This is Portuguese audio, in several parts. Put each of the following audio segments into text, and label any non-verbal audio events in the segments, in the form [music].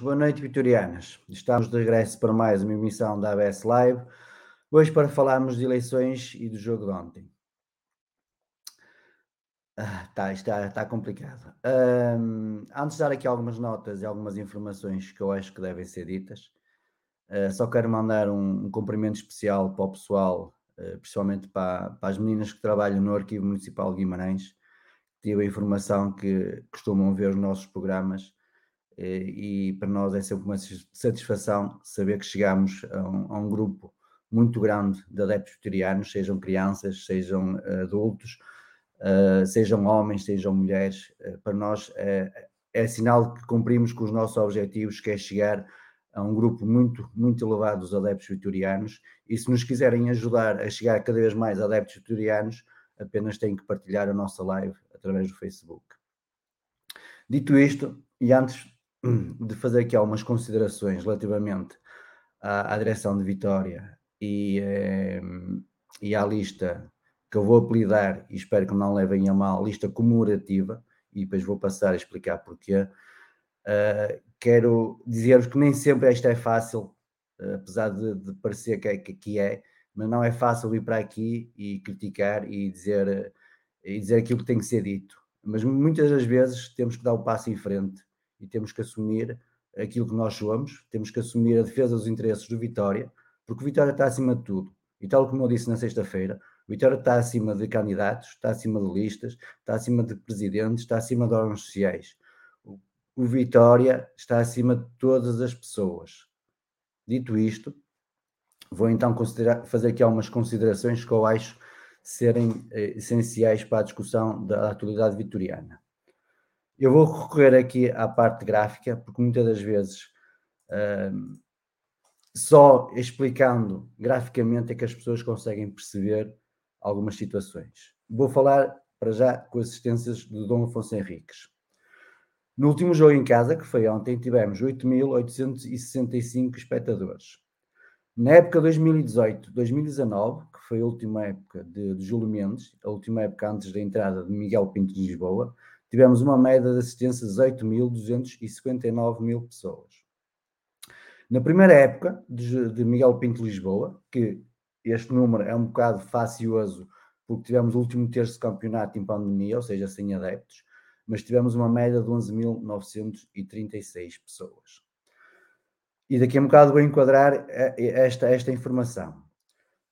Boa noite, vitorianas. Estamos de regresso para mais uma emissão da ABS Live. Hoje para falarmos de eleições e do jogo de ontem. Ah, tá, está, está complicado. Um, antes de dar aqui algumas notas e algumas informações que eu acho que devem ser ditas, uh, só quero mandar um, um, cumprimento especial para o pessoal, uh, principalmente para, para as meninas que trabalham no Arquivo Municipal de Guimarães. Tive a informação que costumam ver os nossos programas e para nós é sempre uma satisfação saber que chegamos a um, a um grupo muito grande de adeptos vegetarianos, sejam crianças, sejam adultos, uh, sejam homens, sejam mulheres. Para nós é, é, sinal que cumprimos com os nossos objetivos, que é chegar a um grupo muito, muito elevado dos adeptos vitorianos. E se nos quiserem ajudar a chegar cada vez mais adeptos vitorianos, apenas têm que partilhar a nossa live através do Facebook. Dito isto, e antes de fazer aqui algumas considerações relativamente à, à direção de Vitória e, eh, e à lista que eu vou apelidar, e espero que não levem a mal, lista comemorativa, e depois vou passar a explicar porquê. Uh, quero dizer-vos que nem sempre isto é fácil, uh, apesar de, de, parecer que, é, que é, mas não é fácil vir para aqui e criticar e dizer, e dizer aquilo que tem que ser dito. Mas muitas das vezes temos que dar o passo em frente e temos que assumir aquilo que nós somos, temos que assumir a defesa dos interesses do Vitória, porque o Vitória está acima de tudo. E tal como eu disse na sexta-feira, o Vitória está acima de candidatos, está acima de listas, está acima de presidentes, está acima de órgãos sociais. O, Vitória está acima de todas as pessoas. Dito isto, vou então fazer aqui algumas considerações que eu acho serem eh, essenciais para a discussão da atualidade vitoriana. Eu vou recorrer aqui à parte gráfica, porque muitas das vezes uh, só explicando graficamente é que as pessoas conseguem perceber algumas situações. Vou falar para já com assistências do Dom Afonso Henriques. No último jogo em casa, que foi ontem, tivemos 8.865 espectadores. Na época 2018-2019, que foi a última época de, de Júlio Mendes, a última época antes da entrada de Miguel Pinto de Lisboa, tivemos uma média de assistência de 18.259 mil pessoas. Na primeira época de, de Miguel Pinto Lisboa, que este número é um bocado facioso, porque tivemos o último terço de campeonato em pandemia, ou seja, sem adeptos, mas tivemos uma média de 11.936 pessoas. E daqui a um bocado vou enquadrar eh, esta, esta informação.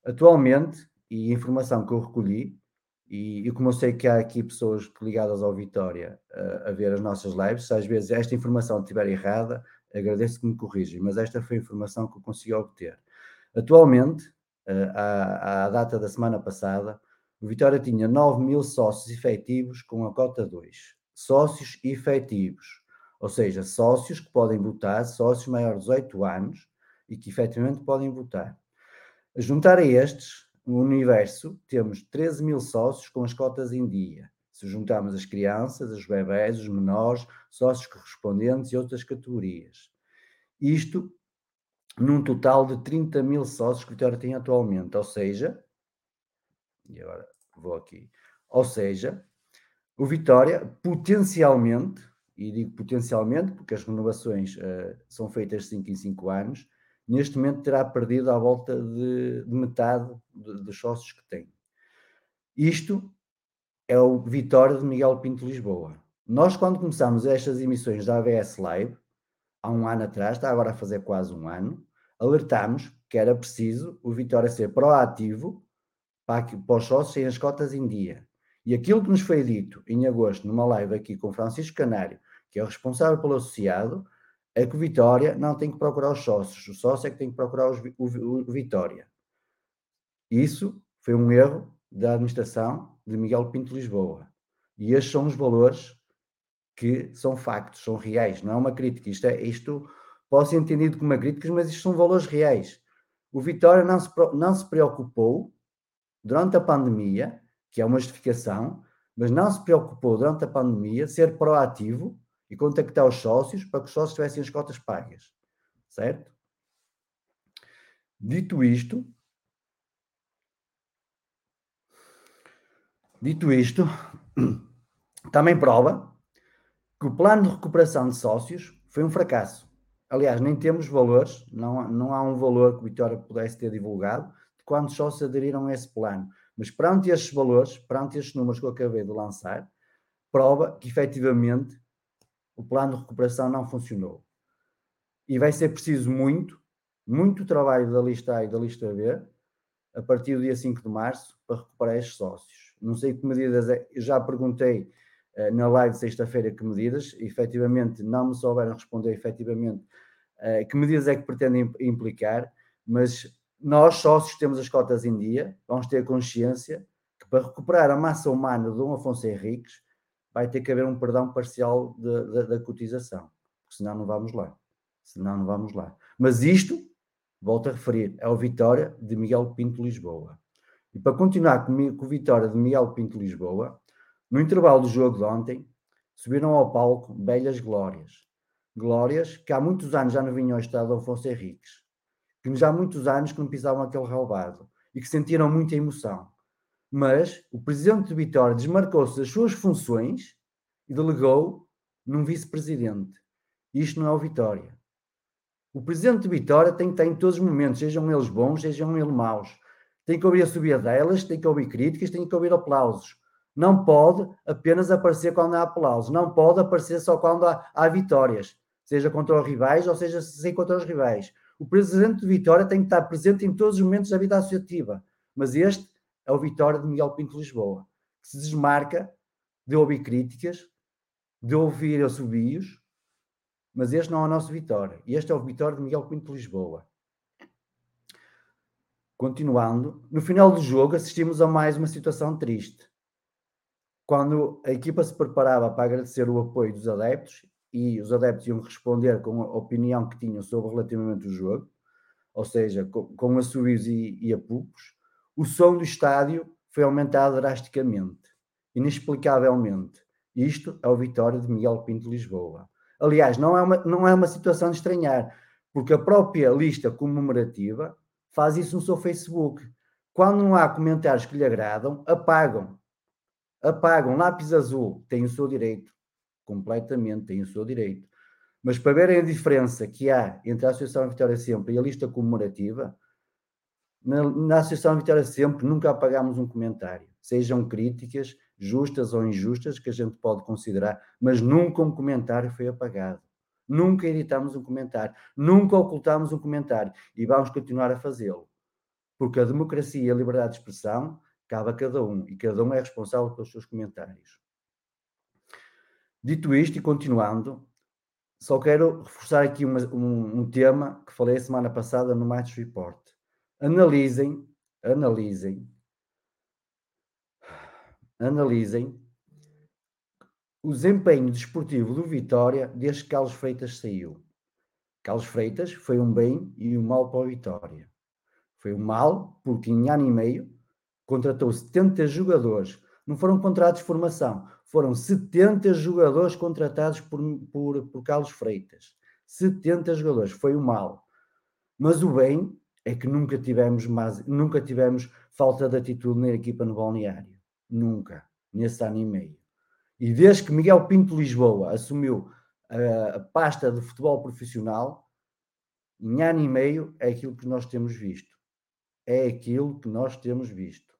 Atualmente, e informação que eu recolhi, e, e, como eu sei que há aqui pessoas ligadas ao Vitória uh, a ver as nossas lives, se às vezes esta informação estiver errada, agradeço que me corrigem, mas esta foi a informação que eu consegui obter. Atualmente, uh, à, à, data da semana passada, o Vitória tinha 9 mil sócios efetivos com a cota 2. Sócios efetivos, ou seja, sócios que podem votar, sócios maiores de 18 anos e que efetivamente podem votar. A juntar a estes, no universo, temos 13 mil sócios com as cotas em dia. Se juntarmos as crianças, os bebés, os menores, sócios correspondentes e outras categorias. Isto num total de 30 mil sócios que o Vitória tem atualmente. Ou seja, e agora vou aqui, ou seja, o Vitória potencialmente, e digo potencialmente porque as renovações uh, são feitas 5 em 5 anos, neste momento terá perdido à volta de, de metade de, dos sócios que tem. Isto é o Vitória de Miguel Pinto Lisboa. Nós, quando começámos estas emissões da ABS Live, há um ano atrás, está agora a fazer quase um ano, alertámos que era preciso o Vitória ser proativo para, para os sócios serem as cotas em dia. E aquilo que nos foi dito em agosto, numa live aqui com Francisco Canário, que é o responsável pelo associado, é que o Vitória não tem que procurar os sócios, o sócio é que tem que procurar os, o, o, Vitória. Isso foi um erro da administração de Miguel Pinto Lisboa. E estes são os valores que são factos, são reais, não é uma crítica. Isto, é, isto pode ser entendido como uma crítica, mas isto são valores reais. O Vitória não se, não se preocupou durante a pandemia, que é uma justificação, mas não se preocupou durante a pandemia ser proativo e contactar os sócios para que os sócios tivessem as cotas pagas. Certo? Dito isto, dito isto, [coughs] também prova que o plano de recuperação de sócios foi um fracasso. Aliás, nem temos valores, não, não há um valor que o Vitória pudesse ter divulgado de quantos sócios aderiram a esse plano. Mas perante estes valores, perante estes números que eu acabei de lançar, prova que efetivamente o plano de recuperação não funcionou. E vai ser preciso muito, muito trabalho da lista A e da lista B, a partir do dia 5 de março, para recuperar estes sócios. Não sei que medidas é, já perguntei uh, na live de sexta-feira que medidas, efetivamente não me souberam responder efetivamente uh, que medidas é que pretendem implicar, mas nós, sócios, temos as cotas em dia, vamos ter consciência que para recuperar a massa humana de Dom Afonso Henriques, vai ter que haver um perdão parcial da cotização, porque senão não vamos lá. Senão não vamos lá. Mas isto, volto a referir, é o Vitória de Miguel Pinto Lisboa. E para continuar com, com o Vitória de Miguel Pinto Lisboa, no intervalo do jogo de ontem, subiram ao palco belas glórias. Glórias que há muitos anos já não vinham ao estado de Afonso Henriques, que já há muitos anos que não pisavam aquele relvado e que sentiram muita emoção mas o presidente de Vitória desmarcou-se das suas funções e delegou num vice-presidente. Isto não é o Vitória. O presidente de Vitória tem que estar em todos os momentos, sejam eles bons, sejam eles maus. Tem que ouvir a subida delas, tem que ouvir críticas, tem que ouvir aplausos. Não pode apenas aparecer quando há aplausos. Não pode aparecer só quando há, há vitórias, seja contra os rivais ou seja sem contra os rivais. O presidente de Vitória tem que estar presente em todos os momentos da vida associativa. Mas este é o Vitória de Miguel Pinto Lisboa, que se desmarca de ouvir críticas, de ouvir assobios, mas este não é o nosso Vitória. Este é o Vitória de Miguel Pinto Lisboa. Continuando, no final do jogo assistimos a mais uma situação triste. Quando a equipa se preparava para agradecer o apoio dos adeptos e os adeptos iam responder com a opinião que tinham sobre relativamente o jogo, ou seja, com, com assobios e, e apupos, o som do estádio foi aumentado drasticamente, inexplicavelmente. Isto é o Vitória de Miguel Pinto Lisboa. Aliás, não é, uma, não é uma situação de estranhar, porque a própria lista comemorativa faz isso no seu Facebook. Quando não há comentários que lhe agradam, apagam. Apagam. Lápis azul tem o seu direito. completamente, têm o seu direito. Mas para verem a diferença que há entre a Associação Vitória Sempre e a lista comemorativa, na, Associação Vitória Sempre nunca apagámos um comentário, sejam críticas, justas ou injustas, que a gente pode considerar, mas nunca um comentário foi apagado. Nunca editámos um comentário, nunca ocultámos um comentário e vamos continuar a fazê-lo. Porque a democracia e a liberdade de expressão cabe a cada um e cada um é responsável pelos seus comentários. Dito isto e continuando, só quero reforçar aqui uma, um, um, tema que falei a semana passada no Match Report. Analisem, analisem, analisem o desempenho desportivo do Vitória desde que Carlos Freitas saiu. Carlos Freitas foi um bem e um mal para o Vitória. Foi um mal porque em ano e meio contratou 70 jogadores. Não foram contratos de formação, foram 70 jogadores contratados por, por, por Carlos Freitas. 70 jogadores, foi um mal. Mas o bem é que nunca tivemos, mais, nunca tivemos falta de atitude na equipa no balneário. Nunca, nesse ano e meio. E desde que Miguel Pinto Lisboa assumiu a, a pasta de futebol profissional, em ano e meio é aquilo que nós temos visto. É aquilo que nós temos visto.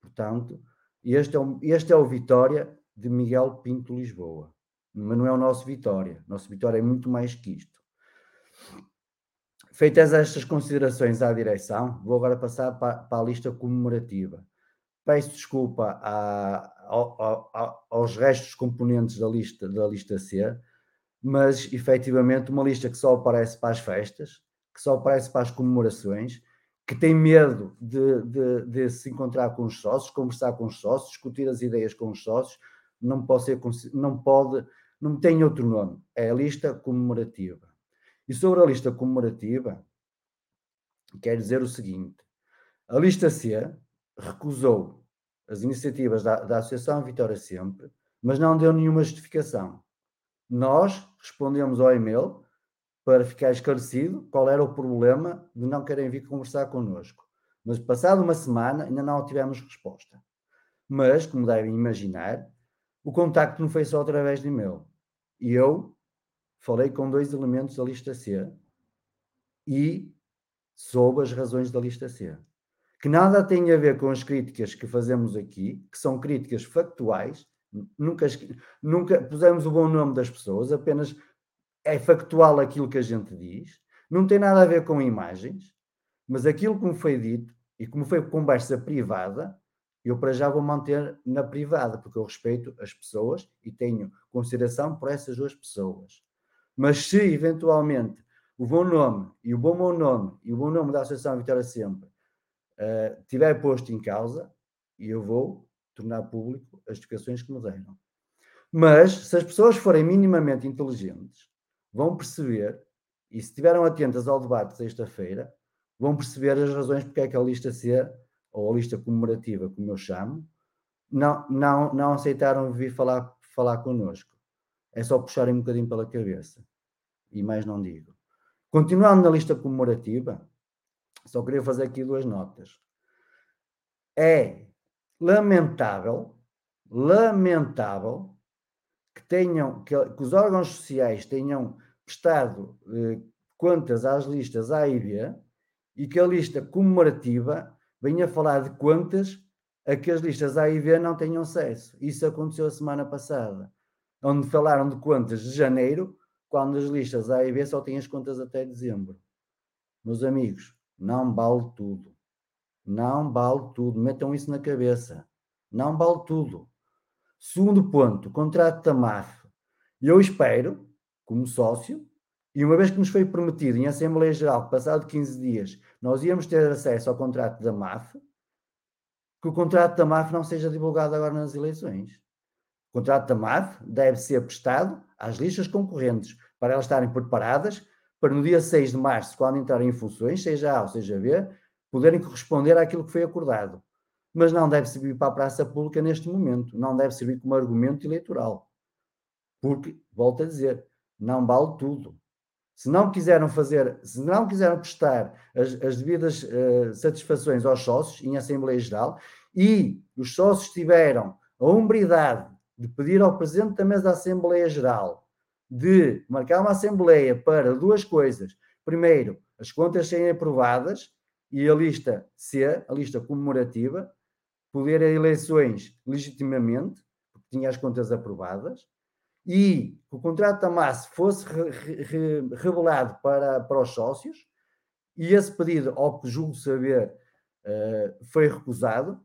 Portanto, este é o, este é o Vitória de Miguel Pinto Lisboa. Mas não é o nosso Vitória. Nosso Vitória é muito mais que isto. Feitas estas considerações à direção, vou agora passar para, para a lista comemorativa. Peço desculpa a, aos restos componentes da lista, da lista C, mas efetivamente uma lista que só aparece para as festas, que só aparece para as comemorações, que tem medo de, de, de, se encontrar com os sócios, conversar com os sócios, discutir as ideias com os sócios, não pode ser, não pode, não tem outro nome, é a lista comemorativa. E sobre a lista comemorativa, quer dizer o seguinte: a lista C recusou as iniciativas da, da Associação Vitória Sempre, mas não deu nenhuma justificação. Nós respondemos ao e-mail para ficar esclarecido qual era o problema de não querem vir conversar connosco. Mas passado uma semana ainda não tivemos resposta. Mas, como devem imaginar, o contacto não foi só através de e-mail. E eu falei com dois elementos da lista C e soube as razões da lista C que nada tem a ver com as críticas que fazemos aqui, que são críticas factuais, nunca, nunca pusemos o bom nome das pessoas, apenas é factual aquilo que a gente diz, não tem nada a ver com imagens, mas aquilo que me foi dito e como foi conversa privada, eu para já vou manter na privada, porque eu respeito as pessoas e tenho consideração por essas duas pessoas. Mas se eventualmente o bom nome e o bom bom nome e o bom nome da Associação Vitória Sempre uh, tiver posto em causa, eu vou tornar público as explicações que me deram. Mas, se as pessoas forem minimamente inteligentes, vão perceber, e se estiveram atentas ao debate sexta-feira, vão perceber as razões porque é que a lista C, ou a lista comemorativa, como eu chamo, não, não, não aceitaram vir falar, falar connosco. É só puxarem um bocadinho pela cabeça. E mais não digo. Continuando na lista comemorativa, só queria fazer aqui duas notas. É lamentável, lamentável que tenham, que, que os órgãos sociais tenham prestado eh, contas às listas A e B e que a lista comemorativa venha falar de contas a que as listas A e B não tenham acesso. Isso aconteceu a semana passada, onde falaram de contas de janeiro, quando as listas A e B só têm as contas até dezembro. Meus amigos, não vale tudo. Não vale tudo. Metam isso na cabeça. Não vale tudo. Segundo ponto, contrato da MAF. Eu espero, como sócio, e uma vez que nos foi prometido em Assembleia Geral, passado 15 dias, nós íamos ter acesso ao contrato da MAF, que o contrato da MAF não seja divulgado agora nas eleições. O contrato da MAF deve ser prestado às listas concorrentes para elas estarem preparadas para no dia 6 de março, quando entrarem em funções, seja A ou seja B, poderem corresponder àquilo que foi acordado. Mas não deve servir para a praça pública neste momento, não deve servir como argumento eleitoral. Porque, volto a dizer, não vale tudo. Se não quiseram fazer, se não quiseram prestar as, as devidas uh, satisfações aos sócios em Assembleia Geral e os sócios tiveram a umbridade de pedir ao Presidente da Mesa da Assembleia Geral de marcar uma Assembleia para duas coisas. Primeiro, as contas serem aprovadas e a lista C, a lista comemorativa, poder a eleições legitimamente, porque tinha as contas aprovadas, e o contrato da MAS fosse re, re, revelado para, para os sócios, e esse pedido, ao que julgo saber, uh, foi recusado,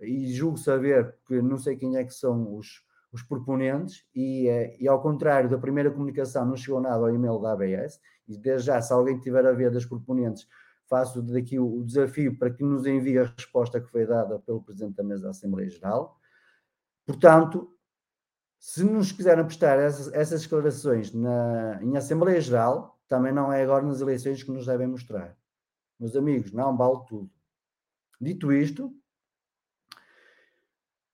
e julgo saber que não sei quem é que são os, os proponentes, e, uh, e ao contrário da primeira comunicação, não chegou nada ao e-mail da ABS, e desde já, se alguém tiver a ver das proponentes, faço daqui o, o desafio para que nos envie a resposta que foi dada pelo Presidente da Mesa da Assembleia Geral. Portanto, se nos quiserem prestar essas, essas declarações na, em Assembleia Geral, também não é agora nas eleições que nos devem mostrar. Meus amigos, não vale tudo. Dito isto,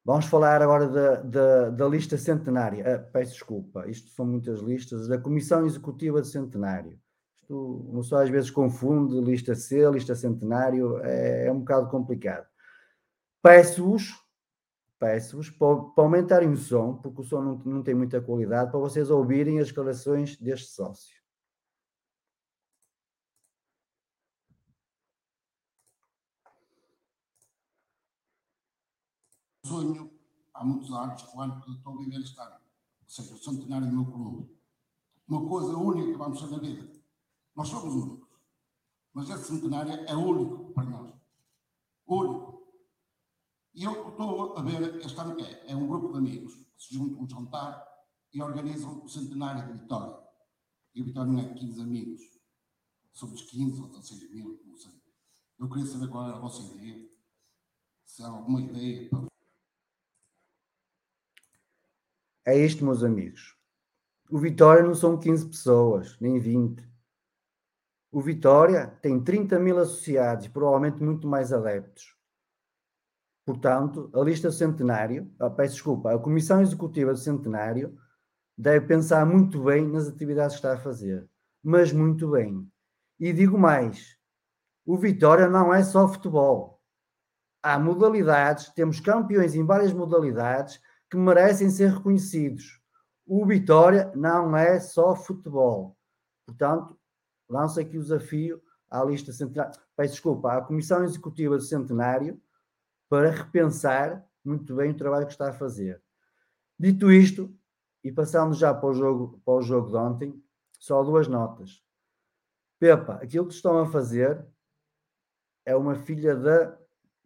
vamos falar agora da, da, da lista centenária. Ah, peço desculpa, isto são muitas listas. Da Comissão Executiva de Centenário. Isto, não só às vezes confunde lista C, lista centenário, é, é um bocado complicado. Peço-vos peço-vos para, para, aumentarem o som, porque o som não, não tem muita qualidade, para vocês ouvirem as declarações deste sócio. Sonho há muitos anos, claro que estou a viver este ano, ou seja, o centenário do meu clube. Uma coisa única que vamos ter na vida. Nós somos únicos. Mas esse centenário é único para nós. Único. E eu estou a ver, este ano que é, é um grupo de amigos que se juntam a um jantar e organizam o centenário de Vitória. E a Vitória não é 15 amigos, somos 15 ou 16 mil, não sei. Eu queria saber qual era a vossa ideia, se há alguma ideia para. É isto, meus amigos. O Vitória não são 15 pessoas, nem 20. O Vitória tem 30 mil associados, provavelmente muito mais adeptos. Portanto, a lista centenário, ah, peço desculpa, a Comissão Executiva do Centenário deve pensar muito bem nas atividades que está a fazer, mas muito bem. E digo mais: o Vitória não é só futebol. Há modalidades, temos campeões em várias modalidades que merecem ser reconhecidos. O Vitória não é só futebol. Portanto, lanço aqui o desafio à lista centenária. Peço desculpa, à Comissão Executiva do Centenário para repensar muito bem o trabalho que está a fazer. Dito isto, e passando já para o jogo, para o jogo de ontem, só duas notas. Pepa, aquilo que estão a fazer é uma filha da.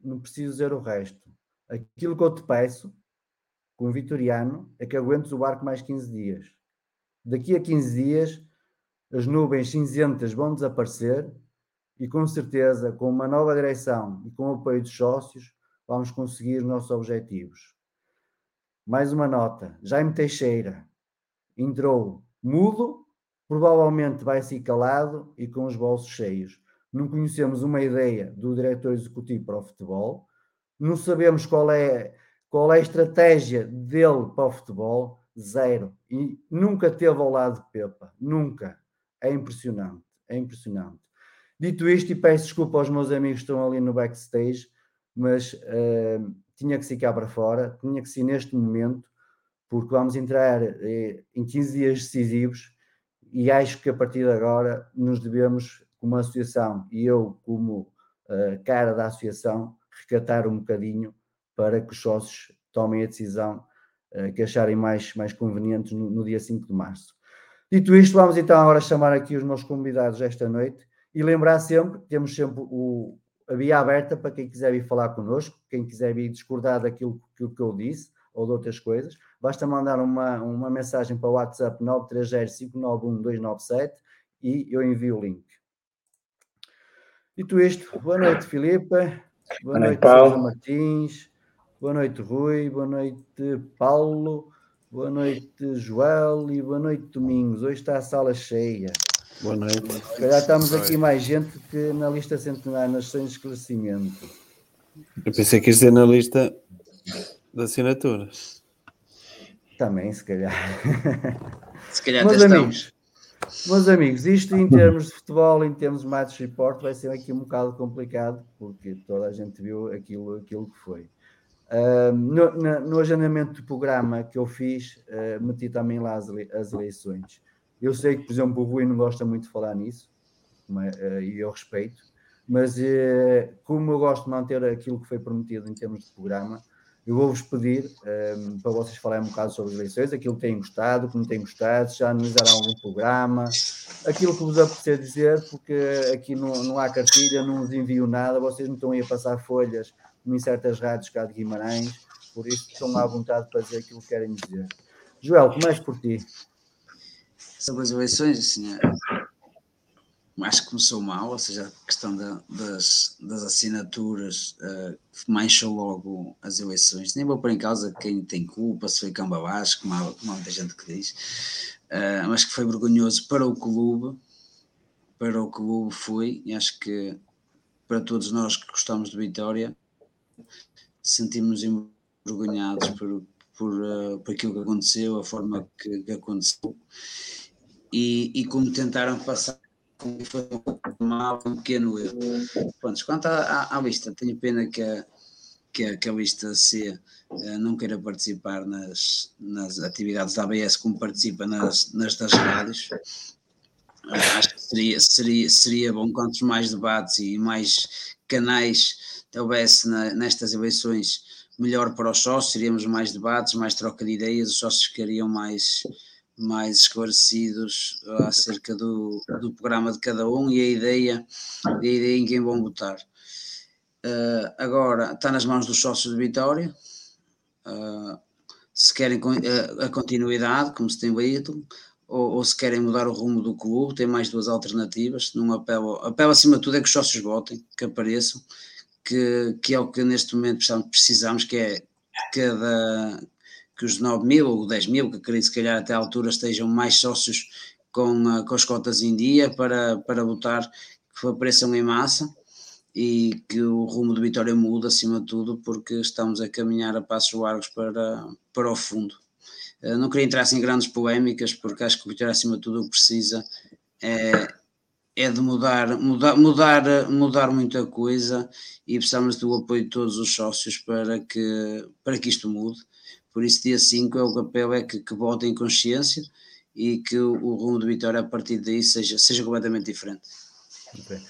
Não preciso dizer o resto. Aquilo que eu te peço, com o Vitoriano, é que aguentes o barco mais 15 dias. Daqui a 15 dias, as nuvens cinzentas vão desaparecer e, com certeza, com uma nova direção e com o apoio dos sócios, vamos conseguir os nossos objetivos. Mais uma nota: Jaime Teixeira entrou mudo, provavelmente vai ser calado e com os bolsos cheios. Não conhecemos uma ideia do diretor executivo para o futebol, não sabemos qual é, qual é a estratégia dele para o futebol, zero. E nunca teve ao lado de Pepa, nunca. É impressionante, é impressionante. Dito isto, e peço desculpa aos meus amigos que estão ali no backstage, mas uh, tinha que ficar para fora, tinha que ser neste momento, porque vamos entrar eh, em 15 dias decisivos e acho que a partir de agora nos devemos, como associação, e eu como uh, cara da associação, recatar um bocadinho para que os sócios tomem a decisão uh, que acharem mais, mais conveniente no, no, dia 5 de março. Dito isto, vamos então agora chamar aqui os meus convidados esta noite e lembrar sempre que temos sempre o, a via aberta para quem quiser vir falar connosco, quem quiser vir discordar daquilo que, que eu disse ou de outras coisas, basta mandar uma, uma mensagem para o WhatsApp 930-591-297 e eu envio o link. Dito isto, boa noite, Filipe. Boa, noite, Paulo. Martins. Boa noite, Rui. Boa noite, Paulo. Boa noite, Joel. E boa noite, Domingos. Hoje está a sala cheia. Boa noite. Se calhar estamos aqui mais gente que na lista centenária nas sem esclarecimento. Eu pensei que ia ser na lista de assinaturas. Também, se calhar. Se calhar meus amigos, meus amigos, isto em termos de futebol, em termos de match report, vai ser aqui um bocado complicado, porque toda a gente viu aquilo, aquilo que foi. Uh, no, no, no, agendamento do programa que eu fiz, uh, meti também lá as, as, eleições. Eu sei que, por exemplo, o Rui não gosta muito de falar nisso, mas, uh, e eu respeito, mas como eu gosto de manter aquilo que foi prometido em termos de programa, eu vou-vos pedir para vocês falarem um bocado sobre as eleições, aquilo que têm gostado, que não têm gostado, se já analisaram algum programa, aquilo que vos apetecer dizer, porque aqui não, não há cartilha, não vos envio nada, vocês não estão aí a passar folhas em certas rádios cá de Guimarães, por isso estão à vontade para dizer aquilo que querem dizer. Joel, comece por ti. Sobre as eleições, assim, acho que começou mal, ou seja, a questão da, das, das assinaturas uh, manchou logo as eleições. Nem vou pôr em causa quem tem culpa, se foi Camba Vasco, como há, como há muita gente que diz, uh, mas que foi vergonhoso para o clube, para o clube foi, e acho que para todos nós que gostamos de Vitória, sentimos envergonhados por, por, uh, por aquilo que aconteceu, a forma que, que aconteceu. E, e como tentaram passar foi mal, um pequeno erro. Pronto, quanto à, à, lista, tenho pena que a, que a, que a lista C uh, não queira participar nas, nas atividades da ABS como participa nas, nas das rádios. Acho que seria, seria, seria bom quantos mais debates e mais canais houvesse nestas eleições melhor para os sócios, teríamos mais debates, mais troca de ideias, os sócios ficariam mais mais esclarecidos acerca do, do programa de cada um e a ideia, a ideia em quem vão votar. Uh, agora está nas mãos dos sócios de Vitória. Uh, se querem a, a continuidade, como se tem dito, ou, ou, se querem mudar o rumo do clube, tem mais duas alternativas. Num apelo, apelo acima de tudo é que os sócios votem, que apareçam, que, que é o que neste momento precisamos, que é cada, que os 9 mil ou 10 mil, que acredito se calhar até à altura estejam mais sócios com, uh, com as cotas em dia para, para votar que apareçam em massa e que o rumo de Vitória muda acima de tudo porque estamos a caminhar a passos largos para, para o fundo. Uh, não queria entrar em grandes polémicas porque acho que o Vitória acima de tudo precisa é, é de mudar, mudar, mudar, mudar muita coisa e precisamos do apoio de todos os sócios para que, para que isto mude. Por isso, dia 5 é o papel é que, que votem em consciência e que o, o, rumo de Vitória a partir daí seja, seja completamente diferente. Okay.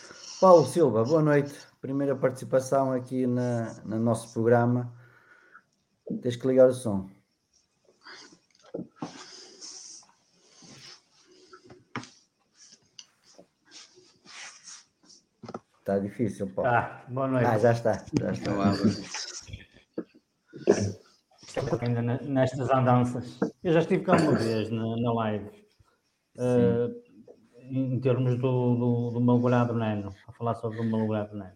Paulo Silva, boa noite. Primeira participação aqui na, no nosso programa. Tens que ligar o som. Está difícil, Paulo. Ah, boa noite. Ah, já está. Já está. ainda nestas andanças. Eu já estive cá uma vez na, na live, uh, em termos do, do, do malogrado Neno, a falar sobre o malogrado Neno.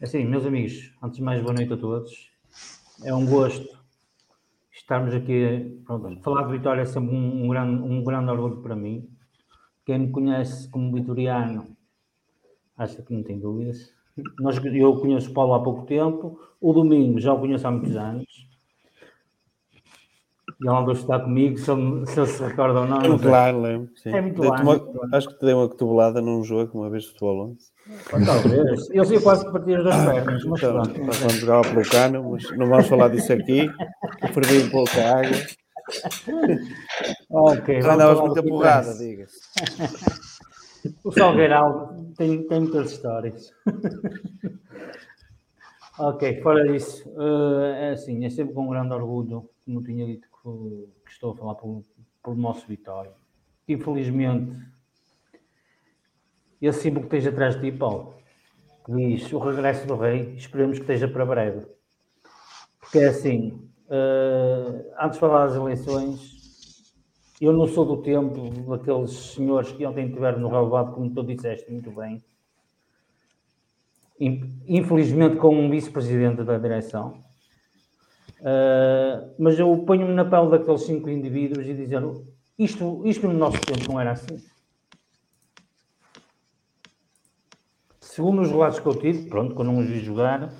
Assim, meus amigos, antes de mais, boa noite a todos. É um gosto estarmos aqui. Pronto, falar de Vitória é sempre um, um, grande, um grande orgulho para mim. Quem me conhece como vitoriano, acho que não tem dúvidas. Nós, eu conheço o Paulo há pouco tempo, o Domingo já o conheço há muitos anos. E ele andou a estudar comigo, se ele, se ele se recorda ou não. não claro, lembro. Sim. É muito lá, uma, Acho que te dei uma cotovelada num jogo uma vez de futebol 11. Talvez. Eu sei quase que partir das pernas, mas então, pronto. Quando jogava pelo cano, mas não vamos falar disso aqui. Perdi um pouco a água. ok. Já andavas muita porrada, diga-se. O Salgueiral tem, tem muitas histórias. [laughs] ok, fora disso, uh, é assim, é sempre com grande orgulho, como tinha dito que, que estou a falar pelo, pelo nosso Vitória. Infelizmente, esse símbolo que esteja atrás de ti, Paulo, que diz o regresso do rei, esperemos que esteja para breve. Porque é assim, uh, antes de falar das eleições, eu não sou do tempo daqueles senhores que ontem estiveram no relevado, como tu disseste muito bem. Infelizmente, com um vice-presidente da direção, Uh, mas eu ponho-me na pele daqueles cinco indivíduos e dizer isto, isto no nosso tempo não era assim. Segundo os relatos que eu tive, pronto, quando não os vi jogar,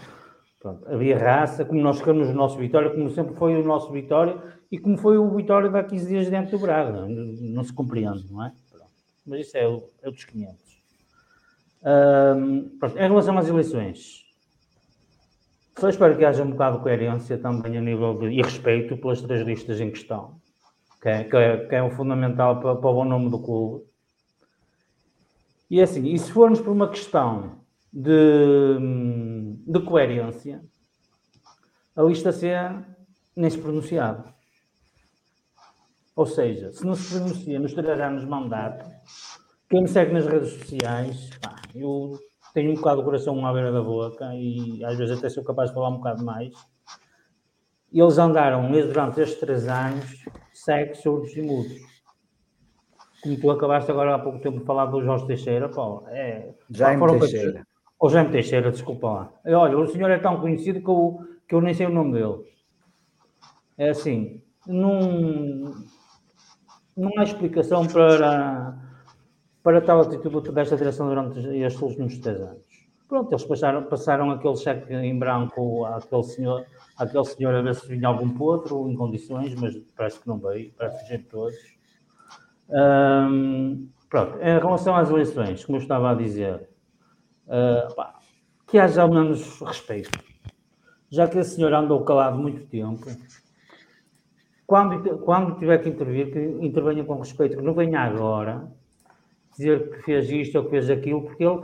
pronto, havia raça, como nós queremos o nosso Vitória, como sempre foi o nosso Vitória e como foi o Vitória de há 15 dias dentro do Braga. Não, não se compreende, não é? Pronto. Mas isso é o, é o dos 500. Um, pronto, em relação às eleições, Só espero que haja um bocado de coerência também a nível de, e respeito pelas três listas em questão, que é, que é, que é o fundamental para, para o bom nome do clube. E é assim, e se formos por uma questão de, de coerência, a lista C nem se pronunciava. Ou seja, se não se pronuncia nos três anos de mandato, quem me segue nas redes sociais, pá, eu tenho um bocado o coração à beira da boca e às vezes até sou capaz de falar um bocado mais. E eles andaram durante estes três anos cegos, surdos e mudos. Como tu acabaste agora há pouco tempo de falar do Jorge Teixeira, Paulo. É, Jaime Teixeira. Ou Jaime Teixeira, desculpa lá. Olha, o senhor é tão conhecido que eu, que eu nem sei o nome dele. É assim, não, não há explicação para para tal atitude desta direção durante estes últimos três anos. Pronto, eles passaram, passaram aquele cheque em branco àquele senhor, àquele senhor a ver se vinha algum potro em condições, mas parece que não veio, parece que gente todos. Um, pronto, em relação às eleições, como eu estava a dizer, uh, pá, que haja ao menos respeito. Já que esse senhor andou calado muito tempo, quando, quando tiver que intervir, que intervenha com respeito, que não venha agora, dizer que fez isto ou que fez aquilo, porque ele,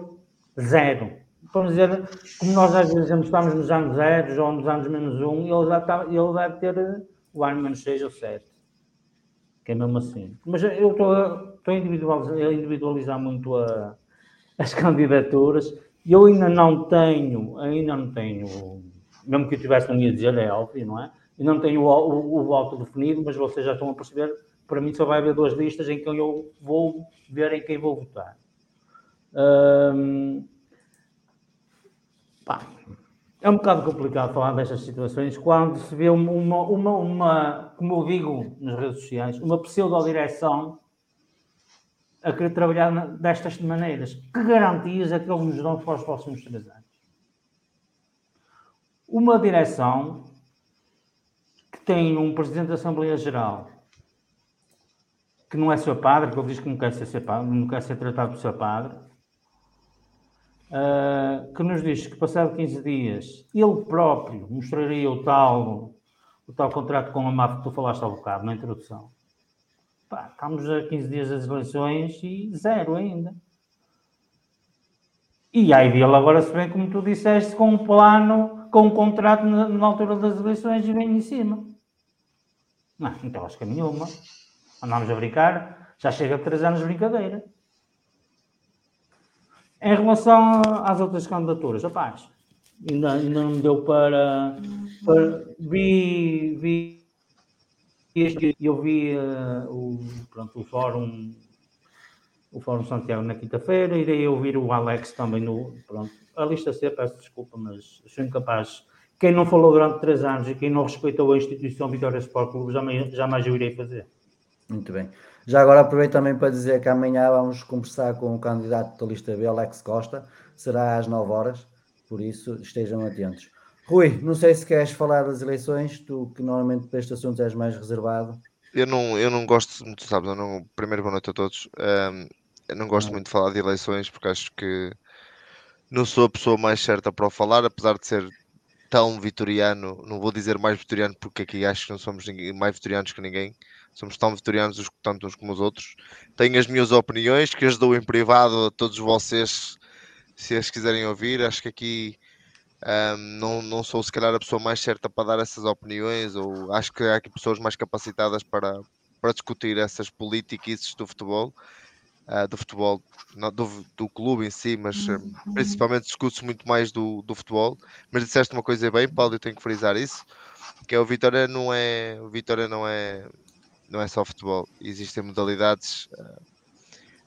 zero. Vamos dizer, como nós às vezes estamos nos anos zero ou nos anos menos um, ele, já está, ele deve ter o ano menos seis ou sete. Que é mesmo assim. Mas eu estou, estou a individualizar, a individualizar muito a, as candidaturas eu ainda não tenho, ainda não tenho, mesmo que eu tivesse, não ia dizer, é óbvio, não é? E não tenho o, o, o voto definido, mas vocês já estão a perceber para mim só vai haver duas listas em que eu vou ver em quem vou votar. pá, é um bocado complicado falar destas situações quando se vê uma, uma, uma como eu digo nas redes sociais, uma pseudo-direção a querer trabalhar destas maneiras. Que garantias é que eles nos dão para os próximos três anos? Uma direção que tem um Presidente da Assembleia Geral que não é seu padre, que ele diz que não quer ser, seu padre, não quer ser tratado por seu padre, uh, que nos diz que passado 15 dias ele próprio mostraria o tal, o tal contrato com a MAF que tu falaste há bocado na introdução. Pá, estamos a 15 dias das eleições e zero ainda. E aí ele agora se vem, como tu disseste, com um plano, com um contrato na, na altura das eleições e vem em cima. Não, acho que é nenhuma andámos a brincar, já chega a três anos de brincadeira. Em relação às outras candidaturas, rapaz, ainda, ainda não me deu para, para vi, vi eu vi uh, o, pronto, o fórum o Fórum Santiago na quinta-feira, irei ouvir o Alex também no. Pronto, a lista C, peço desculpa, mas sou incapaz. Quem não falou durante três anos e quem não respeitou a instituição Vitória Sport Clube, jamais, jamais eu irei fazer. Muito bem. Já agora aproveito também para dizer que amanhã vamos conversar com o candidato da lista B, Alex Costa, será às 9 horas, por isso estejam atentos. Rui, não sei se queres falar das eleições, tu que normalmente para este assunto és mais reservado. Eu não, eu não gosto muito, sabes, eu não, primeiro boa noite a todos. Um, eu não gosto não. muito de falar de eleições porque acho que não sou a pessoa mais certa para o falar, apesar de ser tão vitoriano, não vou dizer mais vitoriano porque aqui acho que não somos mais vitorianos que ninguém, somos tão vitorianos tanto uns como os outros. Tenho as minhas opiniões que as dou em privado a todos vocês, se as quiserem ouvir. Acho que aqui um, não, não sou se calhar a pessoa mais certa para dar essas opiniões, ou acho que há aqui pessoas mais capacitadas para, para discutir essas políticas do futebol. Uh, do futebol, não, do, do clube em si, mas uh, principalmente discute muito mais do, do futebol. Mas disseste uma coisa bem, Paulo, eu tenho que frisar isso, que é o Vitória não é, o Vitória não é, não é só futebol, existem modalidades. Uh,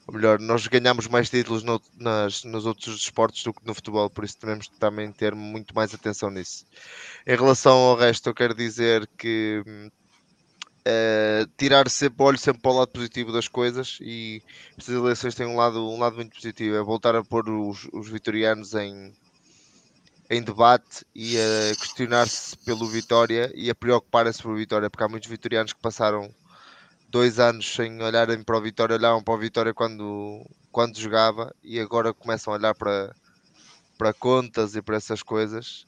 ou melhor, nós ganhamos mais títulos no, nas, nos outros esportes do que no futebol, por isso devemos também ter muito mais atenção nisso. Em relação ao resto, eu quero dizer que uh, tirar sempre, olho sempre para o lado positivo das coisas e estas eleições têm um lado, um lado muito positivo, é voltar a pôr os, os vitorianos em, em debate e a questionar-se pelo Vitória e a preocupar-se pelo Vitória, porque há muitos vitorianos que passaram dois anos sem olharem para o Vitória, olhavam para o Vitória quando, quando jogava e agora começam a olhar para, para contas e para essas coisas.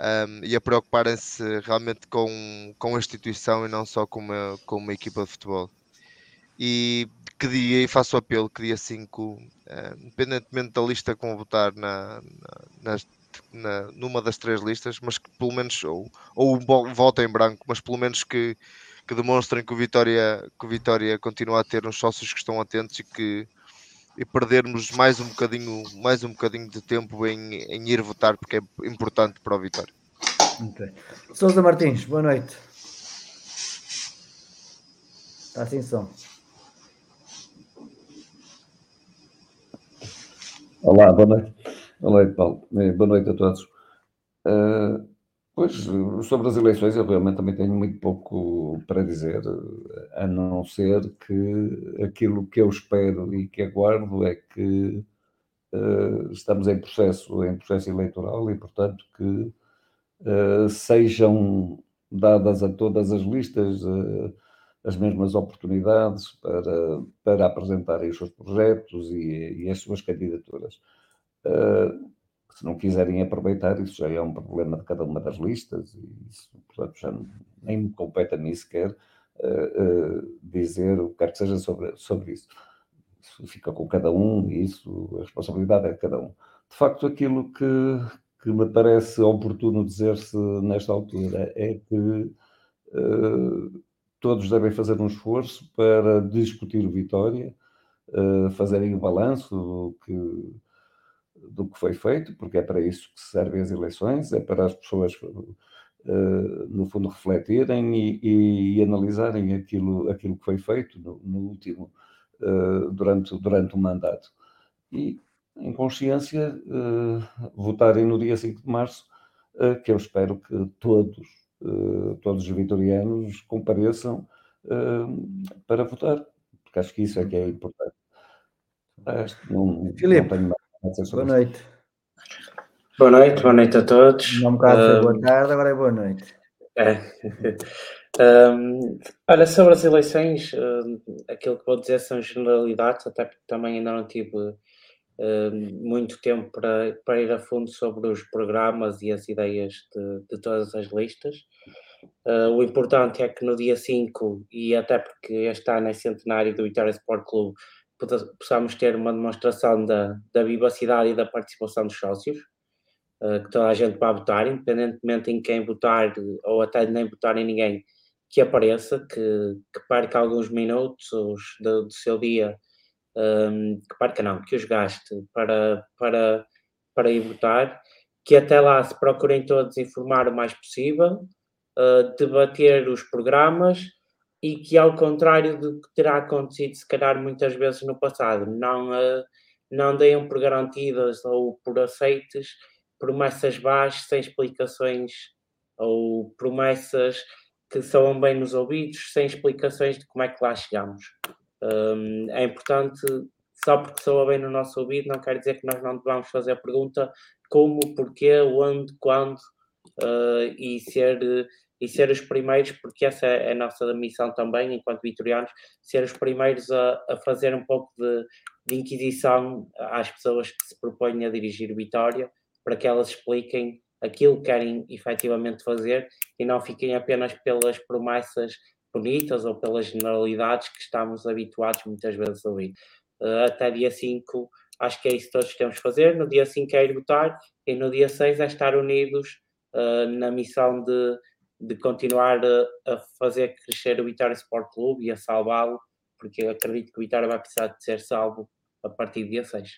um, e a preocuparem-se realmente com, com a instituição e não só com uma, com uma equipa de futebol. E que dia, e faço apelo, que dia 5, uh, independentemente da lista que vão votar na, na, na, numa das três listas, mas que pelo menos, ou, ou voto em branco, mas pelo menos que, que demonstrem que o Vitória, que o Vitória continua a ter uns sócios que estão atentos e que e perdermos mais um bocadinho, mais um bocadinho de tempo em, em ir votar, porque é importante para o Vitória. Okay. Sousa Martins, boa noite. Está assim som. Olá, boa noite. Boa noite, Paulo. Eh, boa noite a todos. Uh, pois, sobre as eleições, eu realmente também tenho muito pouco para dizer, a não ser que aquilo que eu espero e que aguardo é que uh, estamos em processo, em processo eleitoral e, portanto, que uh, sejam dadas a todas as listas as mesmas oportunidades para, para apresentarem os seus projetos e, e as suas candidaturas. Uh, se não quiserem aproveitar, isso já é um problema de cada uma das listas, e isso, portanto, já nem me compete a mim sequer uh, uh, dizer o que quer que seja sobre, sobre isso. Isso fica com cada um e isso, a responsabilidade é de cada um. De facto, aquilo que, que me parece oportuno dizer-se nesta altura é que uh, todos devem fazer um esforço para discutir o Vitória, fazerem o balanço que, do que foi feito, porque é para isso que servem as eleições, é para as pessoas, uh, no fundo, refletirem e, e, analisarem aquilo, aquilo que foi feito no, no último, uh, durante, durante o mandato. E, em consciência, votarem no dia 5 de março, que eu espero que todos eh, todos os vitorianos compareçam eh, para votar, porque acho que isso é que é importante. Não, Filipe, não boa noite. Boa noite, boa noite a todos. Não um bocado um, boa tarde, agora é boa noite. É. [laughs] um, olha, sobre as eleições, um, aquilo que vou dizer são generalidades, até porque também ainda não tive uh, muito tempo para, para ir a fundo sobre os programas e as ideias de, de todas as listas. Uh, o importante é que no dia 5, e até porque este ano é centenário do Vitória Sport Clube, possamos ter uma demonstração da, da vivacidade e da participação dos sócios, uh, que toda a gente vai votar, independentemente em quem votar ou até nem votar em ninguém, que apareça, que, que perca alguns minutos do, do seu dia um, que parca não, que os gaste para, para, para ir votar, que até lá se procurem todos informar o mais possível, uh, debater os programas e que ao contrário do que terá acontecido se calhar muitas vezes no passado, não, uh, não deem por garantidas ou por aceites promessas baixas sem explicações ou promessas que soam bem nos ouvidos sem explicações de como é que lá chegamos. Um, é importante, só porque soa bem no nosso ouvido, não quer dizer que nós não devamos fazer a pergunta como, porquê, onde, quando, uh, e, ser, e ser os primeiros, porque essa é a nossa missão também, enquanto vitorianos, ser os primeiros a, a fazer um pouco de, de inquisição às pessoas que se propõem a dirigir Vitória, para que elas expliquem aquilo que querem efetivamente fazer e não fiquem apenas pelas promessas bonitas ou pelas generalidades que estamos habituados muitas vezes a ouvir. Uh, até dia 5, acho que é isso que todos temos que fazer. No dia 5 é ir votar e no dia 6 é estar unidos uh, na missão de, de continuar a, fazer crescer o Vitória Sport Clube e a salvá-lo, porque eu acredito que o Vitória vai precisar de ser salvo a partir do dia 6.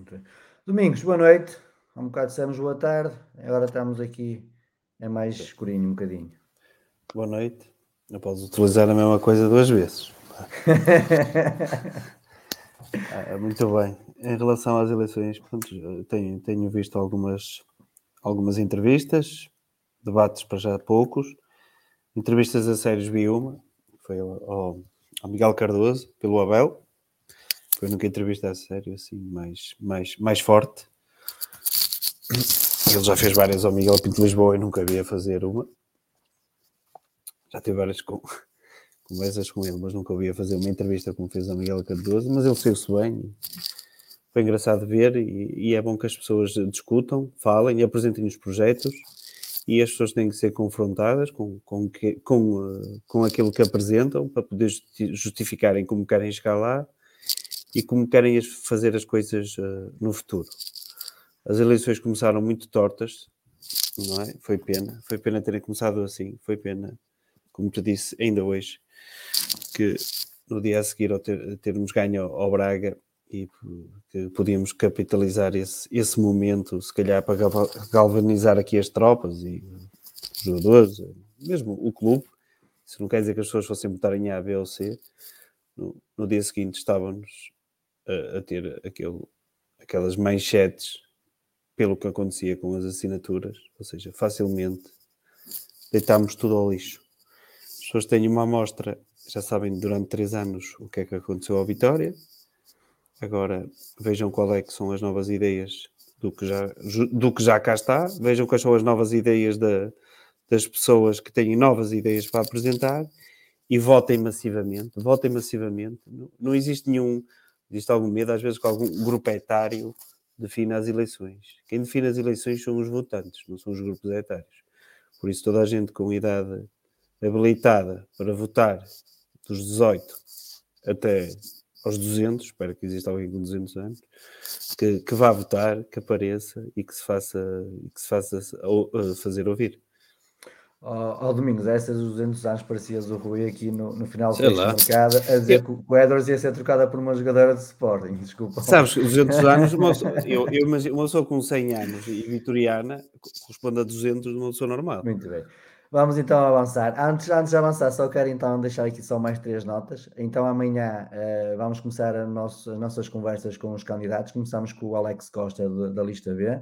Okay. Domingos, boa noite. Há um bocado dissemos boa tarde, agora estamos aqui, é mais escurinho um bocadinho. Boa noite. Não podes utilizar a mesma coisa duas vezes. [laughs] ah, muito bem. Em relação às eleições, pronto, tenho, tenho visto algumas, algumas entrevistas, debates para já poucos. Entrevistas a sérios vi uma, foi ao, ao, ao Miguel Cardoso, pelo Abel. Foi nunca entrevista a sério, assim, mais, mais, mais forte. Ele já fez várias ao Miguel Pinto Lisboa e nunca havia fazer uma já tive várias [laughs] conversas com ele, mas nunca ouvi a fazer uma entrevista como fez a Miguel Cardoso, mas ele saiu-se bem. Foi engraçado ver e, e, é bom que as pessoas discutam, falem e apresentem os projetos e as pessoas têm que ser confrontadas com, com, que, com, uh, com aquilo que apresentam para poder justificarem como querem chegar lá e como querem fazer as coisas uh, no futuro. As eleições começaram muito tortas, não é? Foi pena, foi pena terem começado assim, foi pena, como te disse ainda hoje, que no dia a seguir ao ter, termos ganho ao Braga e que podíamos capitalizar esse, esse momento, se calhar para galvanizar aqui as tropas e os jogadores, mesmo o clube. Isso não quer dizer que as pessoas fossem botar em A, B ou C. No, no dia seguinte estávamos a, a, ter aquele, aquelas manchetes pelo que acontecia com as assinaturas, ou seja, facilmente deitámos tudo ao lixo. As pessoas têm uma amostra, já sabem durante três anos o que é que aconteceu à Vitória, Agora vejam qual é que são as novas ideias do que já, do que já cá está, vejam quais são as novas ideias da, das pessoas que têm novas ideias para apresentar e votem massivamente, votem massivamente. Não, não existe nenhum, existe algum medo, às vezes, que algum grupo etário define as eleições. Quem define as eleições são os votantes, não são os grupos etários. Por isso, toda a gente com idade habilitada para votar dos 18 até aos 200, espero que exista alguém com 200 anos, que, que vá votar, que apareça e que se faça, que se faça uh, fazer ouvir. Ao oh, Domingos, essas 200 anos parecias o Rui aqui no, no final do mercado a dizer que o Edwards ia ser trocada por uma jogadora de Sporting, desculpa. Sabes, 200 [laughs] anos, uma pessoa, eu, eu imagino, uma pessoa com 100 anos e vitoriana corresponde a 200 de uma pessoa normal. Muito bem. Vamos então avançar. Antes, antes de avançar, só quero então deixar aqui só mais três notas. Então amanhã uh, vamos começar nosso, as nossas conversas com os candidatos. Começamos com o Alex Costa de, da lista B.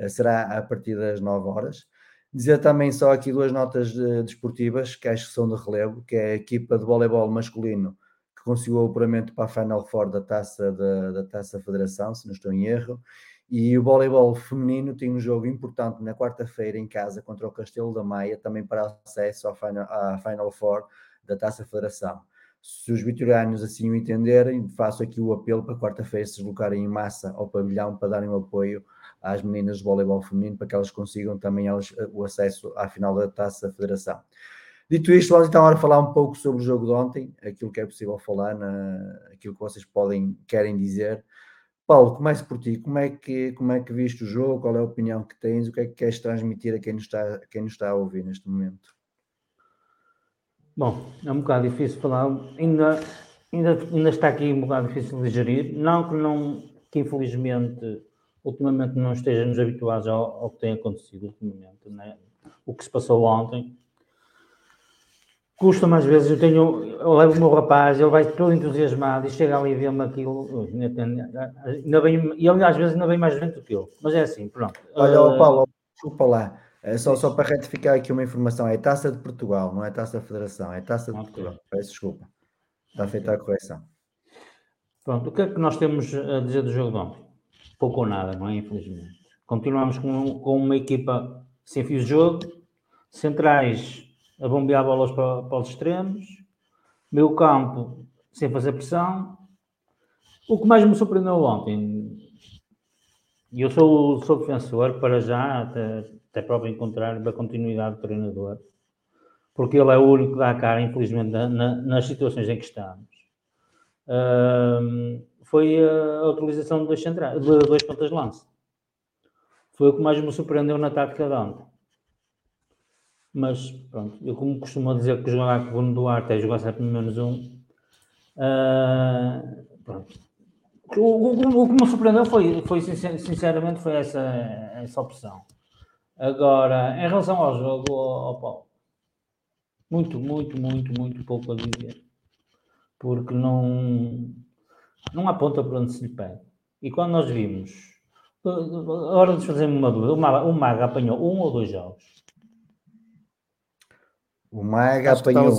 Uh, será a partir das 9 horas. Dizer também só aqui duas notas de, desportivas que acho que são de relevo, que é a equipa de voleibol masculino que conseguiu o apuramento para a Final Four da Taça, da, da Taça Federação, se não estou em erro, e o voleibol feminino tem um jogo importante na quarta-feira em casa contra o Castelo da Maia, também para acesso à Final, à Final Four da Taça Federação. Se os vitorianos assim o entenderem, faço aqui o apelo para quarta-feira se deslocarem em massa ao pavilhão para darem o apoio às meninas de voleibol feminino para que elas consigam também elas, o acesso à final da Taça Federação. Dito isto, vamos então agora falar um pouco sobre o jogo de ontem, aquilo que é possível falar, na, aquilo que vocês podem, querem dizer. Paulo, comece por ti. Como é, que, como é que viste o jogo? Qual é a opinião que tens? O que é que queres transmitir a quem nos está, quem nos está a ouvir neste momento? Bom, é um bocado difícil falar. Ainda, ainda, ainda está aqui um bocado difícil de gerir. Não que, não, que infelizmente ultimamente não estejamos habituados ao, ao que tem acontecido ultimamente. Né? O que se passou ontem custa mais vezes, eu tenho, eu levo o meu rapaz, ele vai todo entusiasmado e chega ali e vê-me aquilo, ainda bem, e ele às vezes ainda bem mais lento que eu, mas é assim, pronto. Olha, uh, Paulo, desculpa lá, é só, só para retificar aqui uma informação, é Taça de Portugal, não é Taça da Federação, é Taça de okay. Portugal, peço desculpa, está feita a correção. Pronto, o que é que nós temos a dizer do jogo de ontem? Pouco ou nada, não é? Infelizmente. Continuamos com, com uma equipa sem fios de jogo, centrais a bombear bolas para, para os extremos, meio campo sem fazer pressão. O que mais me surpreendeu ontem, e eu sou, sou defensor para já, até, até prova em da continuidade do treinador, porque ele é o único que dá a cara, infelizmente, na, nas situações em que estamos. Foi a utilização de dois, centrais, de dois pontas de. Foi o que mais me surpreendeu na tática de ontem. Mas pronto, eu como costumo dizer que jogar com o Bruno Duarte é jogar sempre menos um. Uh, pronto. O, o, o, que me surpreendeu foi, foi sinceramente, foi essa, essa opção. Agora, em relação ao jogo, ao, Paulo, muito, muito, muito, muito pouco a dizer. Porque não, não há ponta para onde se lhe pede. E quando nós vimos, agora de fazer uma dúvida, o Maga apanhou um ou dois jogos o Maga apanhou.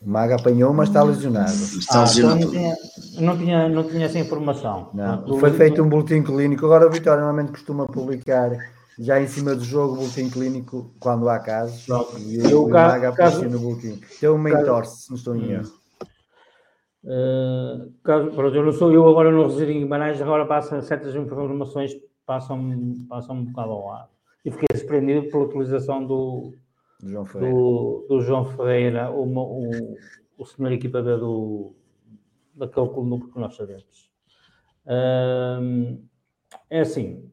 O Maga apanhou, mas está lesionado. Está ah, lesionado. Então não, tinha, não, tinha, não tinha essa informação. Não. Foi feito um boletim clínico. Agora o Vitória normalmente costuma publicar já em cima do jogo o boletim clínico quando há casos. E o, o Maga apareceu no boletim. Tem uma entorse, se não estou em hum. erro. Uh, caso, pronto, eu não sou eu agora no resido em Guimarães, agora passa certas informações passam, passam um bocado ao lado. e fiquei surpreendido pela utilização do, Do João Ferreira. do, do João Ferreira, o, o, o senhor equipa B do, daquele clube que nós sabemos. Hum, é assim,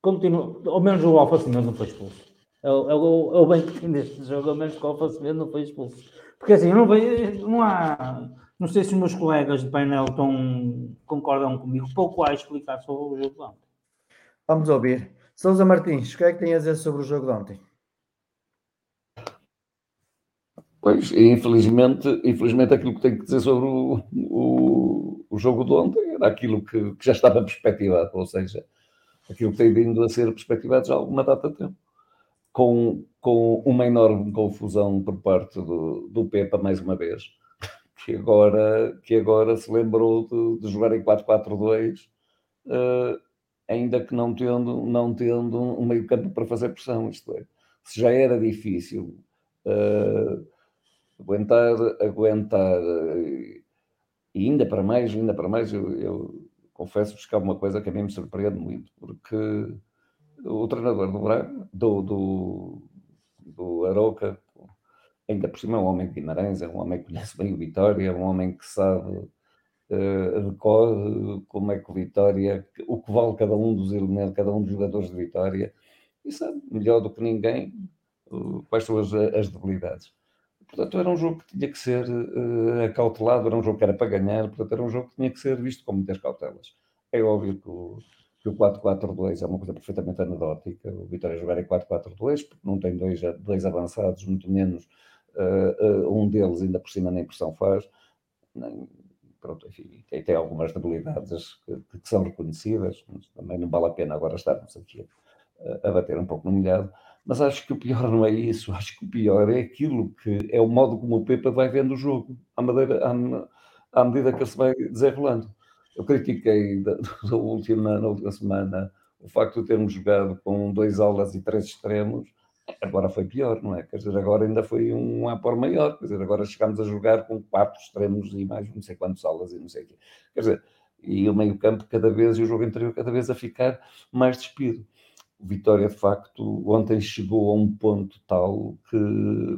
continua, ao menos o Alfa Semedo não foi expulso. É, o- é, o- é o bem que tem deste jogo, ao menos que o Alfa Semedo não foi expulso. Porque assim, não, vejo, não há. Não sei se os meus colegas de painel estão, concordam comigo. Pouco há a explicar sobre o jogo de ontem. Vamos ouvir. Sousa Martins, o que é que tem a dizer sobre o jogo de ontem? Pois, infelizmente, infelizmente aquilo que tenho que dizer sobre o, o, o jogo de ontem era aquilo que, que já estava perspectivado, ou seja, aquilo que tem vindo a ser perspectivado já há alguma data de tempo. Com, com uma enorme confusão por parte do, do Pepa, mais uma vez, que agora, que agora se lembrou de, de jogar em 4-4-2, eh, ainda que não tendo, não tendo um meio campo para fazer pressão, isto é, se já era difícil eh, aguentar, aguentar, e ainda para mais, ainda para mais, eu, eu confesso-vos que há uma coisa que a mim me surpreende muito, porque o treinador do Braga, do, do, do Aroca, ainda por cima é um homem de Guimarães, é um homem que conhece bem o Vitória, é um homem que sabe cor como é que o Vitória, o que vale cada um dos elementos, cada um dos jogadores de Vitória, e sabe melhor do que ninguém eh, quais são as, as debilidades. Portanto, era um jogo que tinha que ser eh, acautelado, era um jogo que era para ganhar, portanto, era um jogo que tinha que ser visto com muitas cautelas. É óbvio que o, que o 4-4-2 é uma coisa perfeitamente anedótica, o Vitória jogar em 4-4-2, porque não tem dois, dois avançados, muito menos eh, eh, um deles ainda por cima nem pressão faz. Nem- pronto, enfim, tem, tem algumas debilidades que, que são reconhecidas, mas também não vale a pena agora estarmos aqui a, a bater um pouco no molhado. Mas acho que o pior não é isso, acho que o pior é aquilo que é o modo como o Pepa vai vendo o jogo, à, madeira, à, à medida que ele se vai desenrolando. Eu critiquei da, [laughs] da última, na última semana o facto de termos jogado com dois aulas e três extremos, agora foi pior, não é? Quer dizer, agora ainda foi um apor maior, quer dizer, agora chegámos a jogar com quatro extremos e mais não sei quantos aulas e não sei o quê. Quer dizer, e o meio campo cada vez, e o jogo interior cada vez a ficar mais despido. O Vitória, de facto, ontem chegou a um ponto tal que,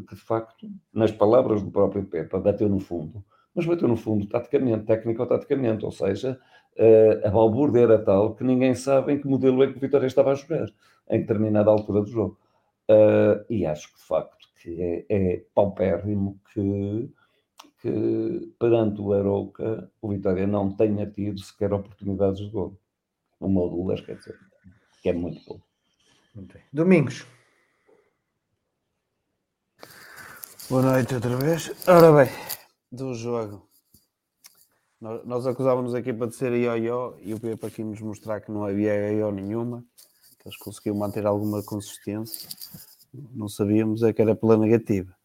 que, de facto, nas palavras do próprio Pepa, bateu no fundo. Mas bateu no fundo taticamente, técnico ou seja, eh, a balbúrdia era tal que ninguém sabe em que modelo é que o Vitória estava a jogar, em determinada altura do jogo. Uh, e acho que de facto que é, é paupérrimo que, que perante o Arouca o Vitória não tenha tido sequer oportunidades de gol. Uma ou duas, quer dizer, que é muito pouco. Domingos. Boa noite outra vez. Ora bem, do jogo. Nós, acusávamos a equipa de ser ioió e o Pepa aqui nos mostrar que não havia ioió nenhuma, que eles conseguiam manter alguma consistência. Não sabíamos é que era pela negativa.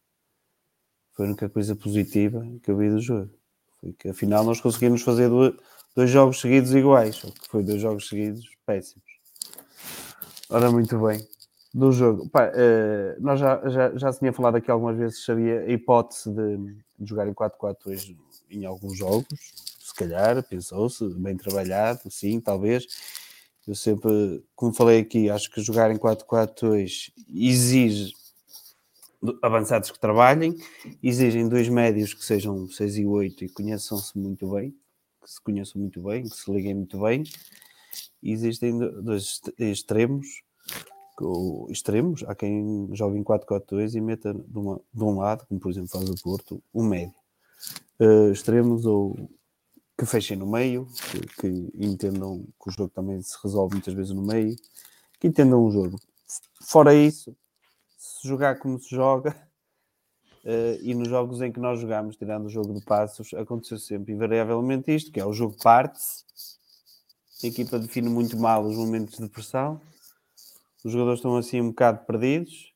Foi a única coisa positiva que eu vi do jogo. Foi que afinal nós conseguimos fazer dois jogos seguidos iguais, ou que foi dois jogos seguidos péssimos. Ora, muito bem. Do jogo, Pá, eh, nós já, já, já se tinha falado aqui algumas vezes, sabia a hipótese de, de jogar em 4-4-2 em alguns jogos, se calhar, pensou-se, bem trabalhado, sim, talvez. Eu sempre, como falei aqui, acho que jogar em 4-4-2 exige avançados que trabalhem, exigem dois médios que sejam 6 e 8 e conheçam-se muito bem, que se conheçam muito bem, que se liguem muito bem. E existem dois extremos, extremos, há quem jogue em 4-4-2 e meta de, uma, de, um lado, como por exemplo faz o Porto, um médio. Uh, extremos ou que fechem no meio, que, que, entendam que o jogo também se resolve muitas vezes no meio, que entendam o jogo. Fora isso, se jogar como se joga, uh, [laughs] e nos jogos em que nós jogamos, tirando o jogo de passos, aconteceu sempre invariavelmente isto, que é o jogo parte-se, a equipa define muito mal os momentos de pressão, os jogadores estão assim um bocado perdidos,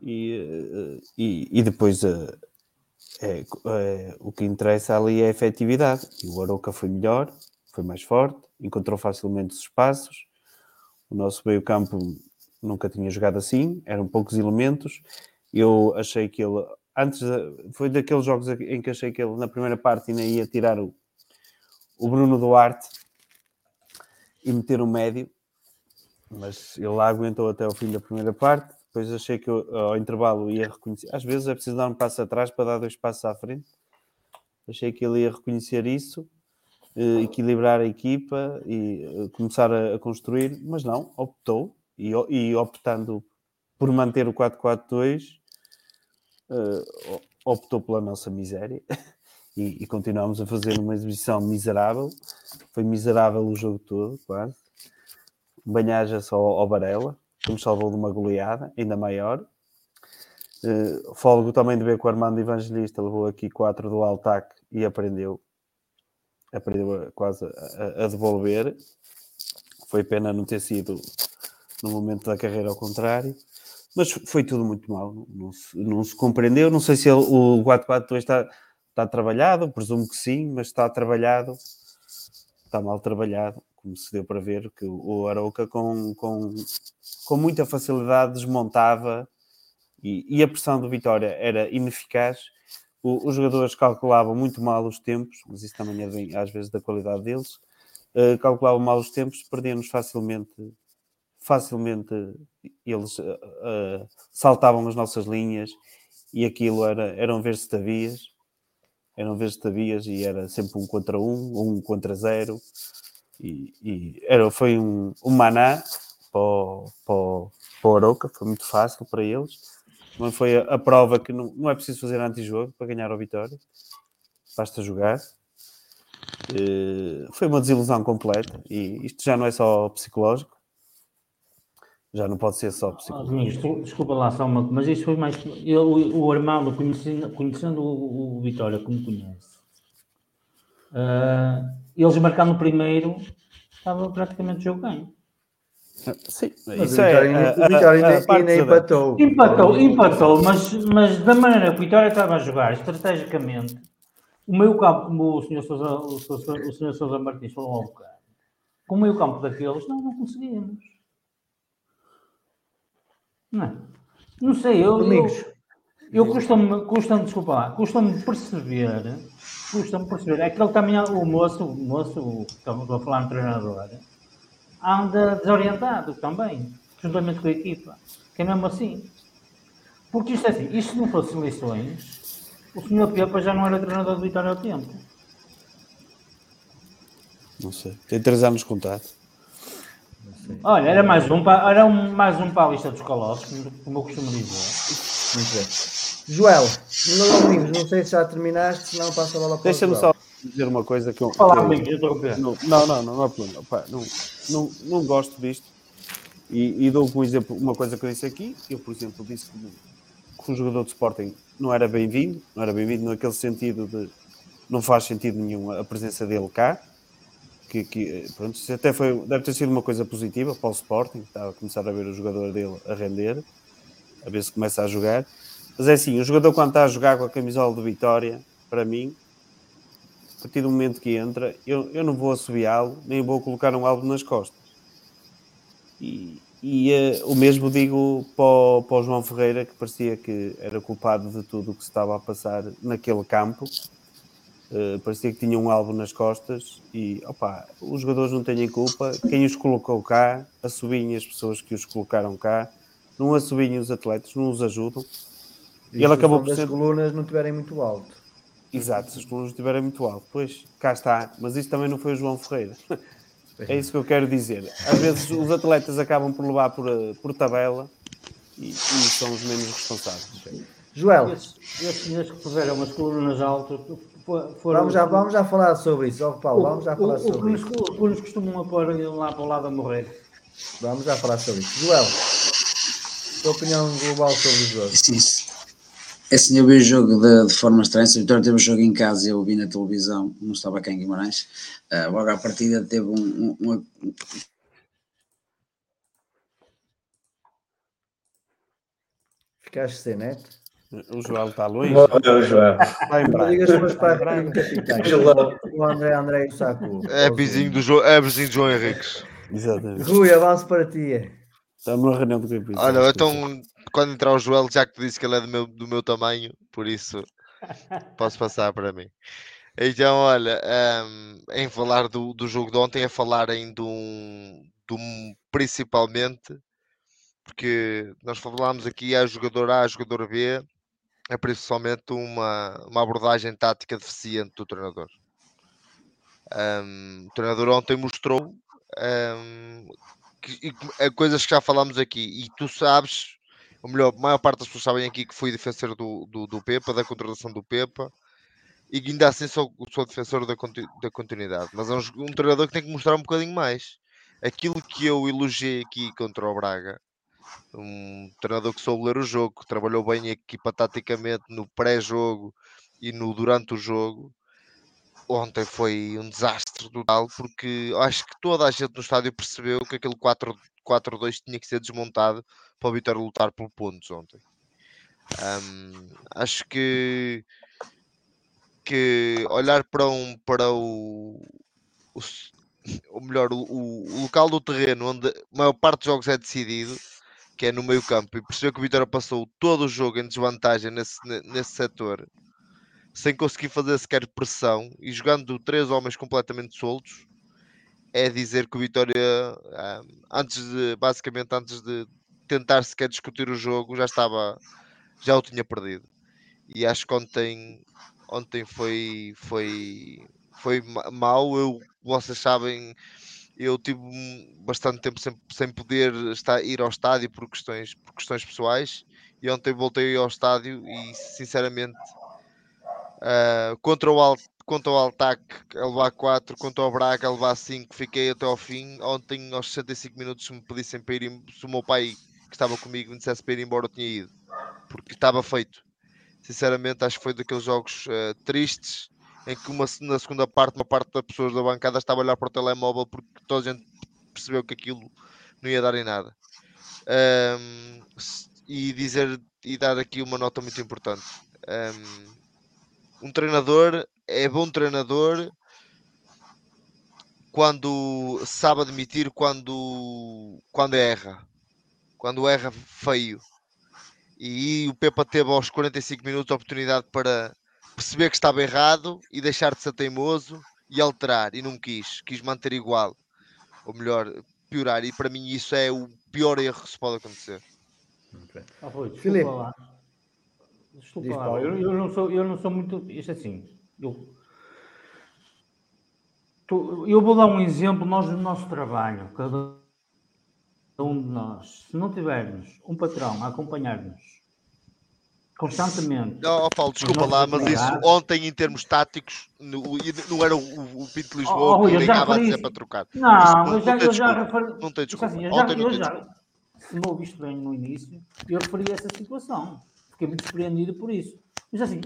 e, uh, e, e depois é, é, o que interessa ali é a efetividade. E o Aroca foi melhor, foi mais forte, encontrou facilmente os espaços. O nosso meio-campo nunca tinha jogado assim, eram poucos elementos. Eu achei que ele, antes, foi daqueles jogos em que achei que ele, na primeira parte, ainda ia tirar o, o Bruno Duarte e meter o médio. mas ele lá aguentou até o fim da primeira parte. Depois achei que eu, ao intervalo ia reconhecer. Às vezes é preciso dar um passo atrás para dar dois passos à frente. Achei que ele ia reconhecer isso, eh, equilibrar a equipa e eh, começar a, a construir, mas não, optou e, e optando por manter o 4-4-2, eh, optou pela nossa miséria [laughs] e, e a fazer uma exibição miserável. Foi miserável o jogo todo, quase. Banhaja só ao Varela, que nos salvou de uma goleada ainda maior. Uh, também de ver que o Armando Evangelista levou aqui quatro do Altac e aprendeu, aprendeu a, quase a, a, devolver. Foi pena não ter sido no momento da carreira ao contrário, mas foi tudo muito mal. Não se, não se compreendeu. Não sei se ele, o 4-4-2 está, está trabalhado, presumo que sim, mas está trabalhado, está mal trabalhado como se deu para ver, que o Arauca com, com, com muita facilidade desmontava e, e a pressão do Vitória era ineficaz. O, os jogadores calculavam muito mal os tempos, mas isso também é bem, às vezes da qualidade deles. Uh, calculavam mal os tempos, perdiam-nos facilmente. Facilmente eles uh, uh, saltavam as nossas linhas e aquilo era, eram ver se eram ver se e era sempre um contra um, um contra zero e, e era, foi um, um maná para o, para, para o Aroca, foi muito fácil para eles. Mas foi a, a prova que não, não é preciso fazer antijogo para ganhar a vitória, basta jogar. Uh, foi uma desilusão completa e isto já não é só psicológico, já não pode ser só psicológico. Ah, desculpa lá só uma, mas isso foi mais. Eu, o Armando, conhecendo, conhecendo o, o Vitória como conhece, uh, eles marcando o primeiro, estava praticamente o jogo ganho. Sim, mas isso o Vitória, é. O Vitória a, a, ainda empatou. Empatou, empatou, mas, mas da maneira que o Vitória estava a jogar, estrategicamente, o meio campo, como o senhor Sousa, o Sousa, o senhor Sousa Martins falou há um bocado, com o meio campo daqueles, não, não conseguimos. Não, não sei, eu. Domingos. Eu, eu custa-me, custa-me, desculpa lá, custa-me perceber custa-me perceber. É que ele também, o moço, o moço, estamos a falar no treinador, anda desorientado também, juntamente com a equipa. Que é mesmo assim. Porque isto é assim, isto se não fosse eleições, o senhor Pepa já não era treinador de Vitória ao tempo. Não sei. Tem três anos contado. Olha, era mais um, era um, mais um para a lista dos colossos, como eu costumo dizer. Muito bem. Joel, não, não sei se já terminaste, senão passa a bola para Deixa-me só dizer uma coisa que eu. Falar, amigos, interromper. Não, não, não, não, não há problema. Pá, não, não, não gosto disto. E, e dou, por exemplo, uma coisa que eu disse aqui. Eu, por exemplo, disse que, que um jogador de Sporting não era bem-vindo, não era bem-vindo naquele sentido de não faz sentido nenhum a presença dele cá. Que, que pronto, até foi, deve ter sido uma coisa positiva para o Sporting, estava a começar a ver o jogador dele a render, a ver se começa a jogar. Mas é assim, o jogador quando está a jogar com a camisola do Vitória, para mim, a partir do momento que entra, eu, eu não vou assobiá-lo, nem vou colocar um álbum nas costas. E, e uh, o mesmo digo para o, para o, João Ferreira, que parecia que era culpado de tudo o que se estava a passar naquele campo. Uh, parecia que tinha um álbum nas costas e opa, os jogadores não têm culpa. Quem os colocou cá, assobiem as pessoas que os colocaram cá, não assobiem os atletas, não os ajudam. E ele acabou por ser. as colunas não tiverem muito alto. Exato, se as colunas estiverem muito alto. Pois, cá está. Mas isso também não foi o João Ferreira. É isso que eu quero dizer. Às vezes os atletas acabam por levar por, por tabela e, e são os menos responsáveis. Joel. Esses senhores que puseram as colunas altas foram... Vamos já, vamos já falar sobre isso, oh, Paulo, vamos já falar o, sobre o, isso. O que nos costumam pôr lá para o lado a morrer. Vamos já falar sobre isso. Joel, tua opinião global sobre o jogo. Isso. É assim, eu vi o jogo de, de forma estranha. Se o Vitória teve o jogo em casa e eu vi na televisão, não estava cá em Guimarães. Uh, logo à partida teve um, um, um Ficaste sem net? O João está longe. O João. Vai em Braga. Digas para O André, André Saco. É vizinho do João, é vizinho do João Henriques. Exatamente. Rui, avanço para ti. Estamos na reunião do campeonato. Olha, então quando entrar o Joel, já que te disse que ele é do meu, do meu tamanho, por isso posso passar para mim. Então, olha, um, em falar do, do jogo de ontem, a falar em de um, do, principalmente porque nós falámos aqui a jogador A, a jogador B, é principalmente uma, uma abordagem tática deficiente do treinador. Um, o treinador ontem mostrou um, que, que, coisas que já falámos aqui, e tu sabes, ou melhor, a maior parte das pessoas sabem aqui que fui defensor do, do, do Pepa, da contratação do Pepa, e ainda assim sou, sou defensor da, da continuidade. Mas é um, um treinador que tem que mostrar um bocadinho mais. Aquilo que eu elogiei aqui contra o Braga, um treinador que soube ler o jogo, que trabalhou bem a equipa taticamente no pré-jogo e no durante o jogo. Ontem foi um desastre total, porque acho que toda a gente no estádio percebeu que aquele 4-2 tinha que ser desmontado para o Vitória lutar por pontos ontem. Um, acho que que olhar para um para o, o, o melhor o, o, local do terreno onde a maior parte dos jogos é decidido que é no meio campo e percebeu que o Vitória passou todo o jogo em desvantagem nesse, nesse setor sem conseguir fazer sequer pressão e jogando três homens completamente soltos é dizer que o Vitória antes de basicamente antes de tentar sequer discutir o jogo já estava já o tinha perdido e acho que ontem ontem foi, foi, foi mau. Eu, vocês sabem, eu tive bastante tempo sem, sem poder estar, ir ao estádio por questões, por questões pessoais e ontem voltei ao estádio e sinceramente uh, contra o Alt, contra o Altac a levar 4, contra o Braga a levar 5, fiquei até ao fim. Ontem aos 65 minutos se me pedissem para ir, se o meu pai que estava comigo me dissesse para ir embora eu tinha ido, porque estava feito sinceramente acho que foi daqueles jogos uh, tristes em que uma, na segunda parte uma parte das pessoas da bancada estava a olhar para o telemóvel porque toda a gente percebeu que aquilo não ia dar em nada. Um, e dizer e dar aqui uma nota muito importante. Um, um treinador é bom treinador quando sabe admitir quando quando erra quando erra feio. E o Pepa teve aos 45 minutos a oportunidade para perceber que estava errado e deixar de ser teimoso e alterar, e não quis, quis manter igual, ou melhor, piorar, e para mim isso é o pior erro que se pode acontecer. Okay. Ah, Filipe. lá. Desculpa lá, eu, eu, não sou, eu não sou muito. Isto é assim, eu, eu vou dar um exemplo, nós no nosso trabalho, cada um de nós, se não tivermos um patrão a acompanhar-nos constantemente. Oh, Paulo, desculpa lá, mas isso ontem, em termos táticos, no, não era o, o Pinto Lisboa oh, oh, que ligava a dizer para trocar. Não, isso, eu, já, eu já referi. Não tem desculpa. Assim, já, ontem eu já, se não ouviste bem no início, eu referi essa situação. Fiquei muito surpreendido por isso. Mas assim,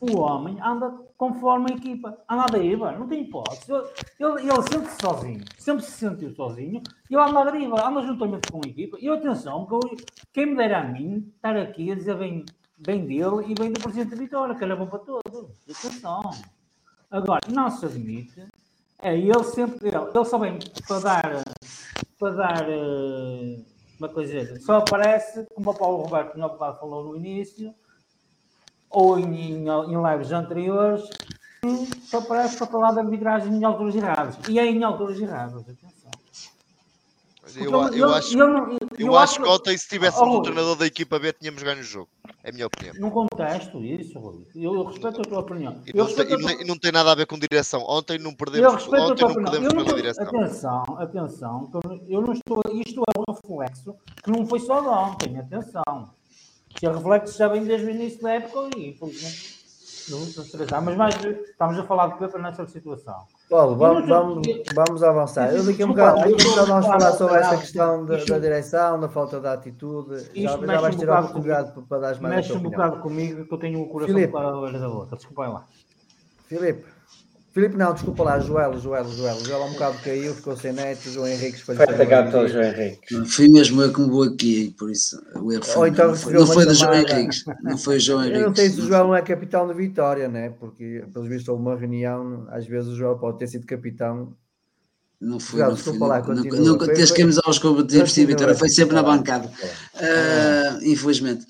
o homem anda conforme a equipa. Anda a deriva, não tem hipótese. Ele, ele, sente-se sozinho, sempre se sentiu sozinho, e ele anda a deriva, anda juntamente com a equipa. E atenção, que eu, quem me dera a mim estar aqui a dizer bem, bem dele e bem do Presidente da Vitória, que é bom para todos. Atenção. Agora, não se admite, é ele sempre, ele, ele só vem para dar, para dar, uma coisa, só aparece, como o Paulo Roberto falou no início, ou em, em, em lives anteriores, só parece para falar da arbitragem em alturas erradas. E é em alturas erradas, atenção. Eu, eu, eu, acho, eu, eu acho que ontem, se tivéssemos oh, um treinador da equipa B, tínhamos ganho o jogo. É a minha opinião. Não contesto isso, Rui. Eu, respeito a tua opinião. E não, tem, tua... e não, tem, nada a ver com direção. Ontem não perdemos, ontem não perdemos pela direção. Atenção, atenção. Eu não estou. Isto é um reflexo que não foi só de ontem. Atenção que o reflexo já vem desde o início da época e infelizmente nos três anos. Mas mais, estamos a falar de Pepa nessa situação. Paulo, vamos, vamos, vamos avançar. Eu daqui a um bocado, vamos falar sobre essa questão da, da, direção, da falta de atitude. Já, já vais ter a oportunidade para dar mais Mexe um bocado comigo que eu tenho o coração Filipe. para a da boca. Desculpem lá. Filipe, Filipe, não, desculpa lá, Joel, Joel, Joel. Joel há um bocado caiu, ficou sem neto, João Henrique foi atacado pelo João Henrique. Fui mesmo eu que vou aqui, por isso o erro foi, então, não, foi, não foi do João Henrique. Não foi o João Henrique. Eu não sei se o Joel não é capitão de Vitória, né? Porque, pelos vistos, houve uma reunião, às vezes o Joel pode ter sido capitão. Não foi, Joel, não desculpa foi, lá, continua. Nunca tens camisolas de Vitória, foi sempre na bancada. Uh, infelizmente.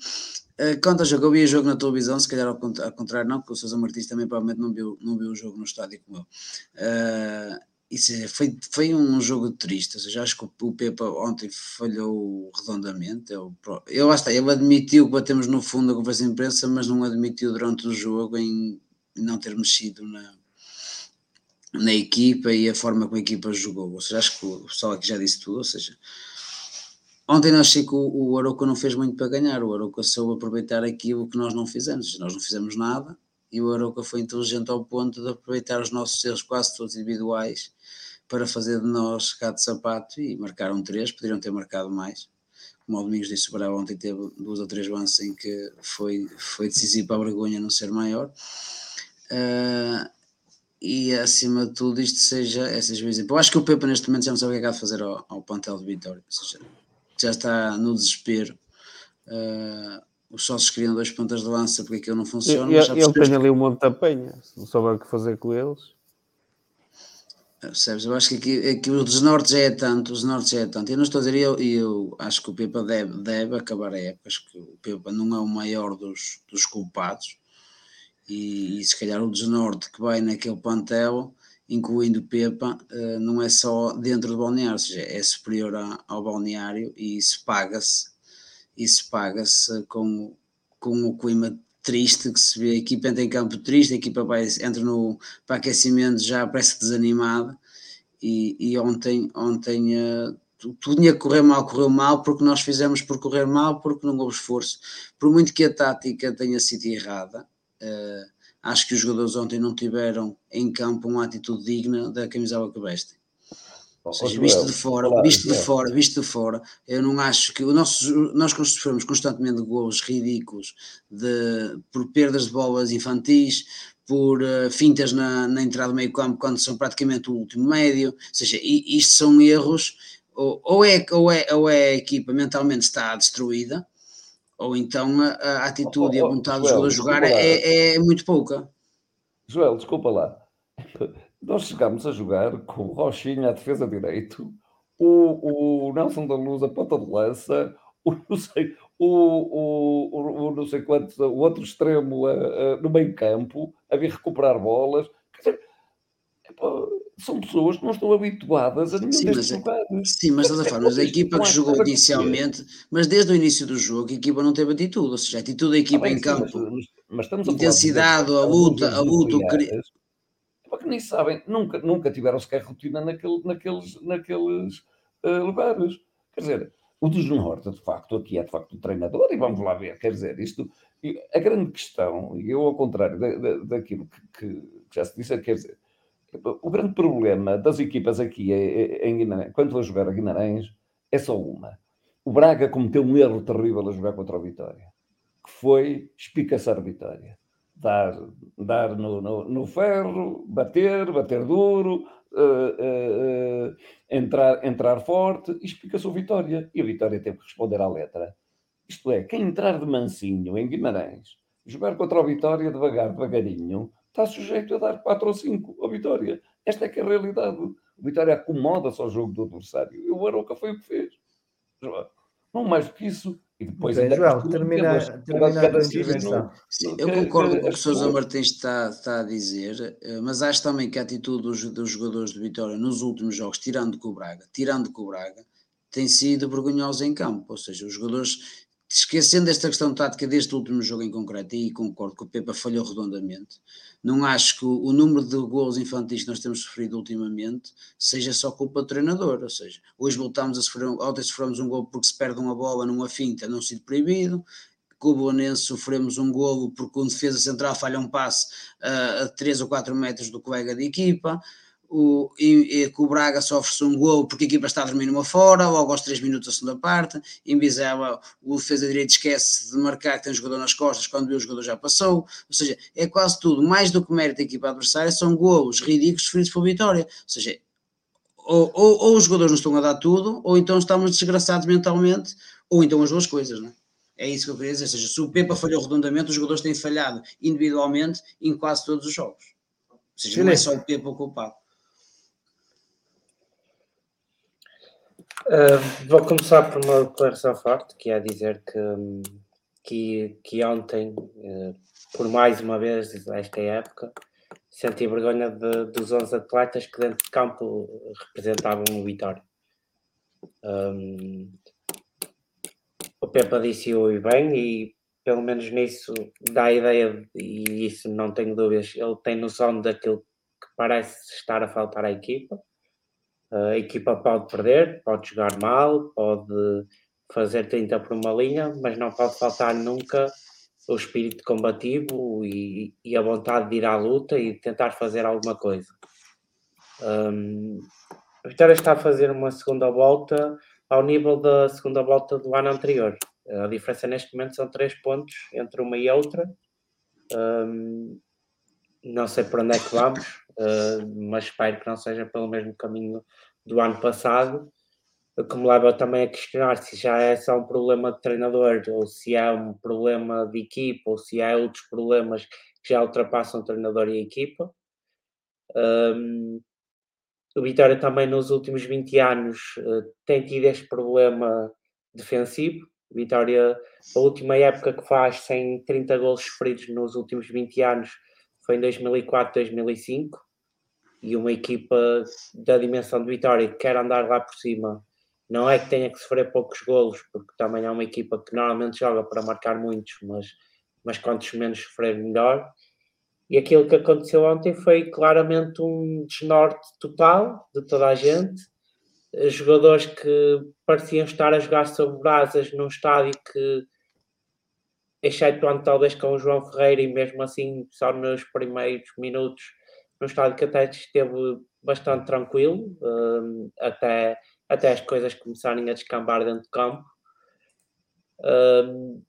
Uh, quanto ao jogo, eu vi o jogo na televisão, se calhar ao, ao contrário, não, porque o Sousa Martins também provavelmente não viu, não viu o jogo no estádio como eu. Uh, isso é, foi, foi um jogo triste. Ou seja, acho que o Pepa ontem falhou redondamente. Eu, eu, está, ele admitiu que batemos no fundo da conversa de imprensa, mas não admitiu durante o jogo em não ter mexido na, na equipa e a forma como a equipa jogou. Ou seja, acho que o pessoal aqui já disse tudo. Ou seja, ontem nós que o, o Aroca não fez muito para ganhar. O Aroca soube aproveitar aquilo que nós não fizemos. Nós não fizemos nada e o Aroca foi inteligente ao ponto de aproveitar os nossos erros quase todos individuais para fazer de nós gato de sapato e marcaram três, poderiam ter marcado mais. Como o Domingos disse, o Bravo ontem teve duas ou três lances em que foi, foi decisivo para a vergonha não ser maior. Uh, e acima de tudo isto seja essas vezes. Eu acho que o Pepa neste momento já não sabe o que é que há de fazer ao, ao de Vitória, ou seja, já está no desespero. Uh, os sócios queriam dois pontas de lança porque aquilo não funciona. Ele, ele tem ali um monte de apanha, se não souber o que fazer com eles. Percebes? Eu acho que aqui, aqui o desnorte já é tanto, o desnorte já é tanto. Eu não estou a dizer, eu, eu acho que o Pepa deve, deve acabar a época, acho que o Pepa não é o maior dos, dos culpados. E, e se calhar o desnorte que vai naquele plantel, incluindo Pepa, uh, não é só dentro do balneário, ou seja, é superior ao balneário e isso paga-se, isso paga-se com, com o clima triste que se vê, a equipa entra em campo triste, a equipa vai, entra no para aquecimento já parece desanimada e, e ontem, ontem uh, tudo tinha que correr mal, correu mal porque nós fizemos por correr mal porque não houve esforço. Por muito que a tática tenha sido errada, uh, acho que os jogadores ontem não tiveram em campo uma atitude digna da camisola que vestem. Ou seja, visto de fora, claro, visto de fora, visto de fora, eu não acho que o nosso, nós sofremos constantemente gols ridículos de, por perdas de bolas infantis, por uh, fintas na, na, entrada do meio campo quando são praticamente o último médio, ou seja, isto são erros, ou, ou, é, ou, é, ou é a equipa mentalmente está destruída, ou então a, a atitude oh, oh, e a vontade oh, dos jogadores a jogar é, é, muito pouca. Joel, desculpa lá [laughs] nós chegámos a jogar com o Rochinha à defesa direito, o, o Nelson da Luz a ponta de lança, o [laughs] não sei, o, o, o, não sei quanto, o outro extremo no meio campo, a vir recuperar bolas. Quer dizer, são pessoas que não estão habituadas a nenhum sim, destes mas, lugares. Sim, mas de forma, a equipa que jogou inicialmente, mas desde o início do jogo, a equipa não teve atitude, ou seja, a atitude da equipa ah, bem, em campo, mas, mas intensidade, a, a luta, a luta, porque nem sabem, nunca, nunca tiveram sequer rotina naquele, naqueles, naqueles uh, lugares. Quer dizer, o desnorte, de facto, aqui é de facto o treinador, e vamos lá ver, quer dizer, isto, a grande questão, e eu ao contrário da, da, daquilo que, que, já se disse, é, quer dizer, o grande problema das equipas aqui em Guimarães, quando vou jogar a Guimarães, é só uma. O Braga cometeu um erro terrível a jogar contra o Vitória, que foi espicaçar a Vitória dar, dar no, no, no ferro, bater, bater duro, uh, uh, entrar, entrar forte, e explica-se o Vitória. E o Vitória teve que responder à letra. Isto é, quem entrar de mansinho em Guimarães, jogar contra o Vitória devagar, devagarinho, está sujeito a dar 4 ou 5 ao Vitória. Esta é que é a realidade. O Vitória acomoda-se ao jogo do adversário. E o Aroca foi o que fez. Não mais do que isso, e depois okay, Joel, termina, termina a intervenção. Sim, eu concordo com o que o Sousa Martins está, está a dizer, eh, mas acho também que a atitude dos, dos jogadores de Vitória nos últimos jogos, tirando com o Braga, tirando com o Braga, tem sido vergonhosa em campo. Ou seja, os jogadores esquecendo esta questão tática deste último jogo em concreto, e concordo que o Pepa falhou redondamente, não acho que o, número de gols infantis que nós temos sofrido ultimamente seja só culpa do treinador, ou seja, hoje voltámos a sofrer, ontem sofremos um gol porque se perde uma bola numa finta, não sido proibido, com sofremos um golo porque um defesa central falha um passe uh, a 3 ou 4 metros do colega de equipa, o, e, e que o Braga sofre-se um gol porque a equipa está a dormir numa fora, logo aos 3 minutos da segunda parte, em Bizela o defesa direito esquece de marcar que tem um jogador nas costas quando o jogador já passou, ou seja, é quase tudo, mais do que mérito da equipa adversária, são golos ridículos sofridos por vitória, ou seja, ou, ou, ou, os jogadores não estão a dar tudo, ou então estamos desgraçados mentalmente, ou então as duas coisas, não é? É isso que eu queria dizer, ou seja, se o Pepa falhou redondamente, os jogadores têm falhado individualmente em quase todos os jogos. Ou seja, não é só o Pepa o culpado. Uh, vou começar por uma declaração forte, que é dizer que, que, que ontem, uh, por mais uma vez, esta época, senti vergonha de, dos 11 atletas que dentro de campo representavam o Vitória. Um, o Pepa disse-o bem e pelo menos nisso dá a ideia, e isso não tenho dúvidas, ele tem noção daquilo que parece estar a faltar à equipa. A equipa pode perder, pode jogar mal, pode fazer 30 por uma linha, mas não pode faltar nunca o espírito combativo e, e a vontade de ir à luta e tentar fazer alguma coisa. Um, a Vitória está a fazer uma segunda volta ao nível da segunda volta do ano anterior. A diferença neste momento são três pontos entre uma e outra. Um, não sei por onde é que vamos, uh, mas espero que não seja pelo mesmo caminho do ano passado, que me leva também a questionar se já é só um problema de treinador, ou se é um problema de equipa, ou se há outros problemas que já ultrapassam o treinador e a equipa. Um, o Vitória também nos últimos 20 anos uh, tem tido este problema defensivo. Vitória, a última época que faz sem 30 gols sofridos nos últimos 20 anos foi em 2004, 2005 e uma equipa da dimensão de Vitória que quer andar lá por cima, não é que tenha que sofrer poucos golos, porque também é uma equipa que normalmente joga para marcar muitos, mas, mas quantos menos sofrer, melhor. E aquilo que aconteceu ontem foi claramente um desnorte total de toda a gente. Jogadores que pareciam estar a jogar sobre brasas num estádio que, excetuando talvez com o João Ferreira, e mesmo assim só nos primeiros minutos, num estádio que até esteve bastante tranquilo, um, até, até as coisas começarem a descambar dentro de campo. Um,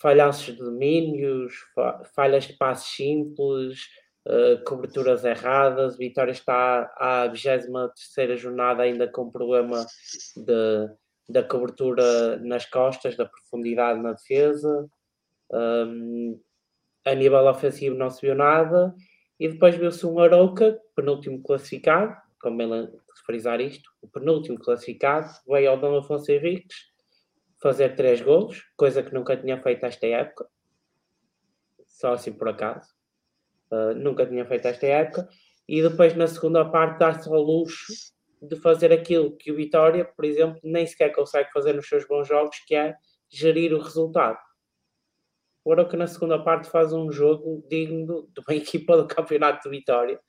falhanços de domínios, falhas de passos simples, uh, coberturas erradas. Vitória está à 23 jornada ainda com problema de, da cobertura nas costas, da profundidade na defesa. Um, a nível ofensivo não se viu nada e depois viu-se um Arouca, penúltimo classificado, como ele frisar isto, o penúltimo classificado, veio ao Dom Afonso Henriques fazer três golos, coisa que nunca tinha feito esta época, só assim por acaso, uh, nunca tinha feito esta época, e depois na segunda parte dar-se ao luxo de fazer aquilo que o Vitória, por exemplo, nem sequer consegue fazer nos seus bons jogos, que é gerir o resultado. O que na segunda parte faz um jogo digno de uma [laughs] equipa do campeonato de Vitória,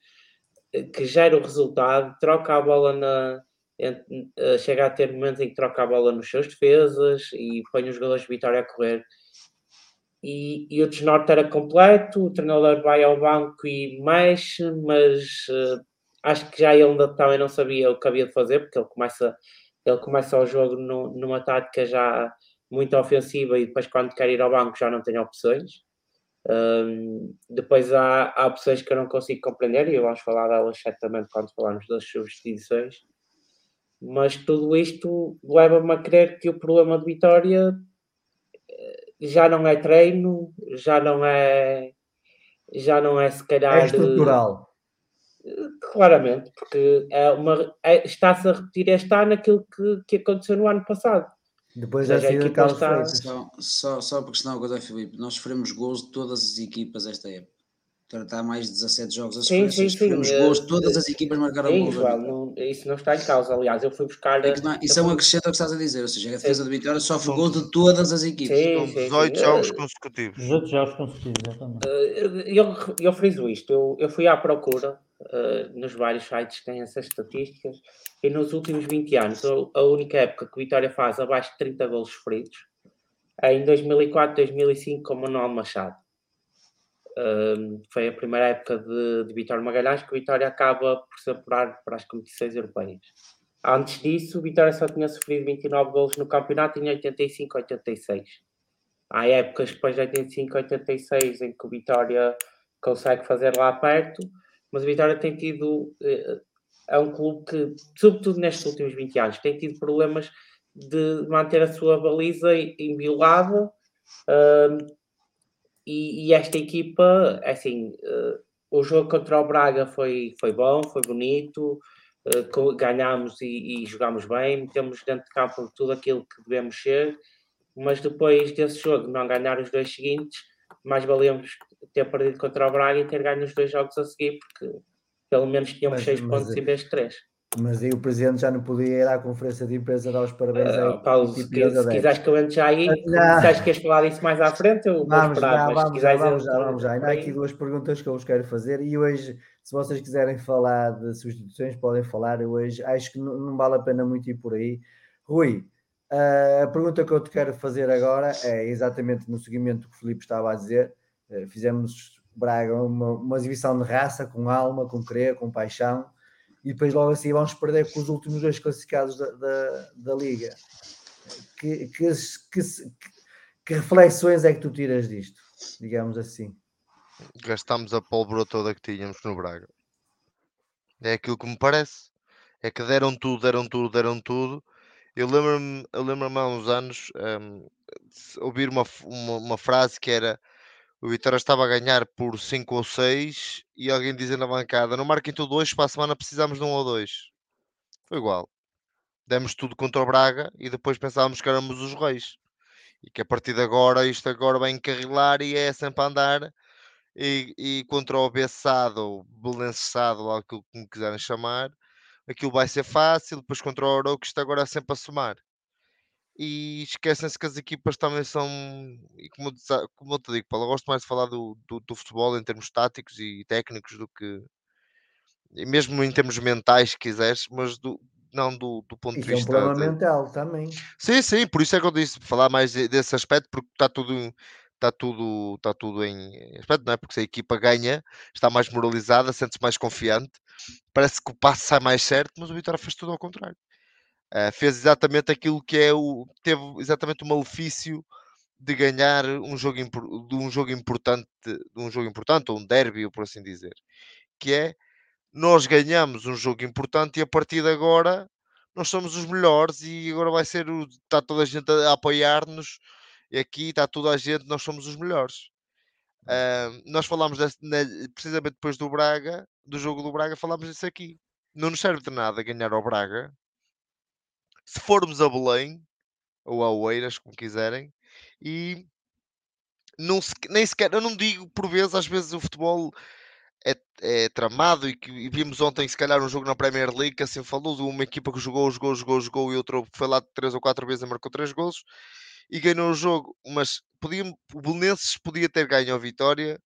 que gera o resultado, troca a bola na. Eh, chega a ter momentos em que troca a bola nos seus defesas e põe os jogadores de Vitória a correr. E, e o desnorte era completo, o treinador vai ao banco e mexe, mas uh, acho que já ele ainda também não sabia o que havia de fazer, porque ele começa, ele começa o jogo no, numa tática já muito ofensiva e depois quando quer ir ao banco já não tem opções. Um, depois há, há opções que eu não consigo compreender e vamos falar delas certamente quando falarmos das substituições. Mas tudo isto leva-me a crer que o problema de Vitória eh, já não é treino, já não é já não é se calhar é estrutural. Claramente, porque é uma, é, está-se a repetir este ano aquilo que, que aconteceu no ano passado. Depois da saída de Carlos está... Freitas. Só, só, só porque senão, José Filipe, nós sofremos gols de todas as equipas esta época. Está mais de 17 jogos a sofrer. Sim, sim, sofremos sim. gols, todas as equipas marcaram sim, gols. Não, isso não está em causa, aliás, eu fui buscar. É não, isso é um acrescento ao que estás a dizer, ou seja, a defesa sim. de Vitória sofre gols de todas as equipas. Sim, São 18 jogos consecutivos. 18 jogos consecutivos, exatamente. Eu, eu friso isto, eu, eu fui à procura uh, nos vários sites têm essas estatísticas e nos últimos 20 anos, a única época que Vitória faz abaixo de 30 golos sofridos é em 2004, 2005 com Manuel Machado. Um, foi a primeira época de, de Vitória Magalhães que Vitória acaba por se apurar para as competições europeias. Antes disso, Vitória só tinha sofrido 29 golos no campeonato em 85, 86. Há épocas depois de 85, 86 em que o Vitória consegue fazer lá perto, mas o Vitória tem tido eh, é um clube que, sobretudo nestes últimos 20 anos, tem tido problemas de manter a sua baliza inviolada. Uh, e, e, esta equipa, é assim, uh, o jogo contra o Braga foi, foi bom, foi bonito, uh, ganhámos e, e jogámos bem, metemos dentro de campo tudo aquilo que devemos ser, mas depois desse jogo não ganhar os dois seguintes, mais valemos ter perdido contra o Braga e ter ganho os dois jogos a seguir, porque pelo menos tínhamos Mas- 6 mas- pontos em vez de 3. Mas aí o presidente já não podia ir à conferência de imprensa dar os parabéns Ah, aí, Paulo, tipo, se, se quiseres que eu entre já aí, se já- que queres falar disso mais à frente, eu vou Vamos esperar, já, se vamos já, vamos já, vamos já. Ainda há aqui duas perguntas que eu vos quero fazer e hoje, se vocês quiserem falar de substituições, podem falar. Eu hoje acho que não, não vale a pena muito ir por aí. Rui, a pergunta que eu te quero fazer agora é exatamente no seguimento do que o Filipe estava a dizer. Eh, Fizemos Braga uma, uma exibição de raça, com alma, com querer, com paixão, e depois logo assim vamos perder com os últimos dois classificados da, da, da Liga. Que, que, que, que reflexões é que tu tiras disto, digamos assim? Gastámos a pólvora toda que tínhamos no Braga. É aquilo que me parece. É que deram tudo, deram tudo, deram tudo. Eu lembro-me lembro há uns anos de ouvir uma, uma, uma frase que era o Vitória estava a ganhar por 5 ou 6 e alguém dizer na bancada não marquem tudo hoje, para a semana precisamos de um ou dois. Foi igual. Demos tudo contra o Braga e depois pensávamos que éramos os reis. E que a partir de agora isto agora vai encarrilar e é sempre a andar e, e contra o Bessado Belençado, ou aquilo que me quiserem chamar, aquilo vai ser fácil, depois contra o Oro, que isto agora é sempre a somar. E esquecem-se que as equipas também são, e como, como eu te digo, Paulo, eu gosto mais de falar do, do, do futebol em termos táticos e técnicos do que, e mesmo em termos mentais, se quiseres, mas do, não do, do ponto de Isso é um vista problema de- mental também. Sim, sim, por isso é que eu disse falar mais de- desse aspecto, porque está tudo, está tudo, está tudo em em aspecto, não é? Porque se a equipa ganha, está mais moralizada, sente-se mais confiante, parece que o passo sai mais certo, mas o Vitória fez tudo ao contrário. Ah, fez exatamente aquilo que é o. teve exatamente o malefício de ganhar um jogo, de um jogo importante, de um jogo importante, ou um derby, por assim dizer, que é nós ganhamos um jogo importante e a partir de agora nós somos os melhores e agora vai ser o. Está toda a gente a apoiar-nos e aqui está toda a gente, nós somos os melhores. Ah, nós falámos desse- precisamente depois do Braga, do jogo do Braga, falámos disso aqui. Não nos serve de nada ganhar ao Braga se formos a Belém ou a Oeiras, como quiserem, e não se- nem sequer, eu não digo por vezes, às vezes o futebol é, é tramado e que e vimos ontem se calhar um jogo na Premier League que assim falou de uma equipa que jogou, jogou, jogou, jogou e outra foi lá três ou quatro vezes e marcou três golos e ganhou o jogo, mas podia, o Belenenses podia ter ganho a vitória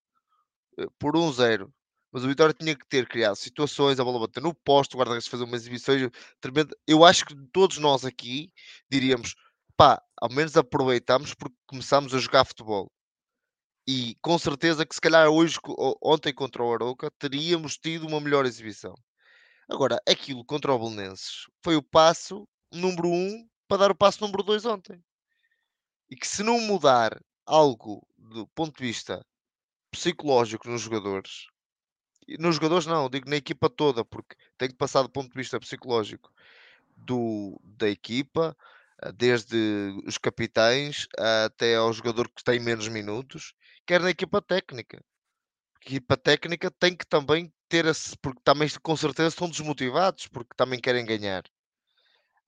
eh, por 1-0. Mas o Vitória tinha que ter criado situações, a bola bater no posto, o guarda-redes fazer umas exibições tremendas. Eu acho que todos nós aqui diríamos, pá, ao menos aproveitamos porque começámos a jogar futebol. E com certeza que se calhar hoje, ontem contra o Arouca, teríamos tido uma melhor exibição. Agora, aquilo contra o Belenenses foi o passo número um para dar o passo número dois ontem. E que se não mudar algo do ponto de vista psicológico nos jogadores, nos jogadores não, digo na equipa toda, porque tem que passar do ponto de vista psicológico do, da equipa, eh, desde os capitães até ao jogador que tem menos minutos, quer na equipa técnica. A equipa técnica tem que também ter esse, porque também com certeza estão desmotivados, porque também querem ganhar.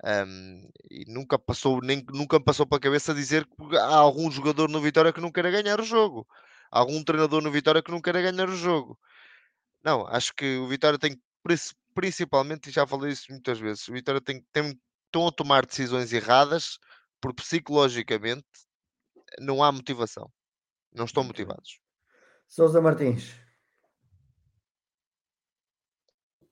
Ahm, e nunca passou, nem, nunca passou para a cabeça dizer que há algum jogador no Vitória que não queira ganhar o jogo. Há algum treinador no Vitória que não queira ganhar o jogo. Não, acho que o Vitória tem, princi- principalmente, e já falei isso muitas vezes, o Vitória tem, tem, estão a tomar decisões erradas porque psicologicamente não há motivação. Não estão motivados. Sousa Martins.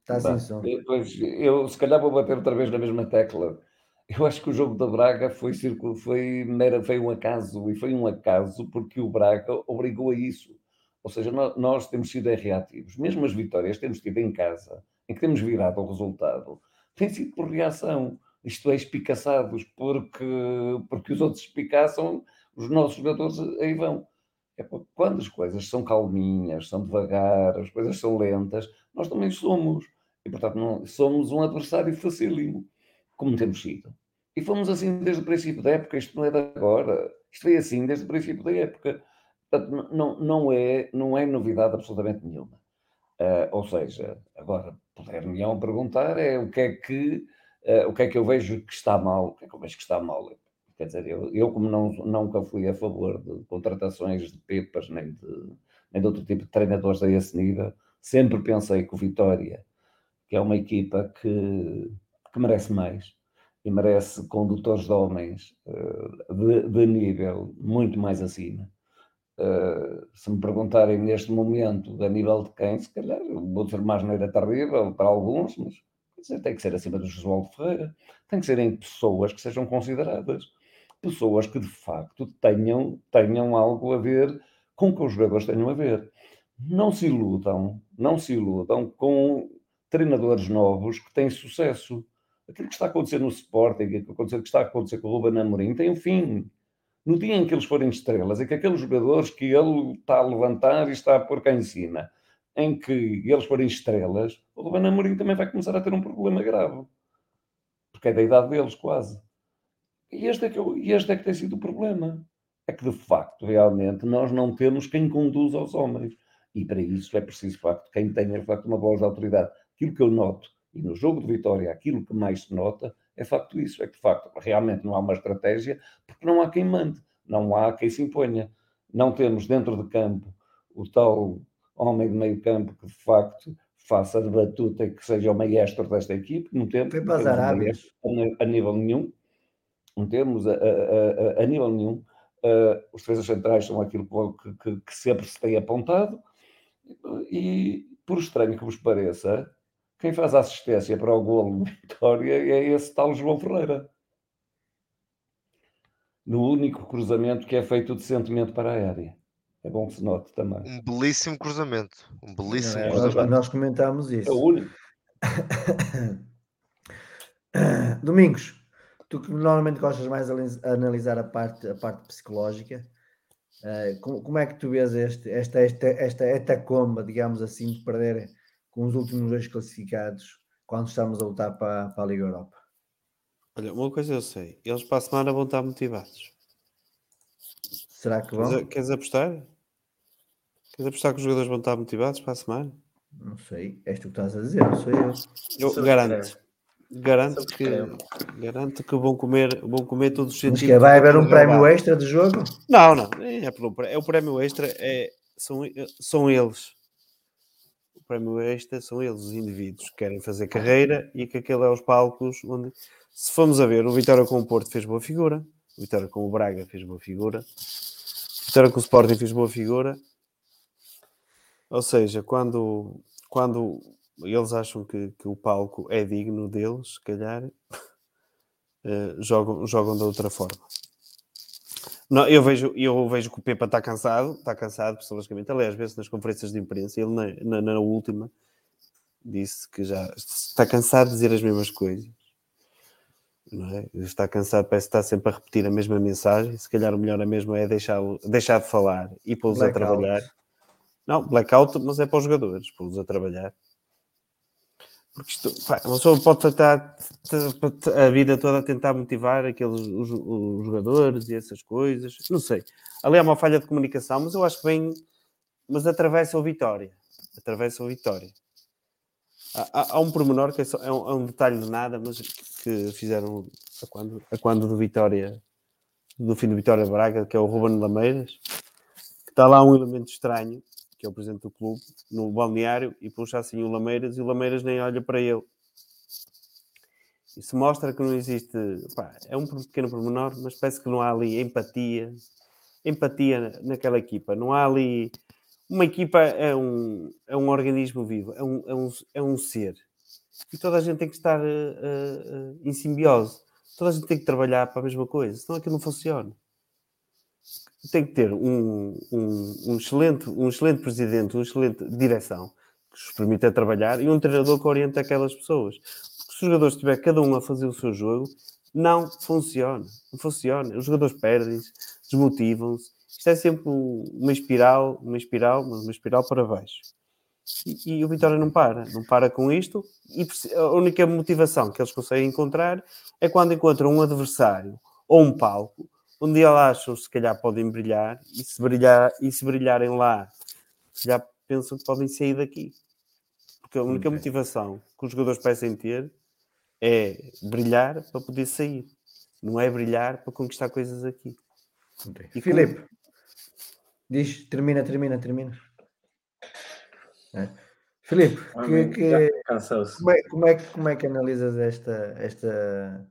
Está Bem, sem som. Pois, eu se calhar vou bater outra vez na mesma tecla. Eu acho que o jogo da Braga foi, foi, mera- foi um acaso, e foi um acaso porque o Braga obrigou a isso. Ou seja, nó- nós, temos sido reativos. Mesmo as vitórias que temos tido em casa, em que temos virado o resultado, tem sido por reação. Isto é, espicaçados, porque, porque os outros espicaçam, os nossos jogadores aí vão. É quando as coisas são calminhas, são devagar, as coisas são lentas, nós também somos. E, portanto, não, somos um adversário facílimo, como temos sido. E fomos assim desde o princípio da época, isto não é de agora. Isto foi assim desde o princípio da época. Portanto, não, não, é, não é novidade absolutamente nenhuma. Ah, ou seja, agora, poder-me perguntar é o que é que, ah, o que é que eu vejo que está mal, o que é que eu vejo que está mal. Quer dizer, eu, eu como não, nunca fui a favor de contratações de pepas nem de, nem de outro tipo de treinadores a esse nível. Sempre pensei que o Vitória, que é uma equipa que, que merece mais e merece condutores de homens uh, de, de, nível muito mais acima. Uh, se me perguntarem neste momento a nível de quem, se calhar vou dizer mais neira terrível para alguns, mas tem que ser acima do Josualdo Ferreira, tem que serem pessoas que sejam consideradas, pessoas que de facto tenham, tenham algo a ver com o que os jogadores tenham a ver. Não se iludam, não se iludam com treinadores novos que têm sucesso. Aquilo que está a acontecer no Sporting, aquilo que está a acontecer com o Ruben Amorim, tem um fim. No dia em que eles forem estrelas, é que aqueles jogadores que ele está a levantar e está a pôr cá em cima, em que eles forem estrelas, o Ruben Amorim também vai começar a ter um problema grave. Porque é da idade deles, quase. E este é que, eu, este é que tem sido o problema. É que, de facto, realmente, nós não temos quem conduza os homens. E para isso é preciso, de facto, quem tenha, de facto, uma voz de autoridade. Aquilo que eu noto, e no jogo de vitória, aquilo que mais se nota, é facto isso. É que, de facto, realmente não há uma estratégia, porque não há quem mande. Não há quem se imponha. Não temos dentro de campo o tal homem de meio campo que, de facto, faça de batuta e que seja o maestro desta equipe. Não temos, Foi para as a nível nenhum não temos a, a, a, a nível nenhum. Uh, os defesas centrais são aquilo que, que, que, sempre se tem apontado, e por estranho que vos pareça, quem faz a assistência para o golo de vitória é esse tal João Ferreira. No único cruzamento que é feito decentemente para a área. É bom que se note também. Um belíssimo cruzamento. Um belíssimo é, cruzamento. Nós, nós comentámos isso. É o único. [coughs] Domingos, tu que normalmente gostas mais de analisar a parte, a parte psicológica, uh, como, como, é que tu vês este, esta, esta, esta etacomba, digamos assim, de perder com os últimos dois classificados quando estamos a lutar para, para a Liga Europa? Olha, uma coisa eu sei, eles para a semana vão estar motivados. Será que vão? Queres, queres apostar? Queres apostar que os jogadores vão estar motivados para a semana? Não sei, és tu que estás a dizer, não sou eu. Eu garanto. Garanto que, garanto que vão comer, vão comer todos os sentidos. Mas vai haver um prémio extra de jogo? Não, não. É, pelo, é o prémio extra, é, são, são eles. Prémio extra são eles, os indivíduos que querem fazer carreira e que aquele é os palcos onde, se formos a ver, o Vitória com o Porto fez boa figura, o Vitória com o Braga fez boa figura, o Vitória com o Sporting fez boa figura. Ou seja, quando, quando eles acham que, que o palco é digno deles, se calhar uh, [laughs] jogam, jogam de outra forma. Não, eu, vejo, eu vejo que o Pepa está cansado, está cansado psicologicamente. Aliás, às vezes nas conferências de imprensa, ele na, na, na, última disse que já está cansado de dizer as mesmas coisas. É? Está cansado, parece que está sempre a repetir a mesma mensagem. Se calhar o melhor é mesmo é deixar, deixar de falar e pô-los a trabalhar. Não, blackout, mas é para os jogadores, pô-los a trabalhar. Porque isto, pá, uma pessoa pode tentar a vida toda a tentar motivar aqueles os, os, jogadores e essas coisas. Não sei. Ali há uma falha de comunicação, mas eu acho que vem. Mas atravessa o Vitória. Atravessa o Vitória. Há, há, há um pormenor que é, só, é, um, é, um, detalhe de nada, mas que fizeram a quando, a quando do Vitória, do fim do Vitória Braga, que é o Ruben Lameiras, que está lá um elemento estranho que é o presidente do clube, no balneário e puxa assim o Lameiras e o Lameiras nem olha para ele. Isso mostra que não existe. Pá, é um pequeno pormenor, mas parece que não há ali empatia, empatia naquela equipa. Não há ali. Uma equipa é um, é um organismo vivo, é um, é, um, é um ser. E toda a gente tem que estar uh, uh, em simbiose. Toda a gente tem que trabalhar para a mesma coisa, senão aquilo não funciona tem que ter um, um, um, excelente, um excelente presidente, uma excelente direção que os permita trabalhar e um treinador que oriente aquelas pessoas. Porque se os jogadores estiver cada um a fazer o seu jogo, não funciona. Não funciona. Os jogadores perdem-se, desmotivam-se. Isto é sempre uma espiral, uma espiral, uma espiral para baixo. E, e, o Vitória não para, não para com isto. E a única motivação que eles conseguem encontrar é quando encontram um adversário ou um palco onde eles acham se calhar podem brilhar e se, brilhar, e se brilharem lá, já pensam que podem sair daqui. Porque a única okay. motivação que os jogadores parecem ter é brilhar para poder sair, não é brilhar para conquistar coisas aqui. Okay. E Filipe, diz, termina, termina, termina. É. Filipe, que, Realmente, que- Cansou-se. como, é, como, é, que- como é que analisas esta, esta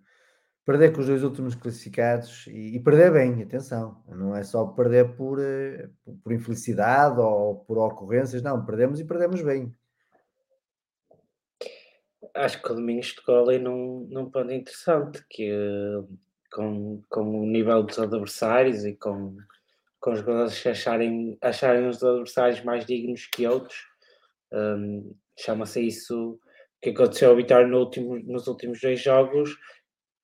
perder com os dois últimos classificados e, e perder bem, atenção, não é só perder por, eh, por- infelicidade ou por ocorrências, não, perdemos e perdemos bem. Acho que o Domingos tocou ali num, num ponto interessante, que com, com o nível dos adversários e com, com os jogadores acharem, acharem os adversários mais dignos que outros, hum, chama-se isso, que aconteceu ao Vitória no último, nos últimos dois jogos,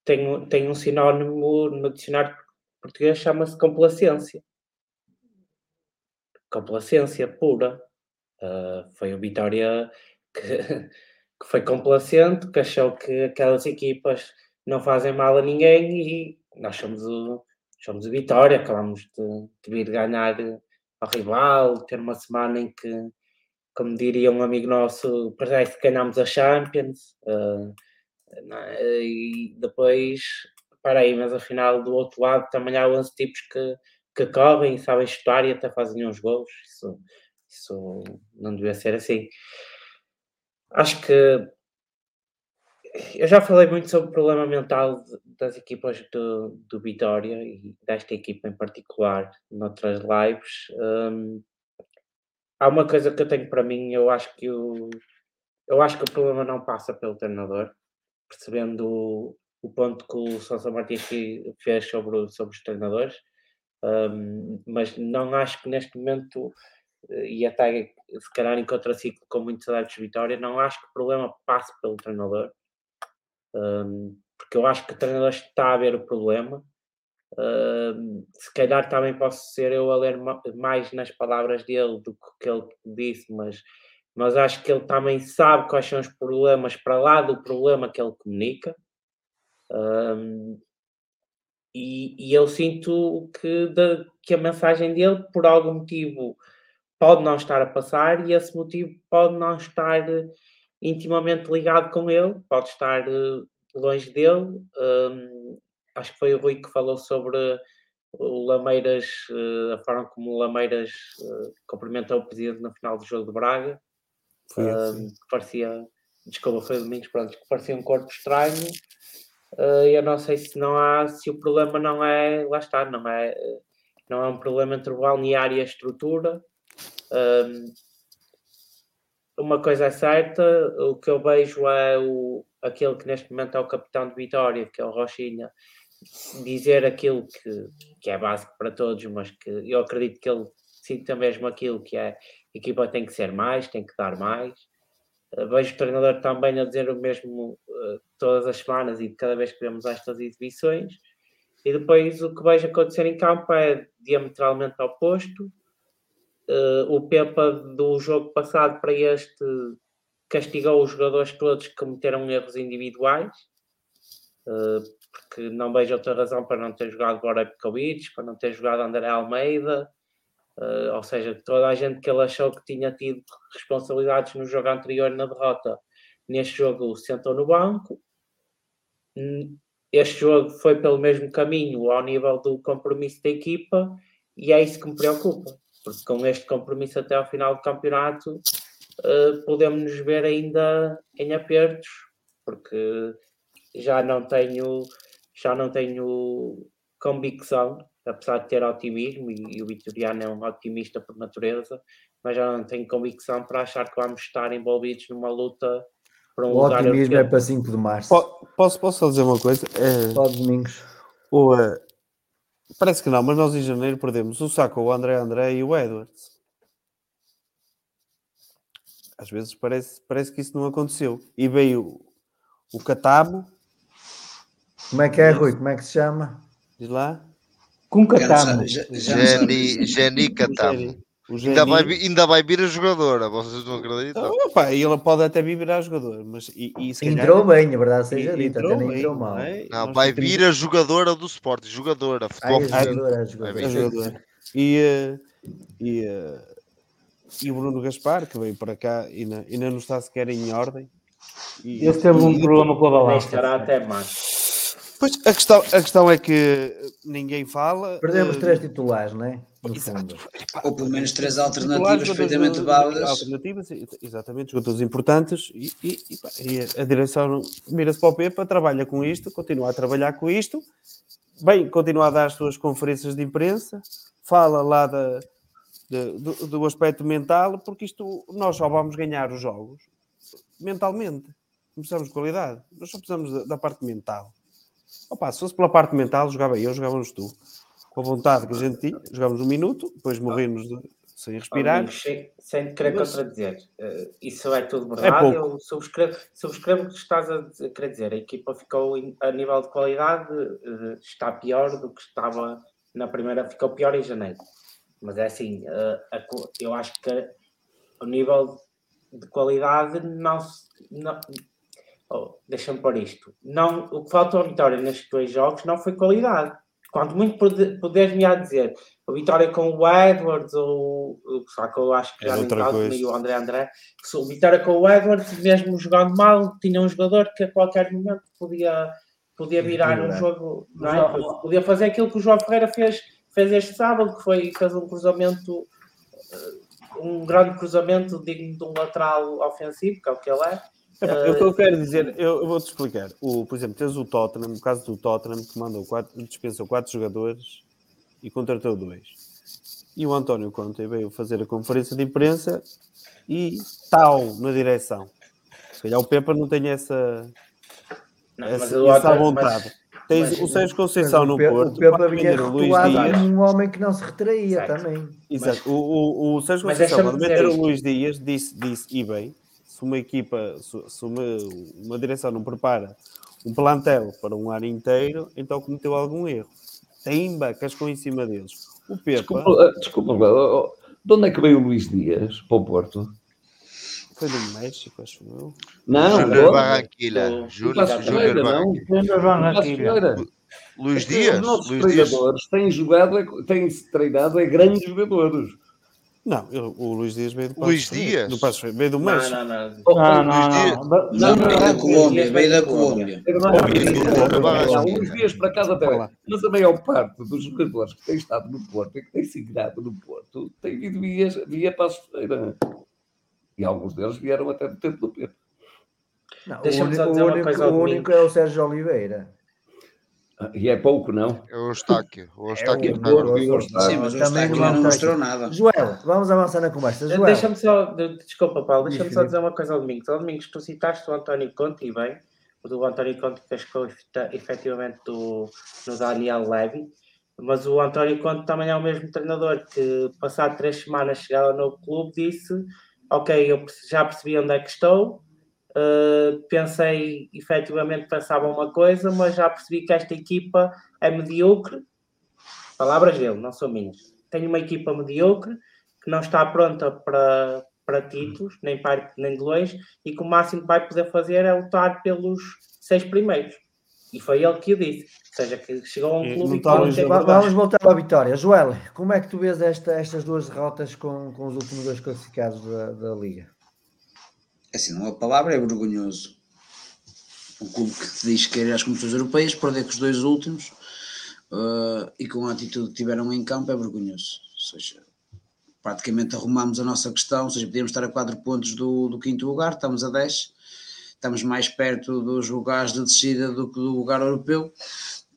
tem, tem um sinónimo no dicionário português, chama-se complacência. Complacência pura. Uh, foi o Vitória que, [laughs] que foi complacente, que achou que aquelas equipas não fazem mal a ninguém e nós somos o, somos o Vitória, acabamos de, de vir ganhar ao rival, ter uma semana em que, como diria um amigo nosso, parece que ganhámos a Champions. uh, é? e depois, para aí, mas afinal do outro lado também há 11 tipos que, que correm e sabem chutar e até fazem uns gols. Isso, isso não devia ser assim. Acho que eu já falei muito sobre o problema mental das equipas do, do Vitória e desta equipa em particular noutras lives. Hum, há uma coisa que eu tenho para mim, eu acho que o, eu acho que o problema não passa pelo treinador, percebendo o, o ponto que o Sousa Martins fe- fez sobre, sobre os treinadores, hum, mas não acho que neste momento eh, e até se calhar em contraciclo com muitos adeptos de Vitória, não acho que o problema passe pelo treinador, hum, porque eu acho que o treinador está a ver o problema. Hum, se calhar também posso ser eu a ler ma- mais nas palavras dele do que que ele disse, mas, mas acho que ele também sabe quais são os problemas para lá do problema que ele comunica. Hum, e, e eu sinto que, da- que a mensagem dele, por algum motivo, pode não estar a passar e esse motivo pode não estar eh, intimamente ligado com ele, pode estar eh, longe dele. Hum, acho que foi o Rui que falou sobre o Lameiras, eh, a forma como o Lameiras cumprimentou o presidente no final do jogo de Braga. Hum, assim. que parecia, desculpa, foi Domingos, pronto, que parecia um corpo estranho. Eh, eu não sei se não há, se o problema não é, lá está, não é, não é um problema entre o balneário e a estrutura. Um, uma coisa é certa, o que eu vejo é o, aquele que neste momento é o capitão de Vitória, que é o Rochinha, dizer aquilo que, que é básico para todos, mas que eu acredito que ele sinta mesmo aquilo que é a equipa tem que ser mais, tem que dar mais. Uh, vejo o treinador também a dizer o mesmo uh, todas as semanas e cada vez que vemos estas exibições. E depois o que vejo acontecer em campo é diametralmente oposto. Uh, o Pepa do jogo passado para este castigou os jogadores todos que cometeram erros individuais, porque não vejo outra razão para não ter jogado Borepkovic, para não ter jogado André Almeida, uh, ou seja, toda a gente que ele achou que tinha tido responsabilidades no jogo anterior na derrota, neste jogo sentou no banco. Este jogo foi pelo mesmo caminho ao nível do compromisso da equipa e é isso que me preocupa porque com este compromisso até ao final do campeonato uh, podemos nos ver ainda em apertos, porque já não tenho já não tenho convicção, apesar de ter otimismo, e, e o Vitoriano é um otimista por natureza, mas já não tenho convicção para achar que vamos estar envolvidos numa luta para um O lugar otimismo é europeu. para 5 de março. Po- Posso, posso só dizer uma coisa? É, Só domingos. o, eh, parece que não, mas nós em janeiro perdemos o Saco, o André André e o Edwards. Às vezes parece, parece que isso não aconteceu. E veio o Catamo, Como é que é, Rui? Como é que se chama? diz lá, Com nos Geni, Geni o Catamo. Geni. O Ainda vai, ainda vai vir a jogadora, vocês não acreditam? Ah, opa, e ele pode até vir virar jogador, mas e, e se calhar- Entrou bem, a verdade seja e- dita, até entrou nem mal. é? Não, vai vir a jogadora do Sport, jogadora, Ai, futebol a feminino. jogadora, a Vai jogadora. é jogador. E, eh, e, eh, e o Bruno Gaspar, que veio para cá, ainda, ainda não está sequer em ordem. E, Esse teve um e- problema com a balança. estará até março. Pois, a questão, a questão é que ninguém fala. Perdemos eh, três titulares, não é? Exato. Ou pelo menos três alternativas perfeitamente válidas. Alternativas, exatamente, jogadores importantes e, e- e, e a direção mira-se para o Pepa, trabalha com isto, continua a trabalhar com isto, bem, continua a dar as suas conferências de imprensa, fala lá da, de- do, do aspecto mental, porque isto nós só vamos ganhar os jogos mentalmente. Não precisamos de qualidade, nós só precisamos da, da parte mental. Opa, se fosse pela parte mental, jogava eu, jogávamos tu. Com a vontade que a gente tinha, jogávamos um minuto, depois morremos de- sem respirar. Amigos, sem, sem querer Mas- contradizer, eh, isso é tudo É verdade. pouco. eu subscrevo, subscrevo o que estás a dizer- querer dizer. A equipa ficou em- a nível de qualidade, eh, está pior do que estava na primeira, ficou pior em janeiro. Mas é assim, eh, a eu acho que o nível de qualidade não se. Não, oh, Deixa-me pôr isto. Não, o que faltou à vitória nestes dois jogos não foi qualidade. Quanto muito pode- poderes-me a dizer, a vitória com o Edwards ou só que eu acho que É já nem o André André, se a vitória com o Edwards, mesmo jogando mal, tinha um jogador que a qualquer momento podia, podia virar um jogo, não é? podia fazer aquilo que o João Ferreira fez, fez este sábado, que foi fez um cruzamento, eh, um grande cruzamento digno de um lateral ofensivo, que é o que ele é. O que eu quero dizer, eu, eu vou-te explicar. O, por exemplo, tens o Tottenham, no caso do Tottenham, que mandou quatro, dispensou quatro jogadores e contratou dois. E o António Conte veio fazer a conferência de imprensa e tal na direção. Se calhar o Pepa não tem essa, Não, essa, mas essa outro- vontade. mas- Tens mas- o Sérgio Conceição Mas no Porto, O Pepa vinha um homem que não se retraía Certo. também. Exato. O, o, o Sérgio Mas Conceição, quando venderam o. Luís Dias, disse, disse e bem, se uma equipa, se, se uma, uma direção não prepara um plantel para um ano inteiro, então cometeu algum erro. Tem cascou em cima deles. O Pepa Desculpa, ah, desculpa, oh, oh, de onde é que veio o Luís Dias para o Porto? foi do México, acho eu. Não, Júnior. Do- Júnior. Luís É que Dias. Os nossos Luís Dias. treinadores têm jogado, é- têm-se treinado é grandes jogadores. Não, eu- o Luís Dias veio do Passos Luís Dias? Do Ferreira, veio do Não, México. não, não. Não, não, Dias. não. Da- Não, Veio da não, Colômbia, veio da Colômbia. É Oh, Luís Dias, é para casa até. Olá. Mas a maior parte dos jogadores que têm estado no Porto e que têm se grado no Porto têm vindo via, via Passos Ferreira. E alguns deles vieram até do tempo do Pedro. Não, o único, o único- o único é o Sérgio Oliveira. E é pouco, não? É o Eustáquio. O É Eustáquio o agora. Porto, Sim, mas o Eustáquio não mostrou nada. Joel, vamos avançar na conversa. Joel, Deixa-me só, de- desculpa, Paulo, deixa-me só dizer uma coisa ao Domingos. Ao Domingos, tu citaste o António Conte e bem, o do António Conte que cascou efetivamente do, no Daniel Levy, mas o António Conte também é o mesmo treinador que, passado três semanas, chegado ao novo clube, disse: Ok, eu já percebi onde é que estou. Uh, pensei, efetivamente, pensava uma coisa, mas já percebi que esta equipa é medíocre. Palavras dele, não são minhas. Tenho uma equipa medíocre que não está pronta para, para títulos, nem para nem de longe, e que o máximo que vai poder fazer é lutar pelos seis primeiros. E foi ele que o disse. Ou seja, que chegou a um E clube não e que não Vamos voltar à vitória. Joel, como é que tu vês esta- estas duas derrotas com, com os últimos dois classificados da, da Liga? Assim, uma palavra é vergonhoso. Um clube que diz que ir às competições europeias, perder com os dois últimos uh, e com a atitude que tiveram em campo é vergonhoso. Ou seja, praticamente arrumamos a nossa questão, ou seja, podíamos estar a 4 pontos do, do quinto lugar, estamos a 10, estamos mais perto dos lugares de descida do que do lugar europeu.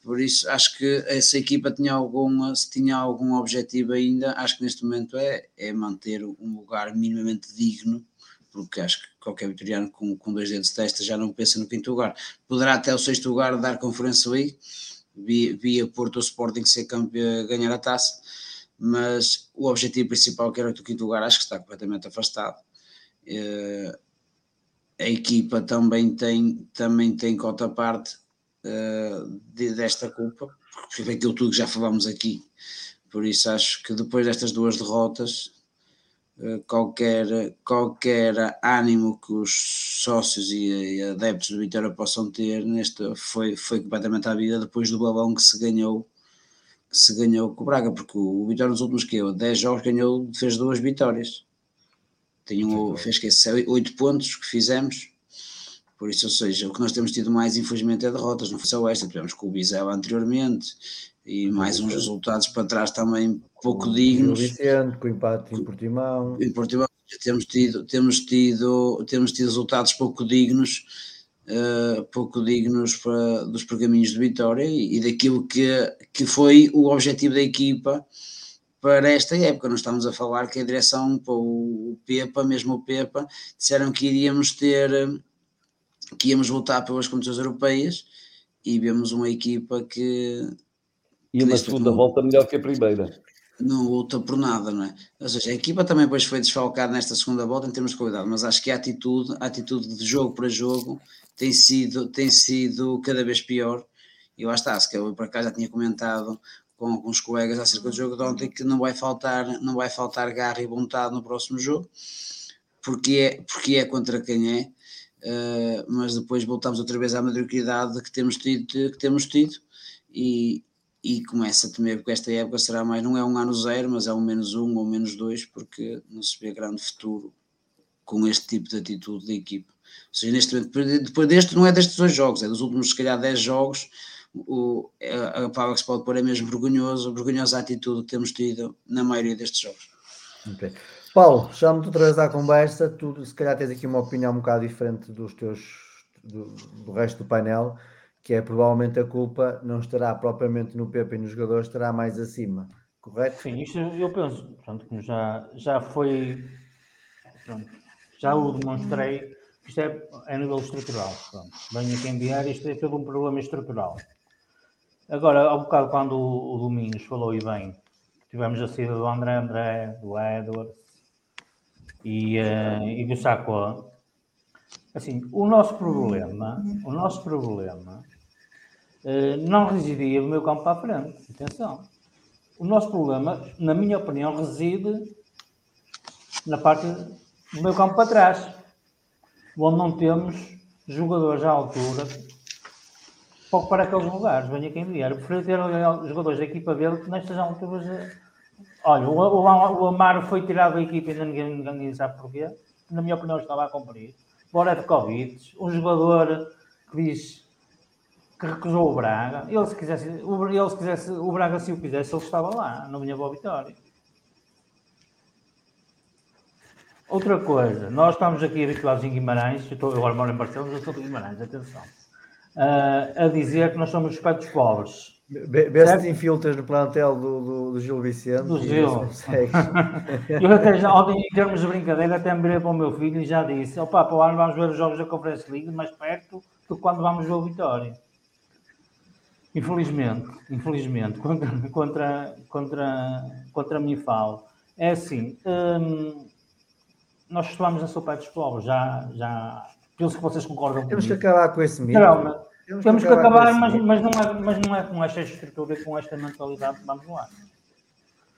Por isso, acho que essa equipa tinha algum, se tinha algum objetivo ainda, acho que neste momento é, é manter um lugar minimamente digno porque acho que qualquer vitoriano com, com dois dedos de testa já não pensa no quinto lugar. Poderá até o sexto lugar dar conferência aí, via, via Porto ou Sporting ser campeão, ganhar a taça, mas o objetivo principal que era o quinto lugar acho que está completamente afastado. Uh, a equipa também tem, também tem cota parte uh, de, desta culpa, porque aquilo tudo que já falámos aqui, por isso acho que depois destas duas derrotas qualquer, qualquer ânimo que os sócios e adeptos do Vitória possam ter neste foi, foi completamente à vida depois do balão que se ganhou que se ganhou com o Braga, porque o Vitória nos últimos que 10 jogos ganhou, fez duas vitórias. Tem um, fez que 8 pontos que fizemos Por isso, ou seja, o que nós temos tido mais, infelizmente, é derrotas. Não foi só esta, tivemos com o Bizela anteriormente e mais uns resultados para trás também pouco dignos. Vicente, com o empate em Portimão. Em Portimão temos tido, temos tido, temos tido resultados pouco dignos, uh, pouco dignos para, dos pergaminhos de vitória e, e daquilo que, que foi o objetivo da equipa para esta época. Nós estamos a falar que a direção, para o Pepa, mesmo o Pepa, disseram que iríamos ter, que íamos voltar pelas competições europeias e vemos uma equipa que. E uma segunda volta melhor que a primeira. Não luta por nada, não é? Ou seja, a equipa também depois foi desfalcada nesta segunda volta em termos de qualidade, mas acho que a atitude, a atitude de jogo para jogo tem sido, tem sido cada vez pior. E lá está, se eu para cá já tinha comentado com alguns colegas acerca do jogo de ontem que não vai faltar, não vai faltar garra e vontade no próximo jogo, porque é, porque é contra quem é, uh, mas depois voltamos outra vez à mediocridade que temos tido, que temos tido e, e começa a temer que esta época será mais, não é um ano zero, mas é um menos um ou menos dois, porque não se vê grande futuro com este tipo de atitude da equipa. Ou seja, neste momento, depois deste, não é destes dois jogos, é dos últimos, se calhar, 10 jogos, o, a, a palavra que se pode pôr é mesmo vergonhoso, vergonhosa a atitude que temos tido na maioria destes jogos. Okay. Paulo, chamo-te outra vez à conversa, tu se calhar tens aqui uma opinião um bocado diferente dos teus, do, do resto do painel, que é provavelmente a culpa não estará propriamente no Pepe e nos jogadores, estará mais acima, correto? Sim, isto eu penso, portanto, como já, já foi, pronto, já o demonstrei, isto é a nível estrutural, pronto, venho aqui enviar, isto é todo um problema estrutural. Agora, ao bocado, quando o, o Domingos falou e bem, tivemos a saída do André André, do Edwards e, uh, e do Sacó. Assim, o nosso problema, o nosso problema uh, não residia no meu campo para a frente. Atenção. O nosso problema, na minha opinião, reside na parte do meu campo para trás, onde não temos jogadores à altura pouco para aqueles lugares, venha quem vier. Eu prefiro ter jogadores da equipa dele que nestas alturas. Olha, o, o, o Amaro foi tirado da equipa e ninguém, ninguém sabe porquê. Na minha opinião, estava a cumprir. Bora de Covid, um jogador que diz que recusou o Braga. Ele, se quisesse, ele, se quisesse, o Braga, se o quisesse, ele estava lá, não vinha boa vitória. Outra coisa, nós estamos aqui habituados em Guimarães, eu, estou, eu agora moro em Barcelona, eu estou de Guimarães, atenção uh, a dizer que nós somos respetos pobres. Vê-se infiltras no plantel do, do, do Gil Vicente. Do Gil. [laughs] eu até já, em termos de brincadeira, até me virei para o meu filho e já disse: opa, para o ano vamos ver os jogos da Conferência League mais perto do que quando vamos ver o Vitória. Infelizmente, infelizmente, [laughs] contra, contra, contra, contra mim falo. É assim, hum, nós estamos na sopa dos povos, já, já penso que vocês concordam Temos comigo. que acabar com esse mito. Não, temos, temos que acabar, que mas, mas, não é, mas não é com esta estrutura e com esta mentalidade que vamos lá.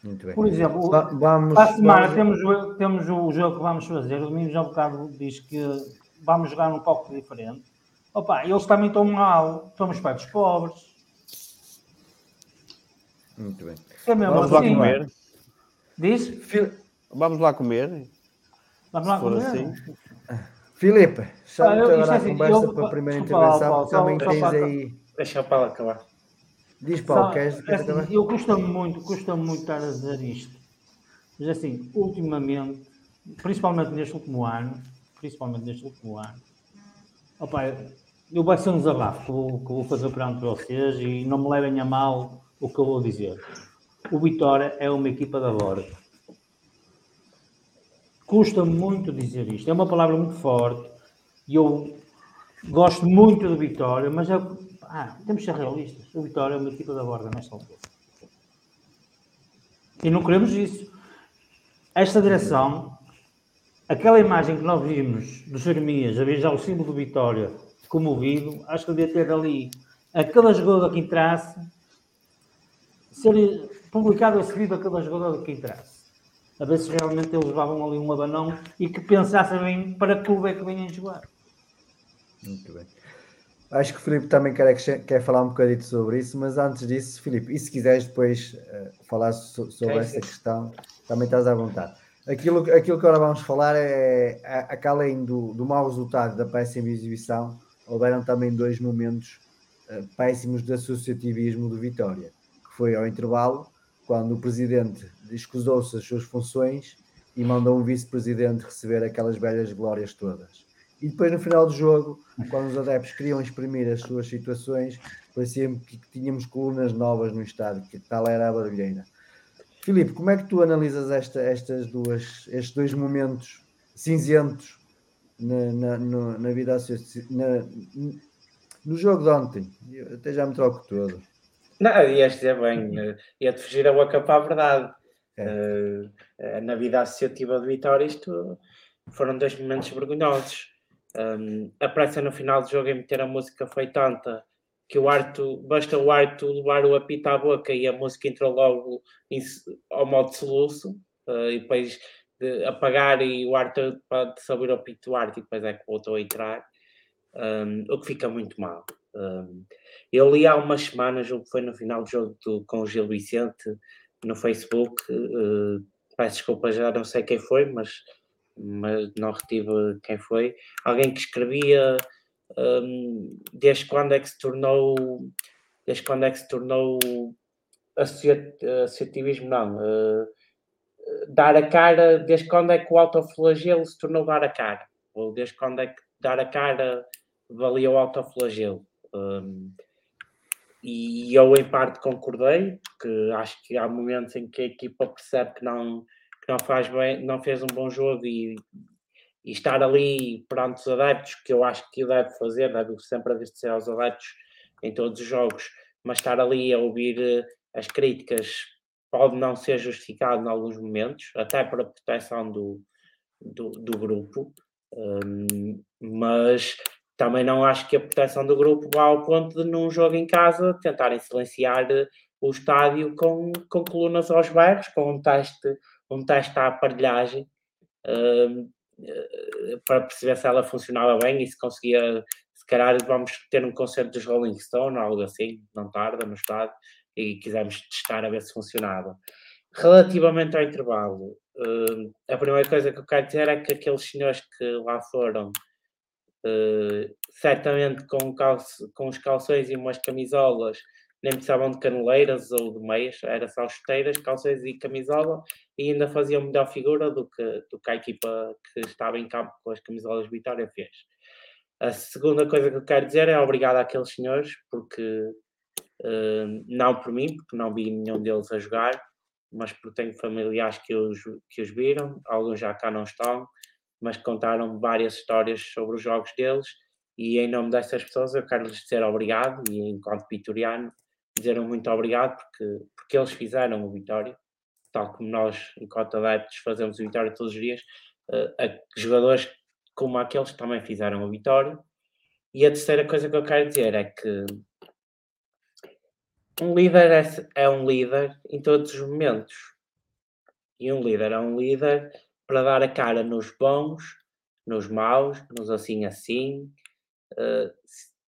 Muito bem. Por exemplo, vamos, para a semana vamos... temos, temos o jogo que vamos fazer. O Domingos já um bocado diz que vamos jogar um pouco diferente. Opa, eles também estão mal, somos pais pobres. Muito bem. É mesmo vamos assim, lá comer. Diz? Vamos lá comer. Vamos lá comer. Assim. Filipe, chama-te Ah, eu- agora é a assim, conversa eu- para a primeira lá, intervenção, Paulo, porque também só- tens só aí. Deixa a Paulo acabar. Diz Paulo, Só- queres, é queres assim, acabar? eu custa-me muito, custa-me muito estar a dizer isto. Mas assim, ultimamente, principalmente neste último ano, principalmente neste último ano, opa, eu vai ser um desabafo que vou, que vou fazer perante vocês e não me levem a mal o que eu vou dizer. O Vitória é uma equipa da borda. Custa-me muito dizer isto. É uma palavra muito forte e eu gosto muito do Vitória, mas é, ah, temos que ser realistas. O Vitória é uma equipa da borda nesta altura. E não queremos isso. Esta direção, aquela imagem que nós vimos do Jeremias a beijar o símbolo do Vitória comovido, acho que devia ter ali aquela jogadora que entrasse, ser publicado esse vídeo daquela jogadora que entrasse. A ver se realmente eles levavam ali um abanão e que pensassem bem para que clube é que venham jogar. Muito bem. Acho que o Filipe também quer, quer falar um bocadinho sobre isso, mas antes disso, Filipe, e se quiseres depois uh, falar so, sobre essa questão, também estás à vontade. Aquilo, aquilo que agora vamos falar é, é que além do, do mau resultado da péssima exibição, houveram também dois momentos uh, péssimos de associativismo do Vitória, que foi ao intervalo, quando o presidente escusou-se as suas funções e mandou um vice-presidente receber aquelas velhas glórias todas. E depois no final do jogo, quando os adeptos queriam exprimir as suas situações, parecia-me que tínhamos colunas novas no estádio, que tal era a barulheira. Filipe, como é que tu analisas esta, estas duas, estes dois momentos cinzentos na, na, no, na vida na, no jogo de ontem? Eu até já me troco todo. Não, ias dizer bem, eh, ia-te fugir a boca para a verdade. Uh, na vida associativa de Vitória, isto foram dois momentos vergonhosos. Um, a pressa no final do jogo em meter a música foi tanta que o Arto, basta o Arto levar o apito à boca e a música entrou logo em, ao modo soluço, uh, e depois de apagar e o Arto pode saber o apito do Arto e depois é que voltou a entrar, um, o que fica muito mal. Um, eu li há umas semanas, o que foi no final do jogo do, com o Gil Vicente no Facebook, uh, peço desculpa, já não sei quem foi, mas, mas não retive quem foi, alguém que escrevia um, desde quando é que se tornou desde quando é que se tornou associativismo não uh, dar a cara desde quando é que o autoflagelo se tornou dar a cara? Ou desde quando é que dar a cara valia o autoflagelo? Um, e eu em parte concordei porque acho que há momentos em que a equipa percebe que não que não faz bem não fez um bom jogo e e estar ali perante os adeptos, que eu acho que deve fazer, deve sempre agradecer aos adeptos em todos os jogos, mas estar ali a ouvir eh, as críticas pode não ser justificado em alguns momentos, até para proteção do, do, do grupo, um, mas também não acho que a proteção do grupo vá ao ponto de, num jogo em casa, tentarem silenciar eh, o estádio com, com colunas aos berros, com um teste, um teste à aparelhagem. Eh, para perceber se ela funcionava bem e se conseguia, se calhar vamos ter um concerto dos Rolling Stone ou algo assim, não tarda, no estado, e quisemos testar a ver se funcionava. Relativamente ao intervalo, uh, a primeira coisa que eu quero dizer é que aqueles senhores que lá foram, uh, certamente com, calço, com os calções e umas camisolas, nem precisavam de caneleiras ou de meias, era só chuteiras, calções e camisola, e ainda faziam melhor figura do que, do que a equipa que estava em campo com as camisolas de Vitória fez. A segunda coisa que eu quero dizer é obrigado àqueles senhores, porque uh, não por mim, porque não vi nenhum deles a jogar, mas porque tenho familiares que os, que os viram, alguns já cá não estão, mas contaram várias histórias sobre os jogos deles, e em nome dessas pessoas eu quero lhes dizer obrigado, e enquanto vitoriano, dizer muito obrigado porque, porque eles fizeram o Vitória, tal como nós, enquanto adeptos, fazemos o Vitória todos os dias, uh, jogadores como aqueles também fizeram o Vitória. E a terceira coisa que eu quero dizer é que um líder é, é um líder em todos os momentos. E um líder é um líder para dar a cara nos bons, nos maus, nos assim assim. Uh,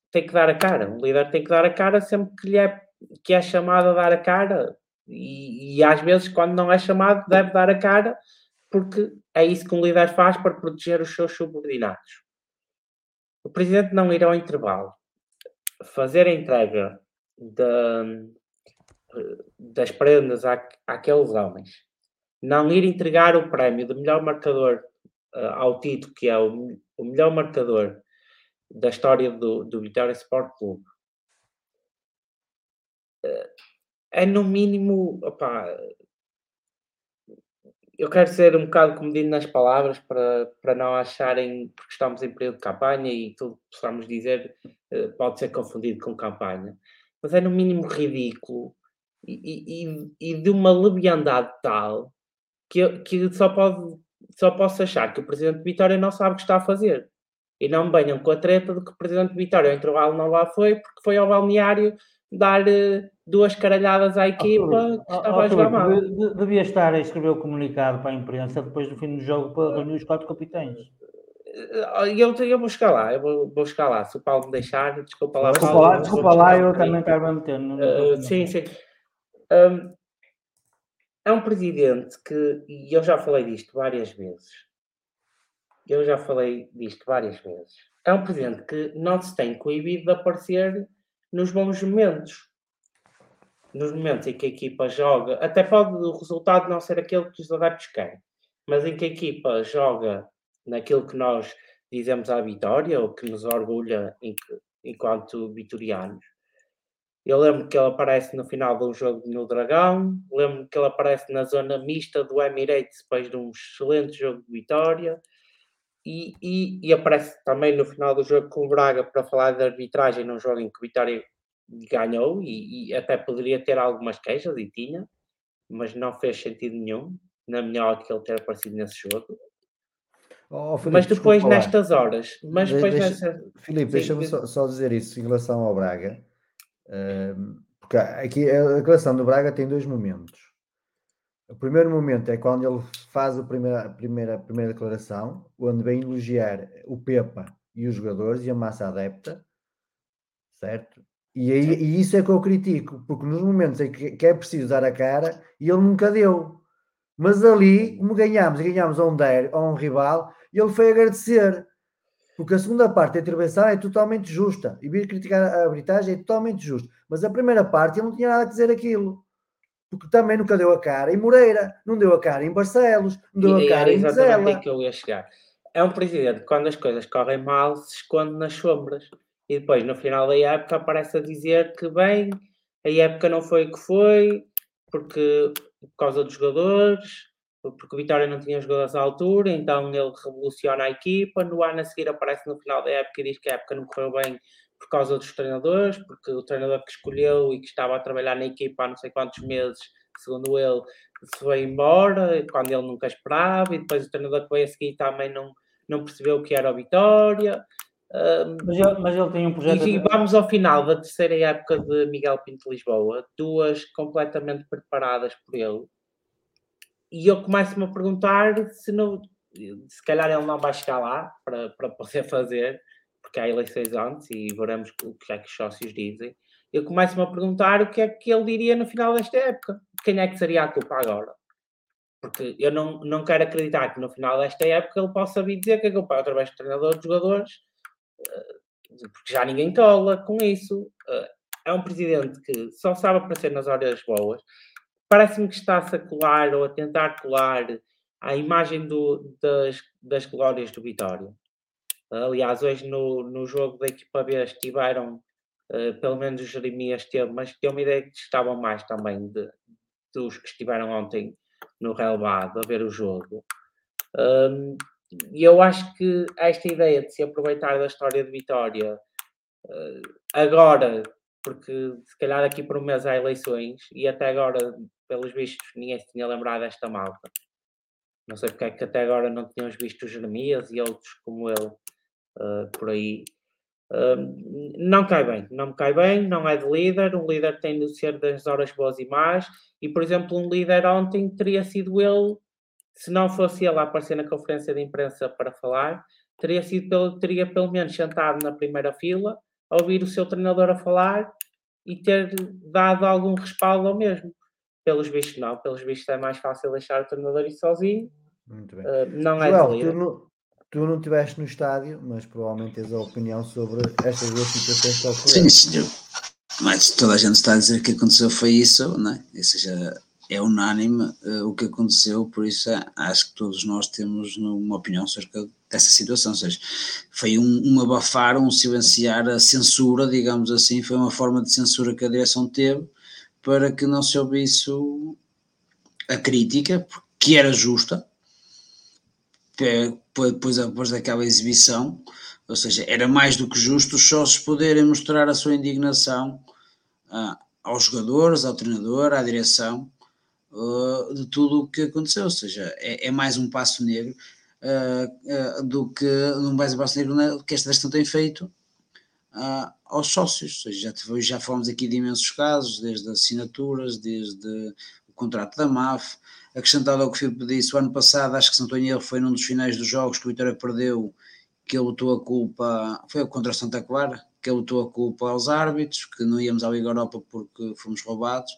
tem que dar a cara. Um líder tem que dar a cara sempre que lhe é que é chamado a dar a cara e, e, às vezes quando não é chamado deve dar a cara porque é isso que um líder faz para proteger os seus subordinados. O presidente não ir ao intervalo, fazer a entrega de, das prendas à, àqueles homens, não ir entregar o prémio de melhor marcador uh, ao Tito, que é o, o melhor marcador da história do, do Vitória Sport Clube, é no mínimo, eu quero ser um bocado comedido nas palavras para, para não acharem, porque estamos em período de campanha e tudo que possamos dizer eh, pode ser confundido com campanha, mas é no mínimo ridículo e, e, e de uma leviandade tal que, que só, pode, só posso achar que o Presidente de Vitória não sabe o que está a fazer. E não venham com a treta de que o Presidente de Vitória ao intervalo não lá foi porque foi ao balneário dar uh, duas caralhadas à equipa que estava a jogar mal. Devia estar a escrever o comunicado para a imprensa depois do fim do jogo para reunir os quatro capitães. Eh, eu, eu vou buscar lá, eu vou, vou buscar lá, se o Paulo me deixar, desculpa lá. Desculpa Paulo, lá, desculpa lá eu também quero me meter. Uh, sim, sim. Um, é um presidente que, e eu já falei disto várias vezes, eu já falei disto várias vezes, é um presidente que não se tem coibido de aparecer nos bons momentos. Nos momentos em que a equipa joga, até pode o resultado não ser aquele que os adeptos querem, mas em que a equipa joga naquilo que nós dizemos à vitória, ou que nos orgulha enquanto vitorianos. Eu lembro que ele aparece no final um jogo no Dragão, lembro que ele aparece na zona mista do Emirates depois de um excelente jogo de vitória, e, e, e, aparece também no final do jogo com o Braga para falar de arbitragem num jogo em que o Vitória ganhou e, e, até poderia ter algumas queixas e tinha, mas não fez sentido nenhum, na minha ótica, ele ter aparecido nesse jogo. Oh, mas depois nestas horas, mas de, depois deixa, nessa... Filipe, deixa-me só, só, dizer isso em relação ao Braga, porque aqui a declaração do Braga tem dois momentos. O primeiro momento é quando ele faz a primeira, a primeira, a primeira declaração, onde vem elogiar o Pepa e os jogadores e a massa adepta, certo? E, aí, e isso é que eu critico, porque nos momentos em que, que é preciso dar a cara, e ele nunca deu. Mas ali, como ganhámos, ganhámos a um, der, a um rival, ele foi agradecer. Porque a segunda parte da intervenção é totalmente justa. E vir criticar a arbitragem é totalmente justo. Mas a primeira parte ele não tinha nada a dizer aquilo porque também nunca deu a cara em Moreira, não deu a cara em Barcelos, não deu e, a cara em Zela. que eu ia chegar. É um presidente quando as coisas correm mal se esconde nas sombras e depois no final da época aparece a dizer que bem, a época não foi o que foi, porque por causa dos jogadores, porque o Vitória não tinha jogadores à altura, então ele revoluciona a equipa, no ano a seguir aparece no final da época e diz que a época não correu bem por causa dos treinadores, porque o treinador que escolheu e que estava a trabalhar na equipa há não sei quantos meses, segundo ele, se foi embora, quando ele nunca esperava, e depois o treinador que veio a seguir também não, não percebeu o que era a vitória. Mas, ele, mas ele tem um projeto. E, vamos ao final da terceira época de Miguel Pinto Lisboa, duas completamente preparadas por ele. E eu começo-me a perguntar se não, se calhar ele não vai chegar lá para, para poder fazer, porque há eleições antes e veremos o que é que os sócios dizem, eu começo-me a perguntar o que é que ele diria no final desta época. Quem é que seria a culpa agora? Porque eu não, não quero acreditar que no final desta época ele possa vir dizer que a culpa é através do treinador dos jogadores, eh, porque já ninguém cola com isso. Eh, é um presidente que só sabe aparecer nas horas boas. Parece-me que está-se a colar ou a tentar colar a imagem do, das, das glórias do Vitória. Aliás, hoje no, no jogo da equipa B estiveram, uh, pelo menos o Jeremias teve, mas tem uma ideia que estavam mais também de, dos que estiveram ontem no relevado a ver o jogo. Um, e eu acho que esta ideia de se aproveitar da história de Vitória uh, agora, porque se calhar aqui por um mês há eleições e até agora, pelos vistos, ninguém se tinha lembrado desta malta. Não sei porque é que até agora não tínhamos visto Jeremias e outros como ele uh, por aí. Uh, não cai bem, não me cai bem, não é de líder. Um líder tem de ser das horas boas e más. E, por exemplo, um líder ontem teria sido ele, se não fosse ele a aparecer na conferência de imprensa para falar, teria sido pelo, teria pelo menos sentado na primeira fila, a ouvir o seu treinador a falar e ter dado algum respaldo ao mesmo. Pelos vistos, não. Pelos vistos é mais fácil deixar o treinador ir sozinho. Muito bem. Uh, não é Joel, tu, no, Tu não estiveste no estádio, mas provavelmente tens a opinião sobre estas duas situações que ocorreram. Sim, senhor. Mas toda a gente está a dizer que aconteceu foi isso, não é? Ou seja, é unânime uh, o que aconteceu, por isso é, acho que todos nós temos uma opinião acerca dessa situação. Ou seja, foi um, um abafar, um silenciar a censura, digamos assim, foi uma forma de censura que a direção teve para que não se ouvisse a crítica, que era justa, depois, depois daquela exibição, ou seja, era mais do que justo os sócios poderem mostrar a sua indignação uh, aos jogadores, ao treinador, à direção, uh, de tudo o que aconteceu, ou seja, é, é mais um passo negro uh, do que um mais um passo negro que esta gestão tem feito aos sócios, já, já falamos aqui de imensos casos, desde assinaturas, desde o contrato da MAF, acrescentado ao que o Filipe disse, o ano passado, acho que Santo Antonio foi num dos finais dos jogos que o Vitória perdeu, que ele botou a culpa, foi contra Santa Clara, que ele botou a culpa aos árbitros, que não íamos à Liga Europa porque fomos roubados.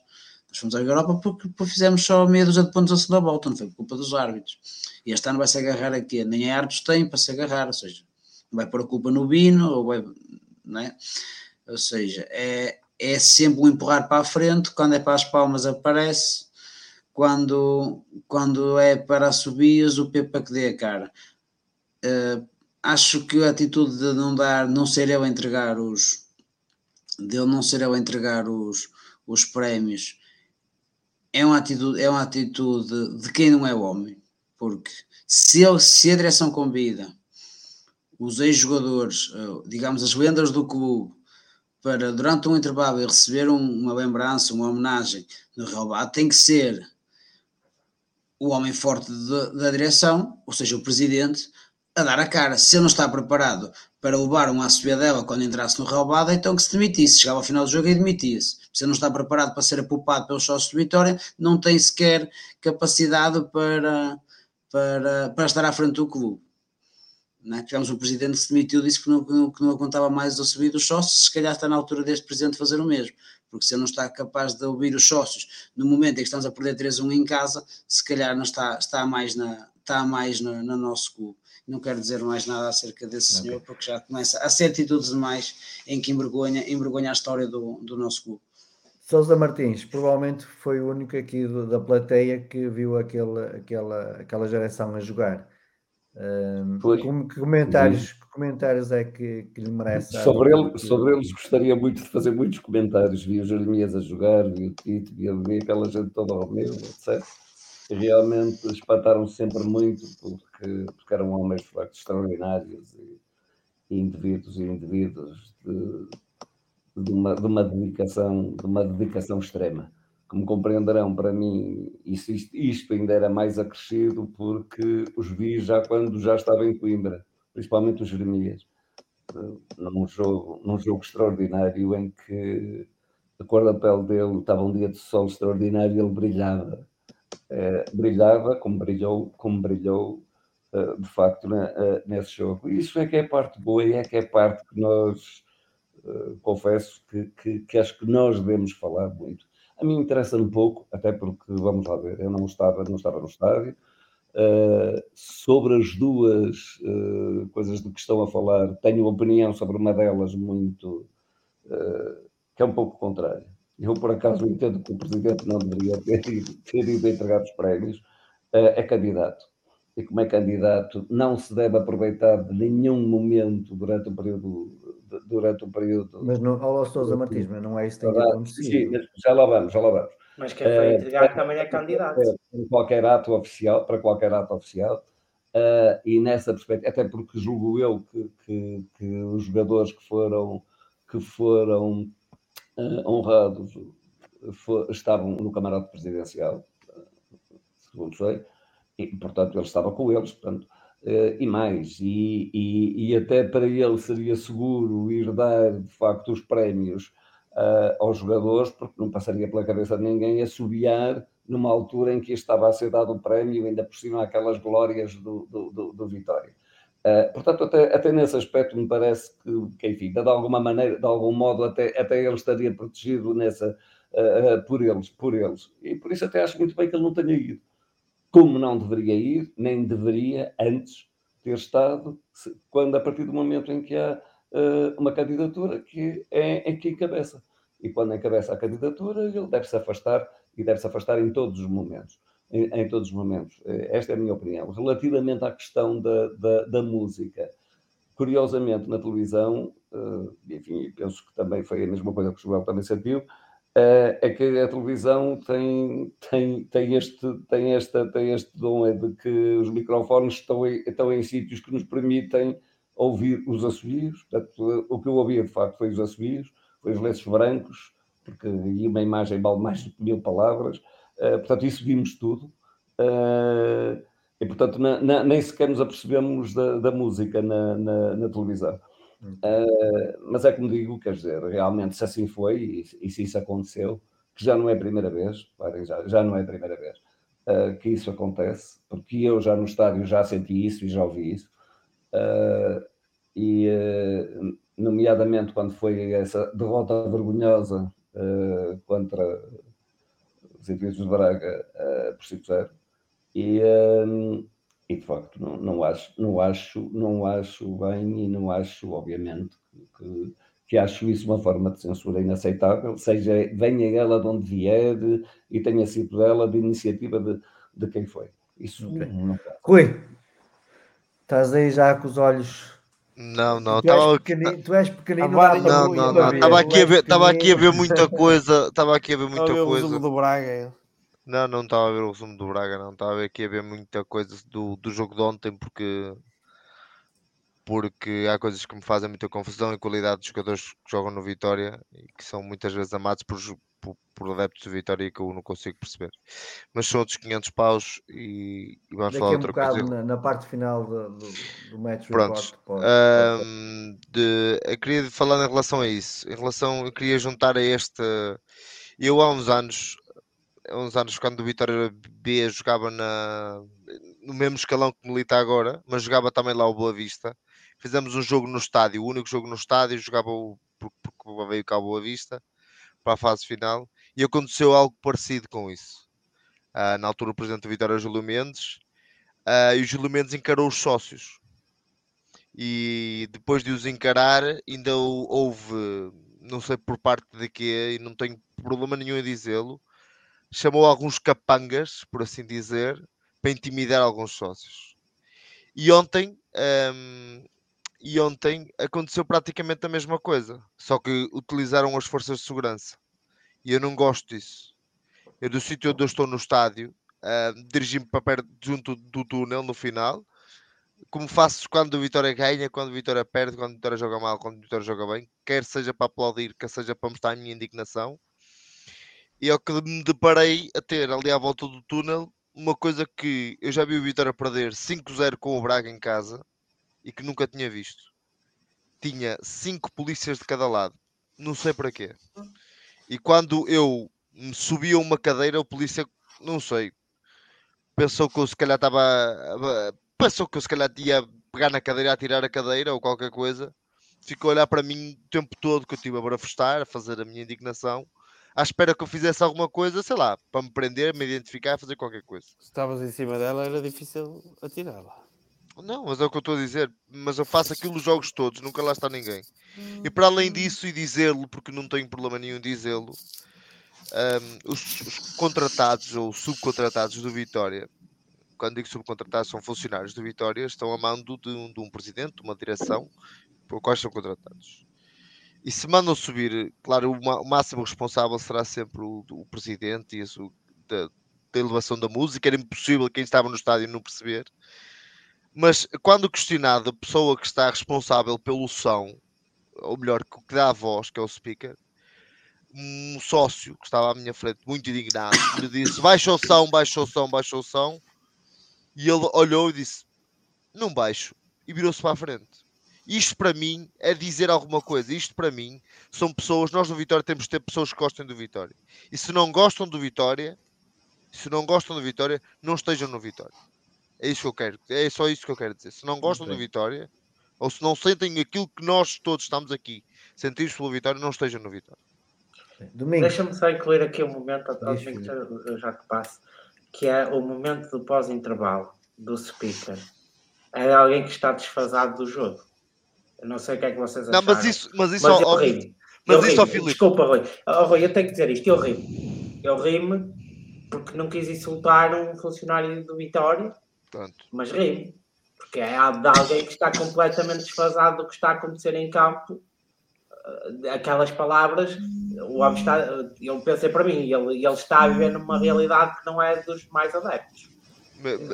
Nós fomos à Liga Europa porque, fizemos só meia dúzia de pontos a segunda volta, não foi por culpa dos árbitros. E este ano vai-se agarrar aqui, nem árbitros têm para se agarrar, ou seja, vai pôr a culpa no Bino, ou vai, não é? Ou seja, é, é sempre um empurrar para a frente, quando é para as palmas aparece, quando, quando é para subias, o Pepa que dê a cara. Uh, acho que a atitude de não dar, não ser eu a entregar os, dele não ser eu a entregar os, os prémios, é uma atitude, é uma atitude de quem não é homem, porque se, ele, se a direção convida os ex-jogadores, eh, digamos as lendas do clube, para durante um intervalo receber uma lembrança, uma homenagem no relvado, tem que ser o homem forte de, da direção, ou seja, o presidente, a dar a cara. Se ele não está preparado para levar um à dela quando entrasse no relvado, então que se demitisse. Chegava ao final do jogo e demitia-se. Se ele não está preparado para ser apupado pelos sócios de Vitória, não tem sequer capacidade para, para, para estar à frente do clube. Não é? Tivemos um presidente que se demitiu, disse que não, que não aguentava mais a subir dos sócios, se calhar está na altura deste presidente fazer o mesmo, porque se ele não está capaz de ouvir os sócios no momento em que estamos a perder 3-1 em casa, se calhar não está, está mais, na, está mais no, no nosso clube. Não quero dizer mais nada acerca desse okay. senhor, porque já começa a ser atitudes demais em que envergonha, envergonha a história do, do nosso clube. Sousa Martins, provavelmente foi o único aqui da plateia que viu aquele, aquela, aquela geração a jogar como, que comentários, que comentários é que, que lhe merece? Sobre, ele, sobre eles gostaria muito de fazer muitos comentários. Vi o Jeremias a jogar, vi o Tito, vi, vi aquela gente toda ao meu, etc. Realmente espantaram sempre muito porque, porque eram homens extraordinários e, e indivíduos e indivíduos de, de, uma, de uma dedicação, de uma dedicação extrema como compreenderão, para mim, isto, isto, ainda era mais acrescido porque os vi já quando já estava em Coimbra, principalmente os Jeremias, eh, num jogo, num jogo extraordinário em que a cor da pele dele estava um dia de sol extraordinário e ele brilhava. É, brilhava como brilhou, como brilhou uh, de facto uh, nesse jogo. Isso é que é a parte boa e é que é a parte que nós, confesso, que, que, que acho que nós devemos falar muito a mim interessa um pouco, até porque, vamos lá ver, eu não estava, não estava no estádio. Uh, sobre as duas uh, coisas de que estão a falar, tenho uma opinião sobre uma delas muito uh, que é um pouco contrária. Eu, por acaso, entendo que o Presidente não deveria ter ido, ter ido entregar os prémios, é candidato. E como é candidato, não se deve aproveitar de nenhum momento durante o período durante o período. Mas não, olá, Sousa Martins, mas não é isso que tem acontecer. Sim, já lá vamos, já lá vamos. Mas quem foi eh, entregar uh, também é candidato. Para qualquer ato oficial, para qualquer ato oficial, uh, e nessa perspectiva, até porque julgo eu que, que, que os jogadores que foram, que foram uh, honrados for, estavam no camarote presidencial, segundo sei, e portanto ele estava com eles, portanto e mais, e, e, e, até para ele seria seguro ir dar de facto os prémios uh, aos jogadores, porque não passaria pela cabeça de ninguém assobiar numa altura em que estava a ser dado o prémio, ainda por cima aquelas glórias do, do, do, do Vitória. Uh, portanto, até, até nesse aspecto me parece que, que, enfim, de alguma maneira, de algum modo, até, até ele estaria protegido nessa, por eles, por eles. E por isso até acho muito bem que ele não tenha ido como não deveria ir, nem deveria antes ter estado, quando a partir do momento em que há uh, uma candidatura que é em que encabeça. E quando encabeça a candidatura, ele deve se afastar e deve se afastar em todos os momentos. Em, em todos os momentos. Eh, esta é a minha opinião. Relativamente à questão da, da, da música, curiosamente na televisão, uh, enfim, penso que também foi a mesma coisa que o Joel também sentiu, é que a televisão tem, tem, tem, este, tem, esta, tem este dom é de que os microfones estão em, estão em sítios que nos permitem ouvir os assobios. O que eu ouvia de facto foi os assobios, foi os lenços brancos, porque aí uma imagem vale mais de mil palavras. Uh, portanto, isso vimos tudo. Uh, e portanto, na, na, nem sequer nos apercebemos da, da música na, na televisão. Uh, mas é como digo, quer dizer, realmente se assim foi e, e, se isso aconteceu, que já não é a primeira vez, já, já não é a primeira vez uh, que isso acontece, porque eu já no estádio já senti isso e já ouvi isso, uh, e nomeadamente quando foi essa derrota vergonhosa contra, Serviços de Braga por 5-0. E, e de facto não, não, acho, não, acho, não acho bem e não acho, obviamente, que, que acho isso uma forma de censura inaceitável, seja venha ela de onde vier e tenha sido dela de iniciativa de, de quem foi. Isso okay. não Rui, estás aí já com os olhos não, não, tu, és pequenino, tu és pequenino. não, não, não, não. Estava aqui, a ver, estava [laughs] aqui a ver muita coisa. Estava aqui a ver muita coisa. O do Braga. Não, não estava a ver o resumo do Braga, não. Estava aqui a ver muita coisa do, do jogo de ontem, porque porque há coisas que me fazem muita confusão e qualidade dos jogadores que jogam no Vitória e que são muitas vezes amados por, por, por adeptos de Vitória que eu não consigo perceber. Mas são outros 500 paus e, e vamos Daqui falar um outra coisa. Na, na parte final do, do, do match Prontos. report. Um, de, eu queria falar em relação a isso. Em relação, eu queria juntar a este. Eu há uns anos, uns anos quando o Vitória B jogava na, no mesmo escalão que milita agora, mas jogava também lá o Boa Vista. Fizemos um jogo no estádio, o único jogo no estádio, jogava o, porque, veio cá o Boa Vista para a fase final e aconteceu algo parecido com isso. Uh, na altura o presidente do Vitória Júlio Mendes uh, e o Júlio Mendes encarou os sócios e depois de os encarar ainda houve, não sei por parte de quê, e não tenho problema nenhum em dizê-lo, chamou alguns capangas, por assim dizer, para intimidar alguns sócios. E ontem, um, e ontem aconteceu praticamente a mesma coisa, só que utilizaram as forças de segurança. E eu não gosto disso. Eu do sítio onde eu estou no estádio, uh, dirigi-me para perto junto do túnel no final, como faço quando o Vitória ganha, quando o Vitória perde, quando o Vitória joga mal, quando o Vitória joga bem, quer seja para aplaudir, quer seja para mostrar a minha indignação. E é o que me deparei a ter ali à volta do túnel uma coisa que eu já vi o Vitória perder 5-0 com o Braga em casa e que nunca tinha visto. Tinha 5 polícias de cada lado. Não sei para quê. E quando eu me subi a uma cadeira, o polícia, não sei, pensou que eu se calhar estava. Pensou que eu se calhar ia pegar na cadeira, a tirar a cadeira ou qualquer coisa. Ficou a olhar para mim o tempo todo que eu estive a barafustar, a fazer a minha indignação à espera que eu fizesse alguma coisa, sei lá, para me prender, me identificar, fazer qualquer coisa. Se estavas em cima dela, era difícil atirá-la. Não, mas é o que eu estou a dizer. Mas eu faço aquilo os jogos todos, nunca lá está ninguém. E para além disso, e dizê-lo, porque não tenho problema nenhum dizê-lo, um, os, os, contratados ou subcontratados do Vitória, quando digo subcontratados, são funcionários do Vitória, estão a mando de um, de um presidente, de uma direção, por quais são contratados. E se mandam subir, claro, o, máximo responsável será sempre o, o presidente e isso da, da, elevação da música. Era impossível quem estava no estádio não perceber. Mas quando questionado a pessoa que está responsável pelo som, ou melhor, que dá a voz, que é o speaker, um sócio que estava à minha frente, muito indignado, lhe disse: baixa o som, baixa o som, baixa o som. E ele olhou e disse: não baixo. E virou-se para a frente. Isto para mim é dizer alguma coisa. Isto para mim são pessoas. Nós no Vitória temos de ter pessoas que gostem do Vitória. E se não gostam do Vitória, se não gostam do Vitória, não estejam no Vitória. É isso que eu quero. É só isso que eu quero dizer. Se não gostam do Vitória, ou se não sentem aquilo que nós todos estamos aqui, sentimos pelo Vitória, não estejam no Vitória. Deixa-me só incluir aqui um momento, já que passo, que é o momento do pós-intervalo do speaker. É alguém que está desfasado do jogo. Não sei o que é que vocês acharam. Não, mas isso, mas isso, mas eu ri mas eu isso, ri Filipe. Desculpa, Rui. Oh, Rui, eu tenho que dizer isto. Eu ri Eu ri-me porque não quis insultar um funcionário do Vitória, Pronto. mas ri-me. Porque é de alguém que está completamente desfasado do que está a acontecer em campo. Eh, Aquelas palavras, o homem está, eu pensei para mim, ele, ele está a viver numa realidade que não é dos mais adeptos.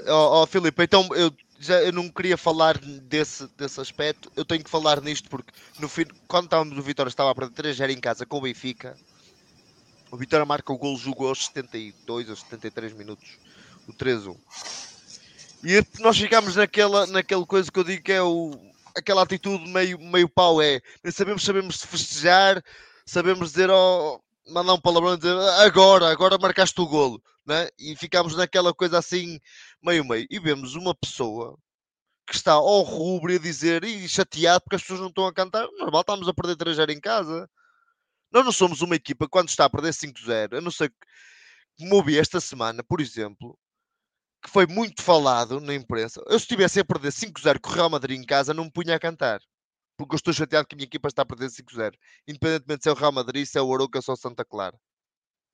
Ó, ó, Filipe, então eu já eu não queria falar desse, desse aspecto, eu tenho que falar nisto porque no fim, quando estávamos no Vitória estava a perder 3 0 em casa com o Benfica. O Vitória marca o gol, jogou aos 72 ou 73 minutos, o 3-1. E nós ficámos naquela, naquela coisa que eu digo que é o, aquela atitude meio, meio pau é. Nem sabemos, sabemos festejar, sabemos dizer, oh, mandar um palavrão dizer agora, agora marcaste o golo, né? E ficámos naquela coisa assim, meio meio. E vemos uma pessoa que está ao rubro a dizer e chateado porque as pessoas não estão a cantar. Normal, estamos a perder 3 em casa. Nós não somos uma equipa quando está a perder 5-0. Eu não sei como ouvi esta semana, por exemplo, que foi muito falado na imprensa. Eu, se estivesse a perder 5-0 com o Real Madrid em casa, não me punha a cantar. Porque eu estou chateado que a minha equipa está a perder 5-0. Independentemente se é o Real Madrid, se é o Arouca ou se é o Santa Clara.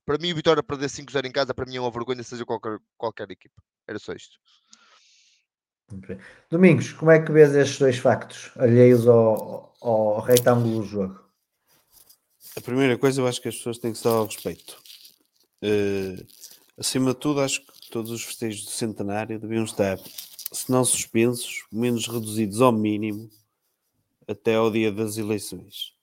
Para mim, o Vitória perder 5-0 em casa, para mim é uma vergonha, seja qualquer, qualquer equipa. Era só isto. Domingos, como é que vês estes dois factos alheios ao, ao retângulo do jogo? A primeira coisa, eu acho que as pessoas têm que estar ao respeito. Uh, acima de tudo, acho que todos os festejos do centenário deviam estar, se não suspensos, menos reduzidos ao mínimo até ao dia das eleições.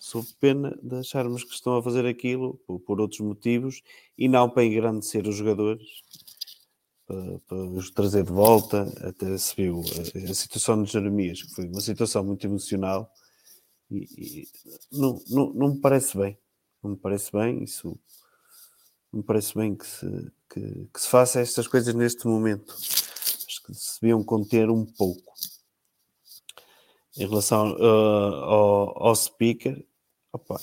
Sou pena de acharmos que estão a fazer aquilo por, outros motivos e não para engrandecer os jogadores, para, para, os trazer de volta. Até se viu a, a, situação de Jeremias, que foi uma situação muito emocional e, e não, não, não me parece bem. Não me parece bem, isso não me parece bem que se, que, que se faça estas coisas neste momento. Acho que se deviam conter um pouco. Em relação uh, ao, ao speaker, opa,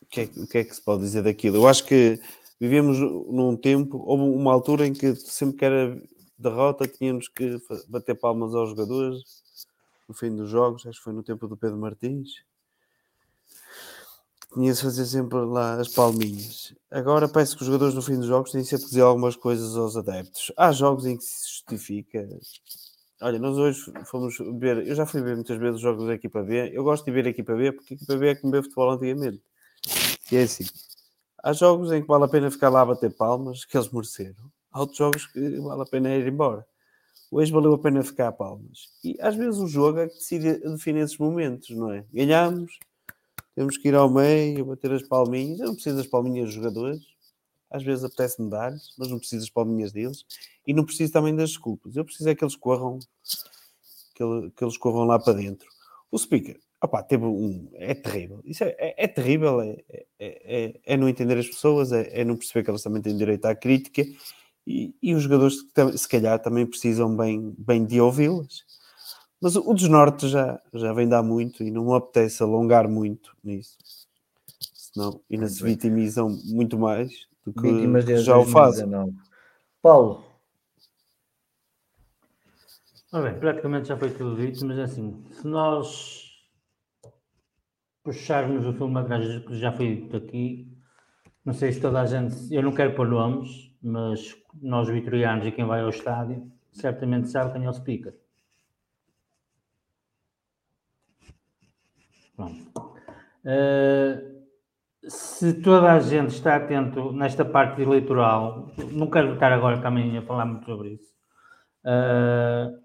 o que, é, o que é que se pode dizer daquilo? Eu acho que vivemos num tempo, houve uma altura em que sempre que era derrota tínhamos que bater palmas aos jogadores no fim dos jogos, acho que foi no tempo do Pedro Martins. Tinha-se fazer sempre lá as palminhas. Agora parece que os jogadores no fim dos jogos têm sempre que dizer algumas coisas aos adeptos. Há jogos em que se justifica. Olha, nós hoje fomos ver, eu já fui ver muitas vezes os jogos da equipa B. Eu gosto de ver a equipa B porque a equipa B é como ver futebol antigamente. E é assim. Há jogos em que vale a pena ficar lá a bater palmas, que eles mereceram. Há outros jogos que vale a pena ir embora. Hoje valeu a pena ficar a palmas. E às vezes o jogo é que decide, define esses momentos, não é? Ganhamos, temos que ir ao meio, bater as palminhas. Eu não preciso das palminhas dos jogadores. Às vezes apetece-me dar-lhes, mas não preciso das palminhas deles. E não preciso também das desculpas. Eu preciso é que eles corram, que, ele, que eles corram lá para dentro. O speaker, opá, teve um. É terrível. Isso é, é, é terrível. É, é, é, é, não entender as pessoas, é, é, não perceber que elas também têm direito à crítica. E, e os jogadores, se calhar, também precisam bem, bem de ouvi-las. Mas o desnorte já, já vem dar muito e não me apetece alongar muito nisso. Senão ainda se vitimizam muito mais do que, que já o fazem. Paulo. Bem, praticamente já foi tudo dito, mas é assim, se nós puxarmos o filme atrás que já foi dito aqui, não sei se toda a gente, eu não quero pôr nomes, mas nós vitorianos e quem vai ao estádio certamente sabe quem é o speaker. Uh, se toda a gente está atento nesta parte eleitoral, não quero estar agora também a falar muito sobre isso. Uh,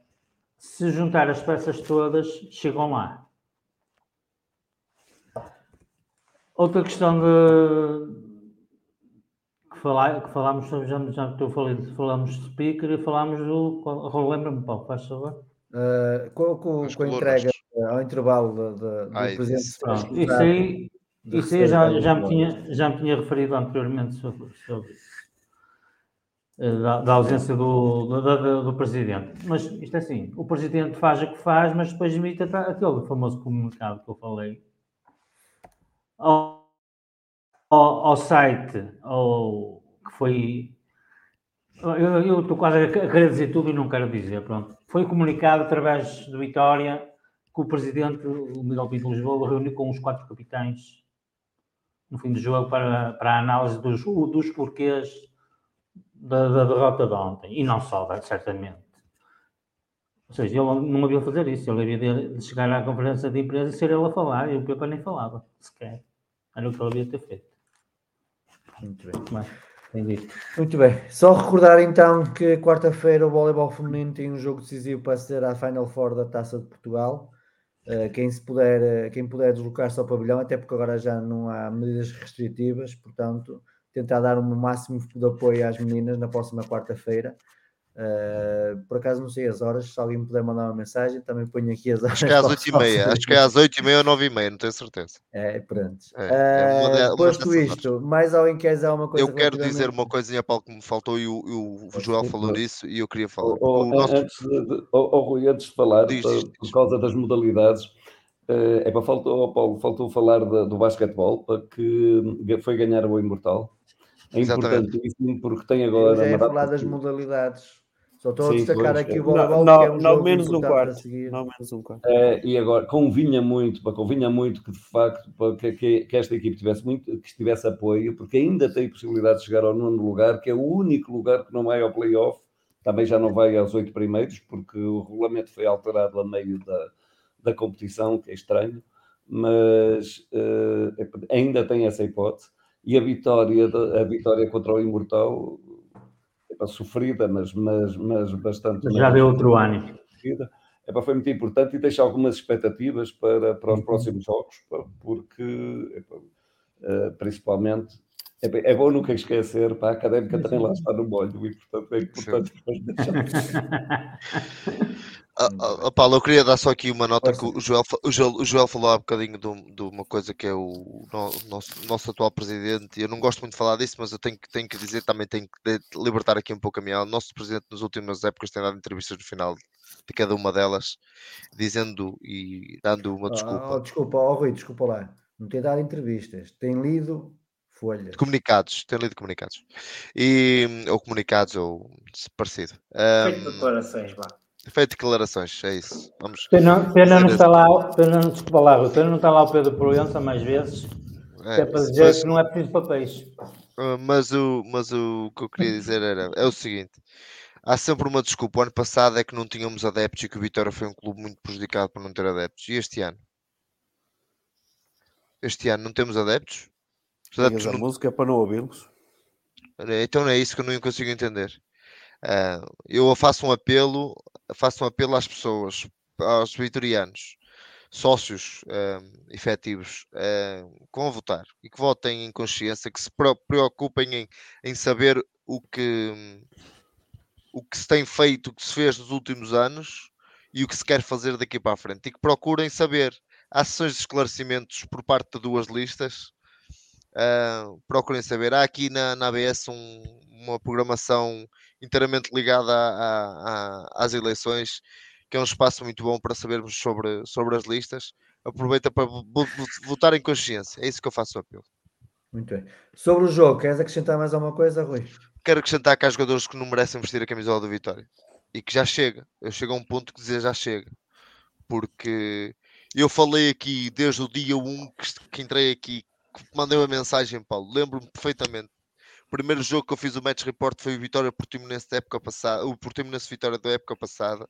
se juntar as peças todas, chegam lá. Outra questão de que, que falámos sobre, já, já estou falando, falamos de speaker e falámos do. Lembra-me, Paulo, faz favor. Uh, com, com, com a entrega ao intervalo de, de, do Ai, presidente. Isso aí, isso aí já, já, me tinha, já me tinha referido anteriormente sobre, sobre eh, da, da, ausência do, do, do, presidente. Mas isto é assim: o presidente faz o que faz, mas depois imita aquele famoso comunicado que eu falei ao, ao, ao site ao, que foi. Eu, eu estou quase a querer dizer tudo e não quero dizer. Pronto. Foi comunicado através do Vitória que o presidente, o Miguel Pinto Lisboa, reuniu com os quatro capitães no fim do jogo para, para a análise dos, dos porquês da, da derrota de ontem. E não só, certamente. Ou seja, ele não havia fazer isso. Ele havia de chegar à conferência de imprensa e ser ele a falar. E o Pepa nem falava, sequer. Era o que ele havia ter feito. Muito bem. Muito bem. Só recordar então que quarta-feira o voleibol feminino tem um jogo decisivo para ser a Final Four da Taça de Portugal. Uh, quem se puder, uh, quem puder deslocar-se ao pavilhão, até porque agora já não há medidas restritivas, portanto, tentar dar um máximo de apoio às meninas na próxima quarta-feira. Uh, por acaso não sei as horas, se alguém puder mandar uma mensagem, também ponho aqui as horas. Acho que é às 8h30, acho que é às 8h30 ou 9h30, não tenho certeza. É, pronto. É, é uma, uma posto isto, horas. mais alguém quer dizer alguma coisa? Eu quero dizer uma coisinha, Paulo, que me faltou e o, o, o Joel falou nisso e eu queria falar. Oh, nosso... antes, de, oh, oh, Rui, antes de falar, diz, diz, diz. por causa das modalidades, uh, é para faltou, oh, Paulo, faltou falar de, do basquetebol, que foi ganhar o Imortal. é importantíssimo porque tem agora. Eu já ia falar das modalidades. Só estou a destacar pois, aqui o não, voleibol, não, que é um não jogo menos um quarto. a seguir. Não menos um quarto. É, e agora convinha muito, pá, convinha muito que de facto pá, que, que- que esta equipe tivesse muito, que tivesse apoio, porque ainda tem possibilidade de chegar ao nono lugar, que é o único lugar que não vai ao playoff, também já não vai aos oito primeiros, porque o regulamento foi alterado a meio da, da competição, que é estranho, mas eh, ainda tem essa hipótese. E a vitória, da- a vitória contra o Imortal, sofrida, mas, mas, mas bastante. Já mais- deu outro ano. seguida, epá, foi muito importante e deixa algumas expectativas para, para Uhum. os próximos jogos, porque epá, eh, principalmente epá, é bom nunca esquecer, pá, a académica também lá está no molho e portanto é importante depois deixar. [laughs] Ah, ah, Paulo, eu queria dar só aqui uma nota que o Joel, o Joel, o Joel falou há bocadinho de, um- de uma coisa que é o, no- o nosso, nosso atual presidente. e Eu não gosto muito de falar disso, mas eu tenho, que- tenho que dizer, também tenho que libertar aqui um pouco a minha. alma. O nosso presidente, nas últimas épocas, tem dado entrevistas no final de cada uma delas, dizendo e dando uma Oh, desculpa. desculpa, oh, Rui, desculpa lá. Não tem dado entrevistas, tem lido folhas. Comunicados, tem lido comunicados. E, ou comunicados, ou parecido. Feito Ahm, declarações, vá. Feito declarações, é isso. Vamos. Pena, pena não está lá, pena, não- desculpa lá, pena não está lá o Pedro Proença mais vezes, que é para dizer mas- que não é preciso papéis. Uh, mas, o, mas o que eu queria dizer era é o seguinte: há sempre uma desculpa. O ano passado é que não tínhamos adeptos e que o Vitória foi um clube muito prejudicado por não ter adeptos. E este ano? Este ano não temos adeptos? Os adeptos não- música para não ouvi-los. Então não é isso que eu não consigo entender. Eu faço um apelo, faço um apelo às pessoas, aos vitorianos, sócios ah, efetivos, que vão votar e que votem em consciência, que se preocupem em, em saber o que, o que se tem feito, o que se fez nos últimos anos e o que se quer fazer daqui para a frente e que procurem saber. Há sessões de esclarecimentos por parte de duas listas. Ah, procurem saber. Há aqui na, na ABS um- uma programação inteiramente ligada a- a- a- às eleições, que é um espaço muito bom para sabermos sobre, sobre as listas. Aproveita para vo- vo- votar em consciência. É isso que eu faço o apelo. Muito bem. Sobre o jogo, queres acrescentar mais alguma coisa, Rui? Quero acrescentar que há jogadores que não merecem vestir a camisola do Vitória e que já chega. Eu chego a um ponto que dizer já chega, porque eu falei aqui desde o dia 1 que, entrei aqui, mandei uma mensagem, Paulo. Lembro-me perfeitamente. O primeiro jogo que eu fiz o match report foi o Vitória Portimonense da época passada, o Portimonense Vitória da época passada,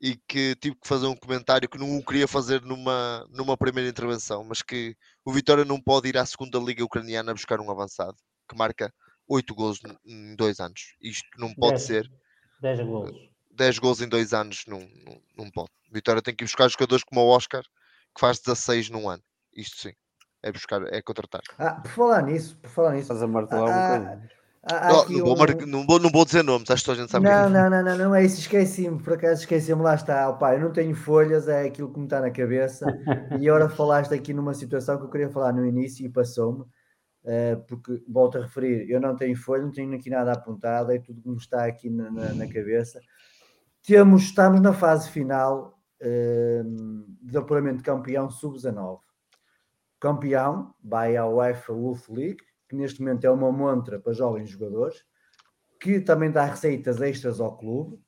e que tive que fazer um comentário que não o queria fazer numa, numa primeira intervenção, mas que o Vitória não pode ir à segunda liga ucraniana buscar um avançado que marca 8 gols em dois anos. Isto não pode Dez. ser. 10 golos. 10 gols em dois anos não, não, não pode. Vitória tem que ir buscar jogadores como o Oscar, que faz 16 num ano. Isto sim. É buscar, é contratar. Ah, por falar nisso, por falar nisso. Estás a martelar um Ah, bocadinho. há- há Não, não, vou um- mar- não vou, não vou dizer nomes, acho que toda a gente sabe Não, quem é. não, não, não, não é isso, esqueci-me, por acaso esqueci-me, lá está, opá, eu não tenho folhas, é aquilo que me está na cabeça, e agora [laughs] falaste aqui numa situação que eu queria falar no início e passou-me, eh, porque, volto a referir, eu não tenho folha, não tenho aqui nada apontado, é tudo que me está aqui na, na- na cabeça. Temos, estamos na fase final eh, de apuramento de campeão sub-19. Campeão vai à UEFA Youth League, que neste momento é uma montra para jovens jogadores, que também dá receitas extras ao clube.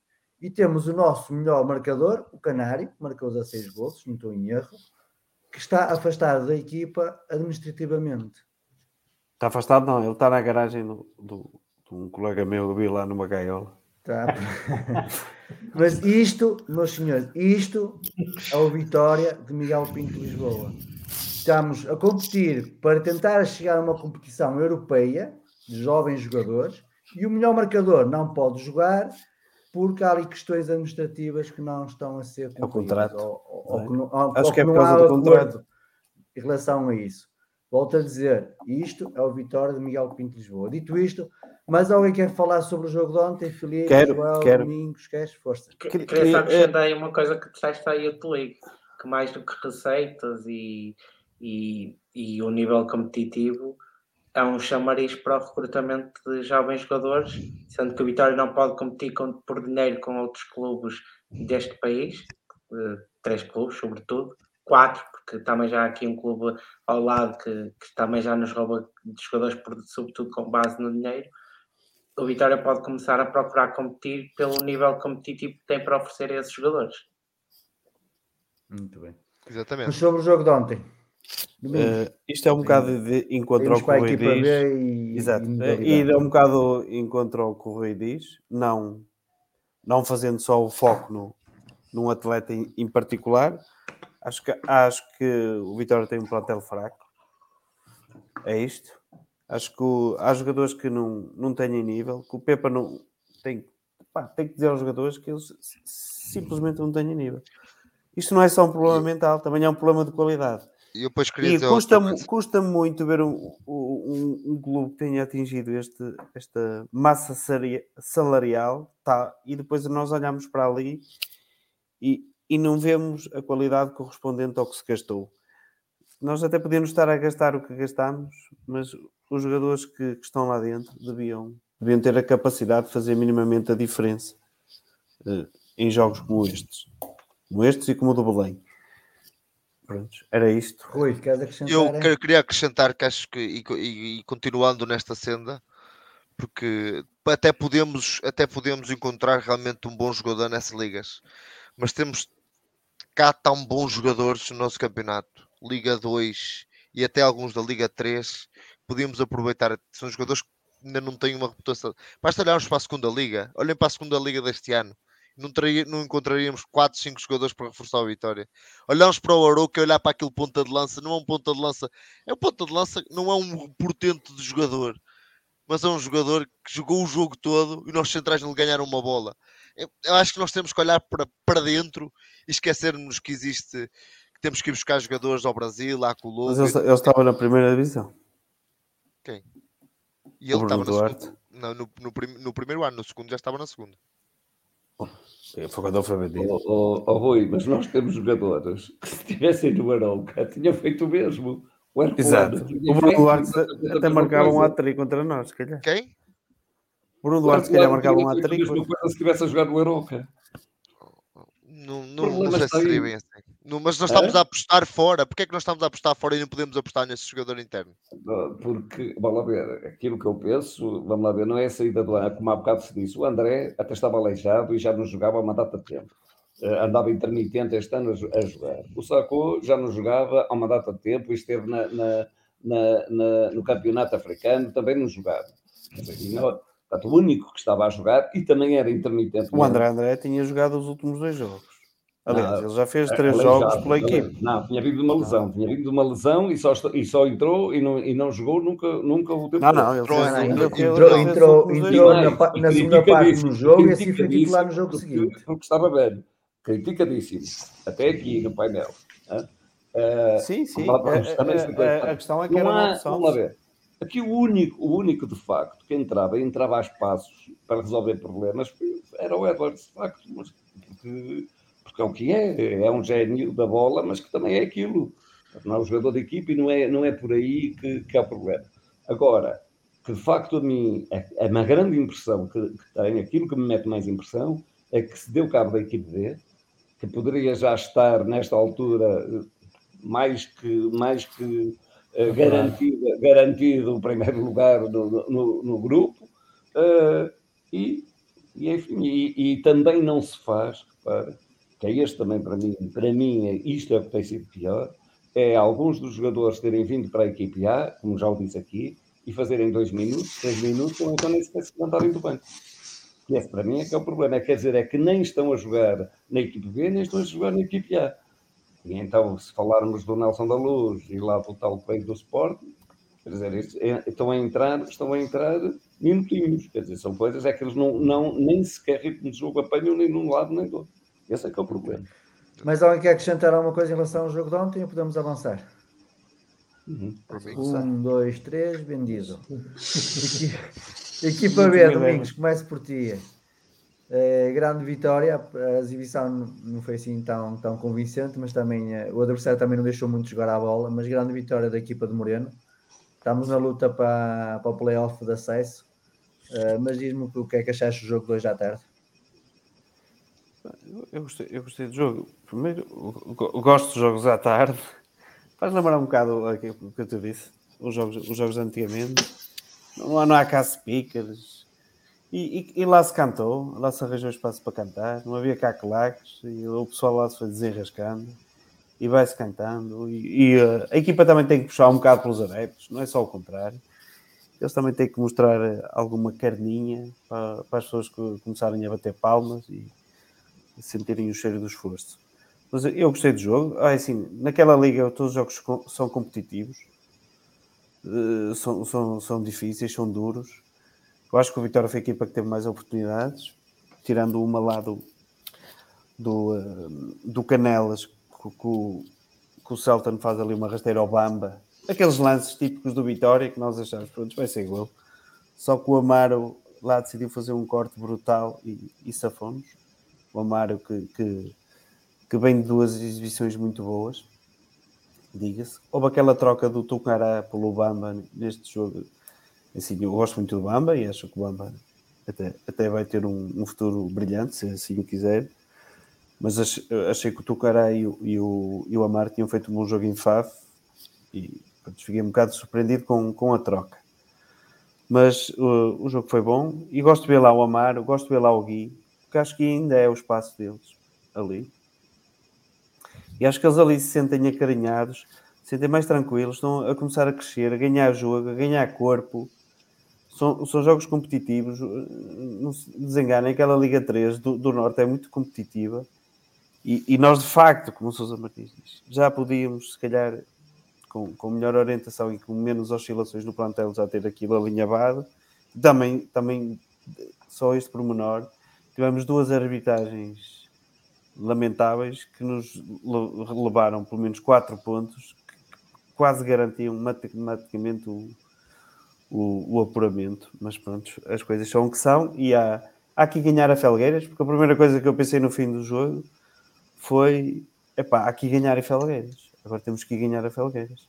E temos o nosso melhor marcador, o Canário, que marcou 16 gols, não estou em erro, que está afastado da equipa administrativamente. Está afastado? Não, ele está na garagem do, do- de um colega meu, eu vi lá numa gaiola. Tá? [laughs] Mas isto, meus senhores, isto é o Vitória de Miguel Pinto Lisboa. Estamos a competir para tentar chegar a uma competição europeia de jovens jogadores e o melhor marcador não pode jogar porque há ali questões administrativas que não estão a ser cumpridas. contrato, ou- ou- é? que não- ou- Acho ou que é por causa há do contrato. Em relação a isso. Volto a dizer, isto é o Vitória de Miguel Pinto de Lisboa. Dito isto, mas alguém quer falar sobre o jogo de ontem, Filipe, Quero, Joel, quero. Domingos, queres? Força. Que- Que- Queria só que- acrescentar aí uma coisa que disseste aí eu te ligo, que mais do que receitas e, e, e o nível competitivo é um chamariz para o recrutamento de jovens jogadores, sendo que o Vitória não pode competir com- por dinheiro com outros clubes deste país, eh, três clubes sobretudo, quatro, porque também já há aqui um clube ao lado que, que também já nos rouba de jogadores, por, sobretudo com base no dinheiro, o Vitória pode começar a procurar competir pelo nível competitivo que tem para oferecer a esses jogadores. Muito bem. Exatamente. Mas sobre o jogo de ontem. Uh, isto é um bocado de encontro ao que o Rui diz. E, Exato. E, e é um bocado encontro ao que o Rui diz, não, não fazendo só o foco no, num atleta em, em particular. Acho que, acho que o Vitória tem um plantel fraco. É isto. Acho que o, há jogadores que não, não têm nível, que o Pepa não tem, pá, tem que dizer aos jogadores que eles simplesmente não têm nível. Isto não é só um problema mental, também é um problema de qualidade. E, depois queria e custa, custa muito ver um, um, um, clube que tenha atingido este, esta massa salarial tá, e depois nós olhamos para ali e, e não vemos a qualidade correspondente ao que se gastou. Nós até podemos estar a gastar o que gastamos, mas os jogadores que, que estão lá dentro deviam, deviam ter a capacidade de fazer minimamente a diferença uh, em jogos como estes. Como estes e como o do Belém. Pronto, era isto. Rui, queres acrescentar? Eu é? queria acrescentar que acho que, e, e, e, continuando nesta senda, porque até podemos, até podemos encontrar realmente um bom jogador nessas ligas, mas temos cá tão bons jogadores no nosso campeonato, Liga 2 e até alguns da Liga 3, podíamos aproveitar. São jogadores que ainda não têm uma reputação. Basta olharmos para a segunda Liga, olhem para a segunda Liga deste ano não, não encontraríamos 4, 5 jogadores para reforçar a vitória. Olhamos para o Arouca e olhar para aquele ponta de lança, não é um ponta de lança, é um ponta de lança, não é um portento de jogador, mas é um jogador que jogou o jogo todo e nós centrais não lhe ganharam uma bola. Eu, acho que nós temos que olhar para, para dentro e esquecermos que existe, que temos que ir buscar jogadores ao Brasil, à Colômbia. Mas ele, ele estava na primeira divisão. Quem? E ele estava no, não, no, no, no, primeiro ano, no segundo já estava na segunda. Foi quando ele foi vendido. Oh, oh, oh, Rui, mas nós temos jogadores que se estivessem no Arouca tinham feito o mesmo. O Exato. O Bruno Duarte até marcava um hat contra nós, se calhar. Quem? O Bruno Duarte se calhar marcava um hat-trick. Se estivesse a jogar no Arouca. Não, não, não sei se seria bem assim. Mas nós estamos é? a apostar fora. Porquê é que nós estamos a apostar fora e não podemos apostar nesse jogador interno? Porque, vamos lá ver, aquilo que eu penso, vamos lá ver, não é a saída do ano, como há bocado se disse. O André até estava aleijado e já não jogava há uma data de tempo. Uh, andava intermitente este ano a, a, jogar. O Sacco já não jogava há uma data de tempo e esteve na, na, na, no campeonato africano, também não jogava. Portanto, o único que estava a jogar e também era intermitente. O André André tinha jogado os últimos dois jogos. Aliás, não, ele já fez é, três jogos pela equipe. Não, tinha vindo de uma lesão, tinha vindo de uma lesão e só, e só entrou e não, e não jogou nunca, nunca o tempo. Não, não, ele entrou, fez, entrou, entrou, entrou, entrou na, na segunda parte do jogo e assim foi titular no jogo seguinte. Porque estava velho, criticadíssimo, até aqui no painel. Uh, sim, sim. A, a, a, a, questão é que não era há, Vamos ver. Aqui o único, o único de facto que entrava, entrava a espaços para resolver problemas era o Edward, de facto, mas porque porque é o que é, é um gênio da bola, mas que também é aquilo. Não é um jogador de equipe e não é, não é por aí que, que há problema. Agora, que de facto a mim, é, é uma grande impressão que, que tenho, aquilo que me mete mais impressão, é que se deu cabo da equipe D, que poderia já estar nesta altura mais que, mais que uh, garantido, garantido o primeiro lugar no, no, no grupo, uh, e, e, enfim, e, e, também não se faz, repara, que é este também para mim, para mim é, isto é o que tem sido pior, é alguns dos jogadores terem vindo para a equipe A, como já o disse aqui, e fazerem dois minutos, três minutos, ou então nem sequer se levantarem do banco. E esse para mim é que é o problema, é, quer dizer, é que nem estão a jogar na equipe B, nem estão a jogar na equipe A. E então, se falarmos do Nelson da Luz e lá do tal bem do Sport, quer dizer, é, estão a entrar, estão a entrar minutinhos, quer dizer, são coisas é que eles não, não nem sequer ritmo de jogo apanham nem de um lado nem do outro. Esse é que é o problema. Mas alguém quer acrescentar alguma coisa em relação ao jogo de ontem ou podemos avançar? Uhum. Um, dois, três, vendido. [laughs] Equipa B, Domingos, começo por ti. É, grande vitória, a exibição não foi assim tão, tão convincente, mas também é, o adversário também não deixou muito jogar a bola, mas grande vitória da equipa de Moreno. Estamos na luta para, para o playoff de acesso, é, mas diz-me o que é que achaste do jogo de hoje à tarde. Eu gostei, eu gostei do jogo. Primeiro, gosto de jogos à tarde. Faz lembrar um bocado o que eu te disse. Os jogos, os jogos antigamente. Não não há cá speakers. E, e, e, lá se cantou, lá se arranjou espaço para cantar. Não havia cá claques. E o pessoal lá se foi desenrascando. E vai-se cantando. E, e a equipa também tem que puxar um bocado pelos adeptos. Não é só o contrário eles também têm que mostrar alguma carninha para, para as pessoas começarem a bater palmas e, sentirem o cheiro do esforço. Mas eu gostei do jogo. Ah, é assim, naquela liga todos os jogos são competitivos, uh, são, são, são difíceis, são duros. Eu acho que o Vitória foi a equipa que teve mais oportunidades, tirando uma lá do, do, uh, do Canelas, que, que, que o Celta faz ali uma rasteira ao Bamba. Aqueles lances típicos do Vitória que nós achamos, pronto, vai ser igual. Só que o Amaro lá decidiu fazer um corte brutal e, e safamos o Amaro que, que, que vem de duas exibições muito boas, diga-se. Houve aquela troca do Tucará pelo Bamba neste jogo. Assim, eu gosto muito do Bamba e acho que o Bamba até, até vai ter um, um futuro brilhante, se assim o quiser. Mas achei, achei que o Tucará e o, e, o, e o tinham feito um bom jogo em Faf e pronto, fiquei um bocado surpreendido com, com a troca. Mas uh, o jogo foi bom e gosto de ver lá o Amar, gosto de ver lá o Gui, porque acho que ainda é o espaço deles ali. E acho que eles ali se sentem acarinhados, se sentem mais tranquilos, estão a começar a crescer, a ganhar jogo, a ganhar corpo. São, são jogos competitivos, não se desenganem, aquela Liga 3 do, do Norte é muito competitiva. E, e, nós, de facto, como o Sousa Martins diz, já podíamos, se calhar, com, com melhor orientação e com menos oscilações no plantel, já ter aquilo alinhavado. Também, também só este pormenor, tivemos duas arbitragens lamentáveis que nos levaram pelo menos quatro pontos que quase garantiam matematicamente o, o, o, apuramento. Mas pronto, as coisas são o que são e há, há que ganhar a Felgueiras, porque a primeira coisa que eu pensei no fim do jogo foi epá, há que ganhar a Felgueiras. Agora temos que ganhar a Felgueiras.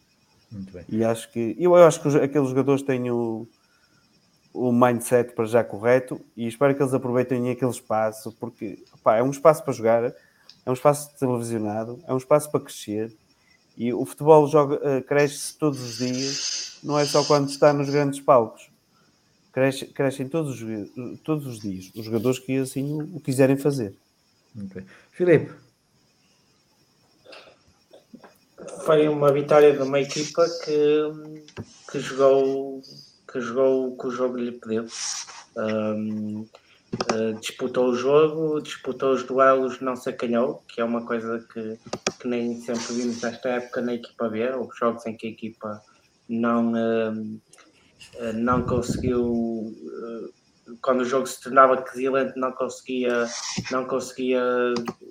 Muito bem. E acho que eu acho que aqueles jogadores têm o, o mindset para já correto e espero que eles aproveitem aquele espaço, porque pá, é um espaço para jogar, é um espaço televisionado, é um espaço para crescer e o futebol joga, uh, cresce todos os dias, não é só quando está nos grandes palcos. Cresce, crescem todos os, todos os dias os jogadores que assim o, o quiserem fazer. Okay. Filipe. Foi uma vitória de uma equipa que, que jogou que jogou que o jogo lhe pediu. Um, uh, disputou o jogo, disputou os duelos, não se acanhou, que é uma coisa que, que nem sempre vimos nesta época na equipa B, ou jogos em que a equipa não, uh, não conseguiu, uh, quando o jogo se tornava quesilente, não conseguia, não conseguia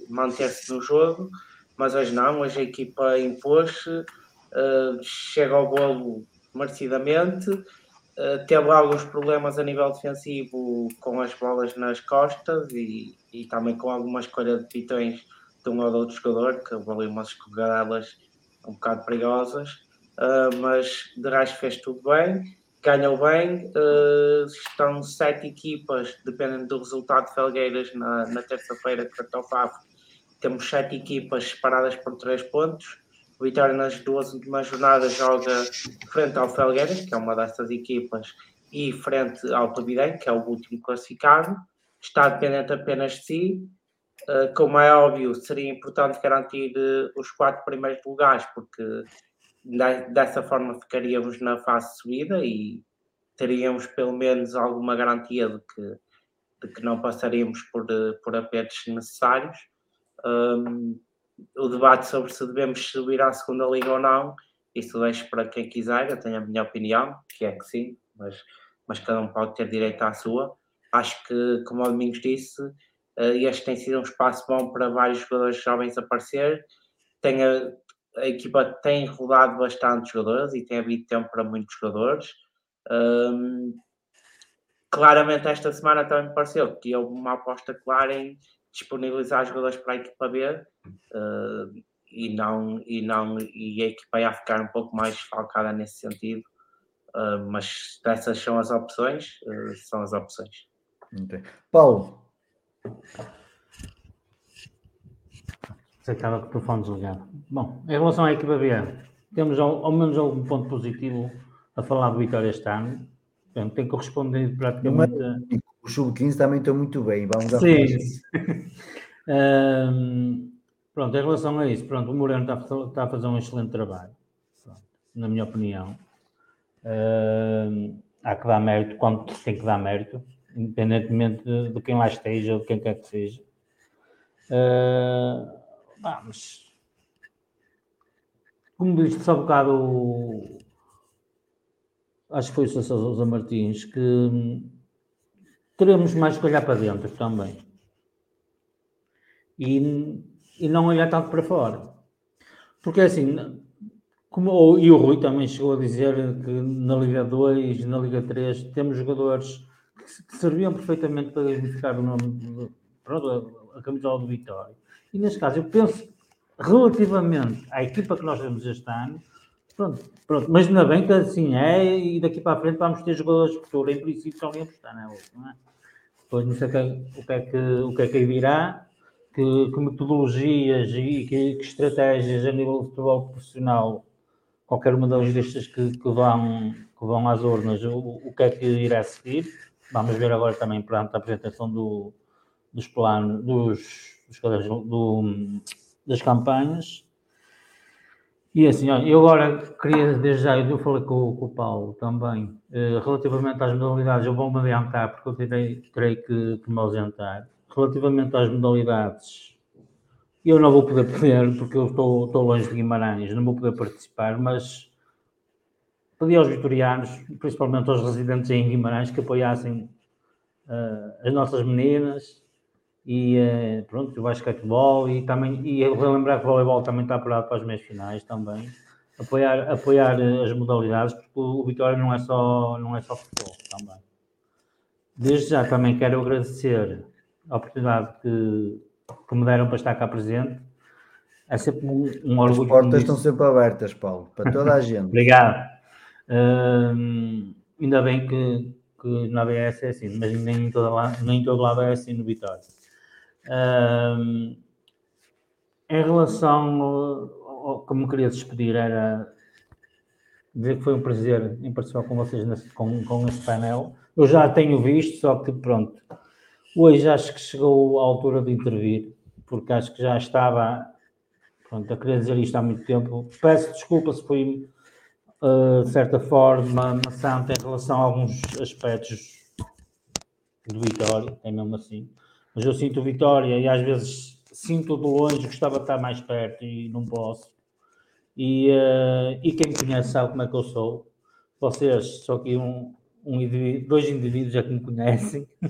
manter-se no jogo, mas hoje não, hoje a equipa impôs-se, chega ao golo merecidamente, eh, teve alguns problemas a nível defensivo com as bolas nas costas e, e também com alguma escolha de pitões de um ou de outro jogador, que ali umas escorregadas um bocado perigosas, uh, mas de resto fez tudo bem, ganhou bem, uh, estão sete equipas, dependendo do resultado de Felgueiras na, na terça-feira frente ao FAF, temos sete equipas separadas por três pontos, o Vitória nas duas últimas jornadas joga frente ao Felgueiras, que é uma dessas equipas, e frente ao Tuvidem, que é o último classificado. Está dependente apenas de si. Uh, como é óbvio, seria importante garantir uh, os quatro primeiros lugares, porque de, dessa forma ficaríamos na fase subida e teríamos pelo menos alguma garantia de que, de que não passaríamos por, uh, por apertos necessários. O debate sobre se devemos subir à segunda liga ou não, isso deixo para quem quiser, eu tenho a minha opinião, que é que sim, mas, mas cada um pode ter direito à sua. Acho que, como o Domingos disse, eh, este tem sido um espaço bom para vários jogadores jovens aparecer. Tem a, a equipa tem rodado bastante jogadores e tem havido tempo para muitos jogadores. Um, claramente, esta semana também me pareceu que houve uma aposta clara em disponibilizar jogadores para a equipa B uh, e, não, e, não, e a equipa ia ficar um pouco mais falcada nesse sentido. Uh, mas essas são as opções, uh, são as opções. Okay. Paulo. Você estava com o telefone desligado. Bom, em relação à equipa B, temos ao, ao menos algum ponto positivo a falar do Vitória este ano. Tem correspondido praticamente. O Sub-15 também está muito bem. Vamos Sim. um, [laughs] pronto, em relação a isso, pronto, o Moreno está, está a fazer um excelente trabalho, pronto, na minha opinião. Uh, há que dar mérito quando tem que dar mérito, independentemente de, de quem lá esteja ou de quem quer que seja. Uh, vamos. Como disse há bocado, acho que foi o Sr. Sousa Martins, que teremos mais que olhar para dentro também. E, e não olhar tanto para fora. Porque assim, como, e o Rui também chegou a dizer que na Liga 2, na Liga 3, temos jogadores que, que serviam perfeitamente para identificar o nome, pronto, a, camisola do Vitória. E neste caso, eu penso relativamente à equipa que nós temos este ano, pronto, pronto, mas ainda bem que assim é, e daqui para a frente vamos ter jogadores de futuro, em princípio estão ali a apostar, não é? Depois não sei o que, é, o que, é que, o que é que virá, que, que metodologias e que, que estratégias a nível de futebol profissional qualquer uma das listas que, que, vão, que vão às urnas, o, o que é que irá seguir. Vamos ver agora também perante a apresentação do, dos planos, dos, dos do, das campanhas. E assim, eu agora queria, desde já, eu falei com, com o Paulo também, eh, relativamente às modalidades, eu vou-me adiantar porque eu terei, terei que, que me ausentar. Relativamente às modalidades, eu não vou poder [laughs] poder, porque eu estou, estou longe de Guimarães, não vou poder participar, mas pedi aos vitorianos, principalmente aos residentes em Guimarães, que apoiassem uh, as nossas meninas e uh, pronto, o basquetebol e também, e relembrar que o voleibol também está apurado para as meias finais também. Apoiar, apoiar as modalidades, porque o Vitória não é só, não é só futebol também. Desde já também quero agradecer a oportunidade que que me deram para estar cá presente. É sempre um, um orgulho. As portas estão sempre abertas, Paulo, para toda a [laughs] gente. Obrigado. Uh, ainda bem que, que na ABS é assim, mas nem em, toda nem em todo lado é assim no Vitória. Uh, em relação ao, ao, como queria despedir, era dizer que foi um prazer em participar com vocês nesse, com, com este painel. Eu já tenho visto, só que pronto, Hoje acho que chegou a altura de intervir, porque acho que já estava pronto, a querer dizer isto há muito tempo. Peço desculpa se fui, uh, de certa forma, maçante em relação a alguns aspectos do Vitória, é mesmo assim. Mas eu sinto Vitória e às vezes sinto de longe, gostava de estar mais perto e não posso. E, uh, e quem me conhece sabe como é que eu sou. Vocês, só que um, um indivíduo, dois indivíduos é que me conhecem. Uh,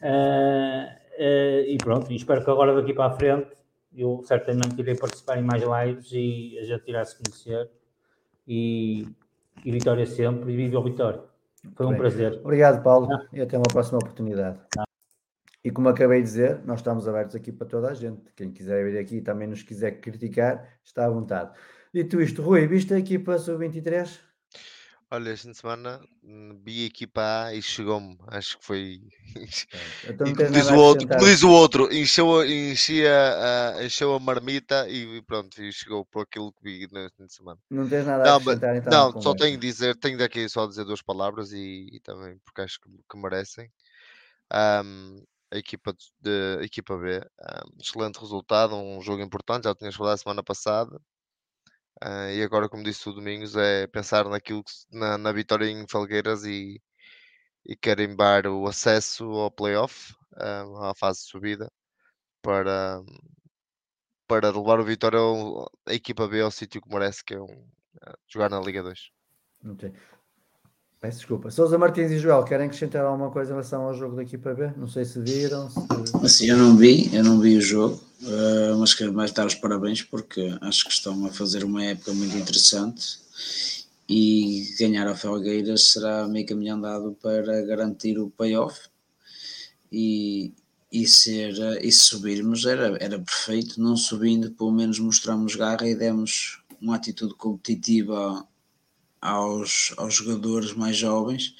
[laughs] uh, e pronto, espero que agora daqui para a frente eu certamente irei participar em mais lives e a gente irá se conhecer. E, e Vitória sempre, e vive o Vitória. Foi um Bem, prazer. Obrigado, Paulo, ah. e até uma próxima oportunidade. Ah. E como acabei de dizer, nós estamos abertos aqui para toda a gente. Quem quiser vir aqui e também nos quiser criticar, está à vontade. Dito isto, Rui, viste a equipa sub-23? Olha, esta semana hum, vi a equipa A e chegou-me, acho que foi. [laughs] Então, como, diz o outro, como diz o outro, encheu, enchia, uh, encheu a marmita e pronto, e chegou por aquilo que vi neste fim de semana. Não tens nada não, a acrescentar então? Não, só tenho de dizer, tenho daqui só dizer duas palavras e, e também porque acho que, que merecem. Um, a equipa, de, a equipa B, um, excelente resultado, um jogo importante, já tinhas falado a semana passada. Uh, e agora, como disse o Domingos, é pensar naquilo que, na, na vitória em Felgueiras e, e carimbar o acesso ao playoff, uh, à fase de subida, para, para levar o Vitória, a equipa B, ao sítio que merece, que é um, uh, jogar na Liga 2. Okay. Peço desculpa. Sousa Martins e Joel, querem acrescentar alguma coisa em relação ao jogo da equipa B? Não sei se viram. Se... Assim, eu não vi, eu não vi o jogo, uh, mas quero mais dar os parabéns porque acho que estão a fazer uma época muito interessante e ganhar a Felgueiras será meio caminho andado para garantir o payoff e, e, ser, e se subirmos era, era perfeito, não subindo, pelo menos mostramos garra e demos uma atitude competitiva aos, aos jogadores mais jovens,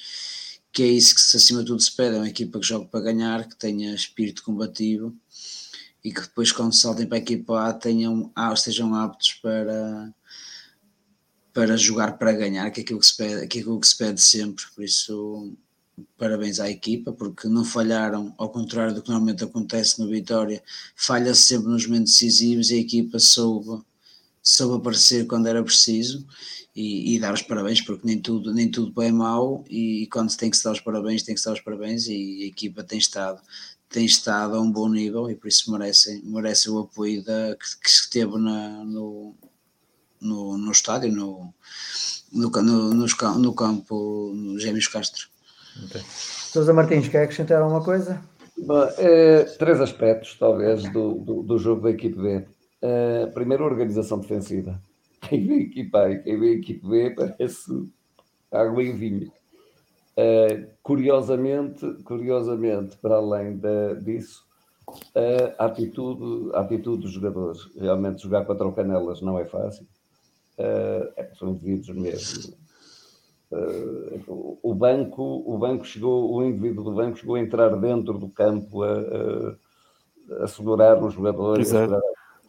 que é isso que acima de tudo se pede, é uma equipa que joga para ganhar, que tenha espírito combativo e que depois quando saltem para a equipa A tenham, estejam aptos para, para jogar para ganhar, que é aquilo que se pede, que é aquilo que se pede sempre, por isso parabéns à equipa, porque não falharam, ao contrário do que normalmente acontece no Vitória, falha-se sempre nos momentos decisivos e a equipa soube, soube aparecer quando era preciso e, e, dar os parabéns, porque nem tudo, nem tudo é mau e quando se tem que se dar os parabéns, tem que se dar os parabéns e a equipa tem estado, tem estado a um bom nível e por isso merece, merece o apoio da, que, que esteve na, no, no, no estádio, no, no, no, no, no campo no Gêmeos Castro. Okay. Sousa Martins, quer acrescentar alguma coisa? Bom, é, três aspectos, talvez, do, do, do, jogo da equipe B. Uh, primeiro, a organização defensiva. Quem vê a equipa A e quem vê a equipe B parece água em vinho. Uh, curiosamente, curiosamente, para além de, disso, uh, a, atitude, a atitude dos jogadores. Realmente, jogar contra o Canelas não é fácil. É, são indivíduos mesmo Uh, o banco, o banco chegou, o indivíduo do banco chegou a entrar dentro do campo a, a, a segurar os jogadores. Segurar,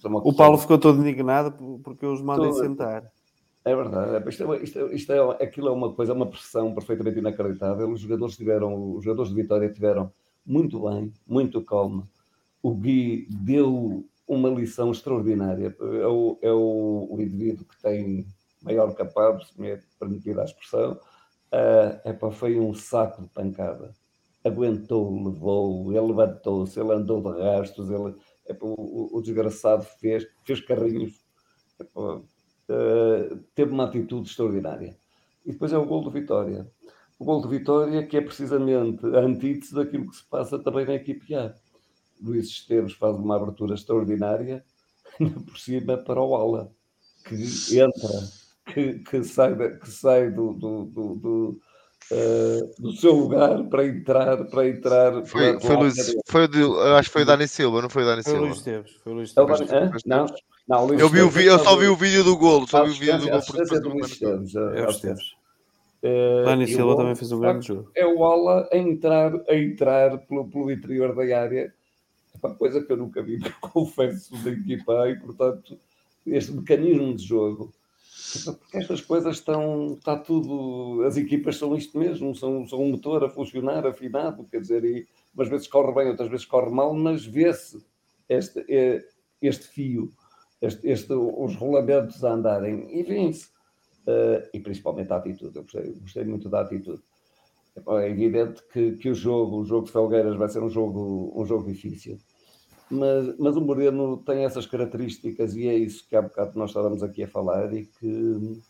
o Paulo ficou todo indignado porque eu os mandei todo, sentar. É verdade, isto é, isto, é, isto é, aquilo é uma coisa, uma pressão perfeitamente inacreditável. Os jogadores tiveram, os jogadores de Vitória tiveram muito bem, muito calmo. O Gui deu uma lição extraordinária. É o, é o, o indivíduo que tem maior capaz, se me é permitida a expressão, uh, epá, foi um saco de pancada. Aguentou, levou, ele levantou-se, ele andou de rastros, ele, epá, o, o, desgraçado fez, fez carrinhos, uh, teve uma atitude extraordinária. E depois é o gol de Vitória. O gol de Vitória que é precisamente a antítese daquilo que se passa também na equipe A. Luís Esteves faz uma abertura extraordinária, por cima para o ala, que entra que, que sai, que sai do, do, do, do, uh, do seu lugar para entrar. Para entrar foi, para, foi, Luís, foi de, acho que foi o Dani Silva, não foi o Dani foi Silva? Luís Teves, foi o Luís Teves. Não, não, Luís eu, vi o vi, eu só vi o vídeo do golo, só vi o vídeo do golo. É o Esteves. Uh, Dani Silva também fez um grande jogo. É o ala a entrar, a entrar pelo, pelo interior da área, uma coisa que eu nunca vi, [laughs] confesso, da equipa, e portanto, este mecanismo de jogo porque estas coisas estão, está tudo, as equipas são isto mesmo, são, são um motor a funcionar, afinado, quer dizer, e umas vezes corre bem, outras vezes corre mal, mas vê-se este, é, este fio, este, este, os rolamentos a andarem e vêm-se. Uh, e principalmente a atitude, eu gostei, gostei muito da atitude. É evidente que, que o jogo, o jogo de Felgueiras vai ser um jogo, um jogo difícil mas, mas o Moreno tem essas características e é isso que há bocado nós estávamos aqui a falar e que,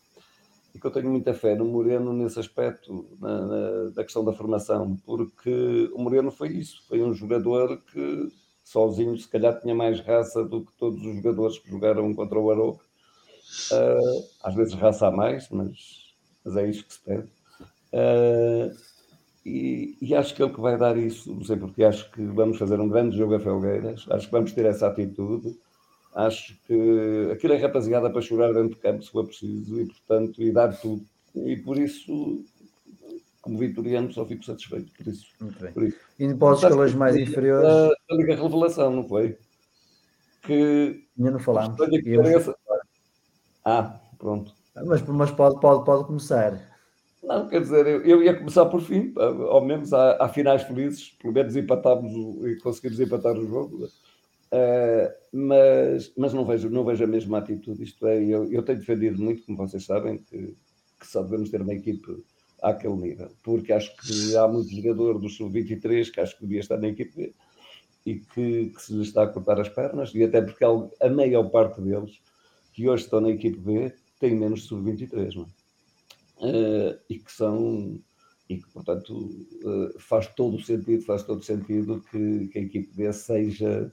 e que eu tenho muita fé no Moreno nesse aspecto, na, na, da questão da formação, porque o Moreno foi isso, foi um jogador que sozinho se calhar tinha mais raça do que todos os jogadores que jogaram contra o Aroca. Uh, às vezes raça a mais, mas, mas é isso que se pede. Uh, e, e, acho que ele que vai dar isso, não sei porque acho que vamos fazer um grande jogo a Felgueiras, acho que vamos ter essa atitude, acho que aquilo é rapaziada para chorar dentro de campo se for preciso e portanto, e dar tudo. E por isso, como vitoriano, só fico satisfeito por isso. Muito bem. Por isso. E depois escolas mais inferiores. A, a Liga Revelação, não foi? Que. Ainda não falámos. Ah, pronto. Mas, mas pode, pode, pode começar. Não, quer dizer, eu, eu, ia começar por fim, ao menos há, há finais felizes, pelo menos empatámos o, e conseguimos empatar o jogo, uh, mas, mas não, vejo, não vejo a mesma atitude. Isto é, eu, eu tenho defendido muito, como vocês sabem, que, que só devemos ter uma equipe àquele nível, porque acho que há muito jogador do Sub-23 que acho que devia estar na equipe e que, que se lhe está a cortar as pernas, e até porque a maior parte deles que hoje estão na equipe B tem menos Sub-23, não é? Uh, e que são e que, portanto, uh, faz todo o sentido, faz todo o sentido que, que a equipe B seja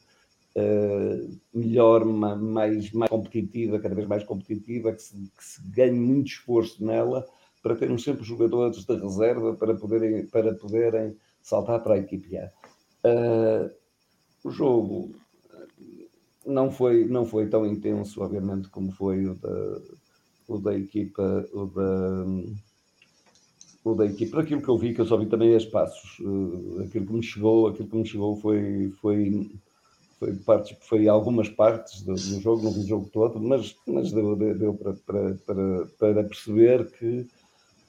uh, melhor, mais, mais competitiva, cada vez mais competitiva, que se, que se ganhe muito esforço nela para termos sempre jogadores de reserva para poderem, para poderem saltar para a equipe A. Uh, o jogo não foi, não foi tão intenso, obviamente, como foi o da, o da equipa, o da, o da equipa, aquilo que eu vi, que eu só vi também as passos, uh, aquilo que me chegou, aquilo que me chegou foi, foi, foi, partes, foi algumas partes do, do jogo, não vi o jogo todo, mas, mas deu, deu, deu para, para, para, para, perceber que,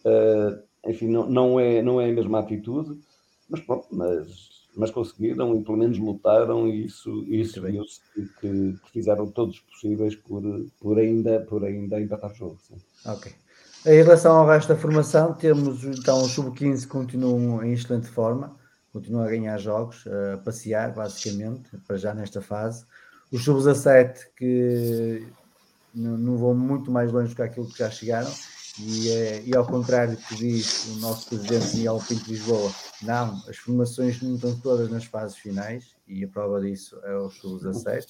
uh, enfim, não, não, é, não é a mesma atitude, mas pronto, mas, mas conseguiram e pelo menos lutaram e isso, isso viu-se que, que, fizeram todos os possíveis por, por, ainda, por ainda empatar o jogo. Sim. Ok. Em relação ao resto da formação, temos então o Sub-15 continuam em excelente forma, continuam a ganhar jogos, a passear basicamente, para já nesta fase. Os Sub-17 que não, não, vão muito mais longe do que aquilo que já chegaram, e, é, e ao contrário do que diz o nosso presidente Miguel Pinto de Lisboa, não, as formações não estão todas nas fases finais, e a prova disso é o Sub-17.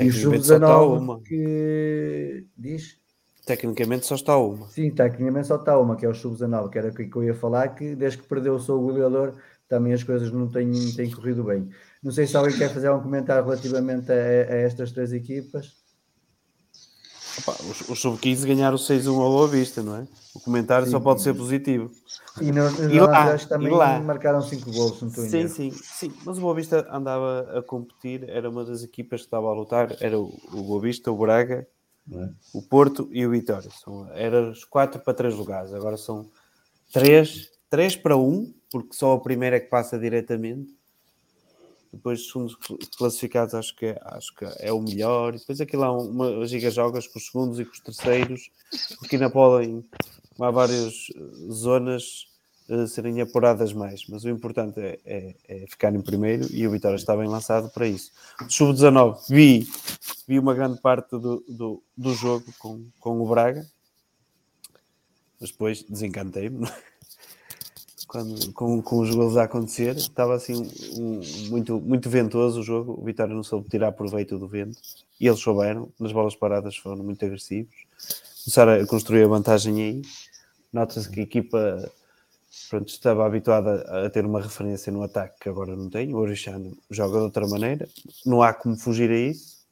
E o Sub-19 que diz Tecnicamente só está uma. Sim, tecnicamente só está uma, que é o Sub-19, que era o que eu ia falar, que desde que perdeu o seu goleador também as coisas não têm, têm corrido bem. Não sei se alguém quer fazer um comentário relativamente a, a estas três equipas. Opa, os, os sub-15 ganharam 6-1 ao Boa Vista, não é? O comentário sim, só pode ser positivo. E, no, e lá, também lá. marcaram 5 gols, não estou Sim, sim, sim. Mas o Boa Vista andava a competir, era uma das equipas que estava a lutar, era o, o Boa Vista, o Braga é? o Porto e o Vitória. São, eram os 4 para 3 lugares, agora são 3, 3 para 1, porque só o primeiro é que passa diretamente. Depois, os segundos classificados, acho que, é, acho que é o melhor. E depois, aquilo há uma giga jogas com os segundos e com os terceiros, porque ainda podem. Há várias zonas uh, serem apuradas mais, mas o importante é, é, é, ficar em primeiro e o Vitória está bem lançado para isso. Sub-19, vi, vi uma grande parte do, do, do jogo com, com o Braga, mas depois desencantei-me quando, com, com os gols a acontecer. Estava assim um, muito, muito ventoso o jogo. O Vitória não soube tirar proveito do vento e eles souberam. Nas bolas paradas foram muito agressivos. Começaram a construir a vantagem aí. Nota-se que a equipa pronto, estava habituada a ter uma referência no ataque que agora não tem. O Orixano joga de outra maneira, não há como fugir a isso.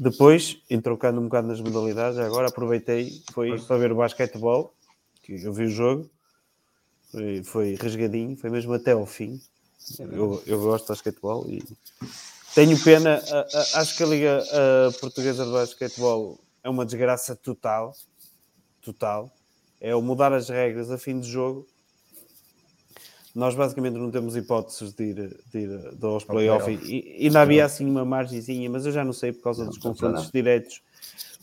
Depois, entrocando um bocado nas modalidades, agora aproveitei foi para ver o basquetebol, que eu vi o jogo, foi, foi rasgadinho, foi mesmo até ao fim. Eu, eu gosto de basquetebol e tenho pena. A, a, acho que a Liga a Portuguesa de Basquetebol é uma desgraça total. Total é o mudar as regras a fim de jogo. Nós basicamente não temos hipóteses de ir, de ir de aos playoffs e, e ainda havia assim uma margenzinha, mas eu já não sei por causa dos confrontos diretos.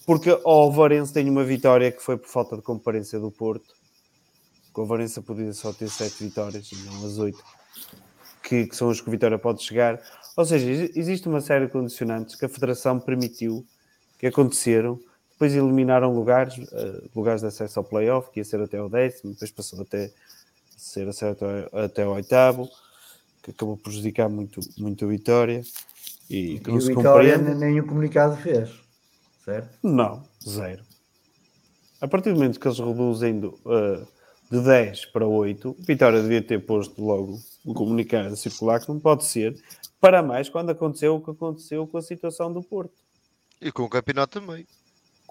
Porque o Alvarense tem uma vitória que foi por falta de comparência do Porto. O Alvarense podia só ter sete vitórias e não as oito, que, que são as que o Vitória pode chegar. Ou seja, existe uma série de condicionantes que a Federação permitiu que aconteceram depois eliminaram lugares, uh, lugares de acesso ao playoff, que ia ser até o décimo, depois passou até ser acesso até, até o oitavo, que acabou por prejudicar muito, muito a Vitória. E, e o Vitória nem o comunicado fez, certo? Não, zero. A partir do momento que eles reduzem do, uh, de 10 para 8, Vitória devia ter posto logo um comunicado circular que não pode ser para mais quando aconteceu o que aconteceu com a situação do Porto. E com o campeonato também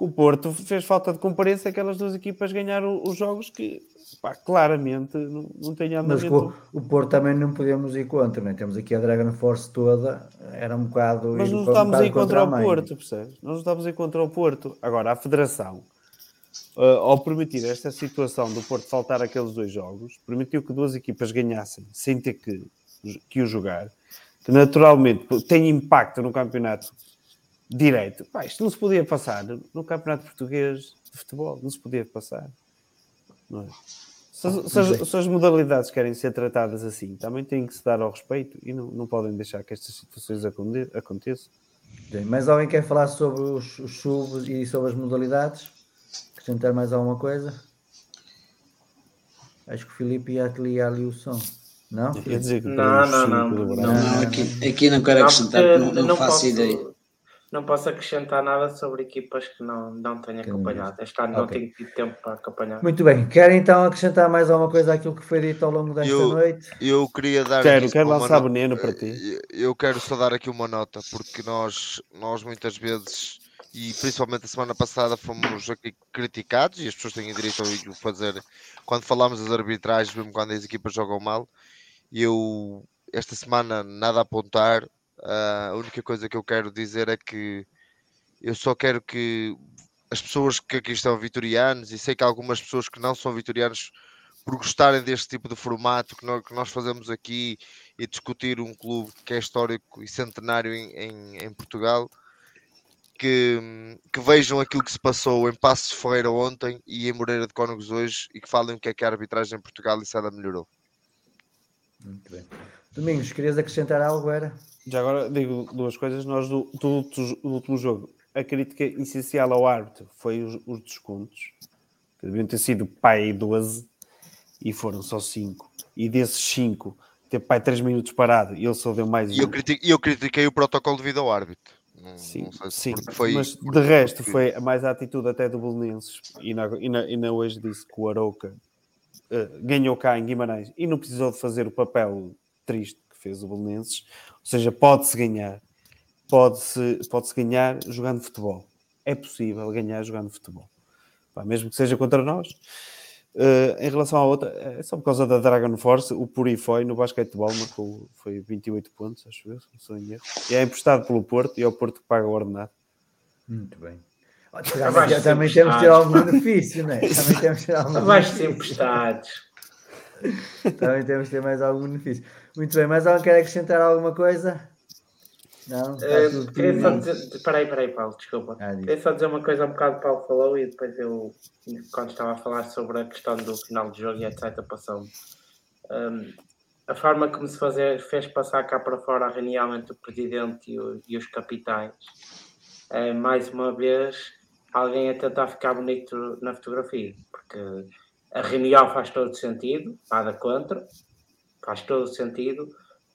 o Porto fez falta de comparência aquelas duas equipas ganharam os jogos que pá, claramente não, não tem andamento. Mas o, o Porto também não podemos ir contra, né? temos aqui a Dragon Force toda, era um bocado. Mas não estamos um aí contra, contra o Porto, percebes? Nós não estamos aí contra o Porto. Agora, a Federação, uh, ao permitir esta situação do Porto faltar aqueles dois jogos, permitiu que duas equipas ganhassem sem ter que, que o jogar, que naturalmente tem impacto no campeonato direito. Pá, isto não se podia passar no Campeonato Português de Futebol, não se podia passar. Não é? Se, se, se, as, modalidades querem ser tratadas assim, também têm que se dar ao respeito e não, não podem deixar que estas situações aconteçam. Mas alguém quer falar sobre os, os subs e sobre as modalidades? Acrescentar mais alguma coisa? Acho que o Filipe ia ligar ali o som. Não? Dizer que não, não, não, não, não, Aqui, aqui não quero acrescentar, não, não, não faço posso... ideia não posso acrescentar nada sobre equipas que não, não tenho que acompanhado. Este ano okay. não tenho tido tempo para acompanhar. Muito bem. Querem então acrescentar mais alguma coisa àquilo que foi dito ao longo desta eu, noite? Eu queria dar. Quero, quero lançar veneno para ti. Eu quero só dar aqui uma nota, porque nós, nós muitas vezes, e principalmente a semana passada, fomos aqui criticados, e as pessoas têm direito a fazer quando falamos das arbitragens, mesmo quando as equipas jogam mal. Eu, esta semana, nada a apontar Ah, a única coisa que eu quero dizer é que eu só quero que as pessoas que aqui estão vitorianos, e sei que algumas pessoas que não são vitorianos, por gostarem deste tipo de formato que nós, que nós fazemos aqui e discutir um clube que é histórico e centenário em, em, em Portugal, que, que vejam aquilo que se passou em Passos Ferreira ontem e em Moreira de Cónegos hoje e que falem o que é que a arbitragem em Portugal e se ela melhorou. Muito bem. Domingos, querias acrescentar algo? Era? Já agora digo duas coisas. Nós, do, do, do último jogo, a crítica essencial ao árbitro foi os, os descontos, que deviam ter sido pai 12 e foram só 5. E desses 5, ter pai 3 minutos parado e ele só deu mais E eu, um. critiquei, eu critiquei o protocolo devido ao árbitro. Não, Sim, não sei se sim. foi, mas de porque- resto foi mais a atitude até do Belenenses. E na, e, na, e na hoje disse que o Arouca eh, ganhou cá em Guimarães e não precisou de fazer o papel triste que fez o Belenenses, ou seja, pode-se ganhar pode-se pode ganhar jogando futebol. É possível ganhar jogando futebol. Pá, mesmo que seja contra nós Eh, em relação à outra, é só por causa da Dragon Force, o Puri foi no basquetebol, marcou, foi 28 pontos, acho eu, se não sou em erro. E é emprestado pelo Porto e é o Porto que paga o ordenado. Muito bem. Também, de [laughs] também temos de ter algum benefício, não é? Também temos de ter algum Abaixo de emprestados. Também temos de ter mais algum benefício. Muito bem, mas alguém quer acrescentar alguma coisa? Não? Eh, queria só dizer. Peraí, peraí, Paulo, desculpa. Ah. Queria só dizer uma coisa, um bocado o Paulo falou e depois eu, quando estava a falar sobre a questão do final do jogo e etc., passou-me. Um, a forma como se fazer, fez passar cá para fora a reunião entre o presidente e, o- e os capitães é mais uma vez alguém a tentar ficar bonito na fotografia, porque a reunião faz todo sentido, nada contra, faz todo sentido,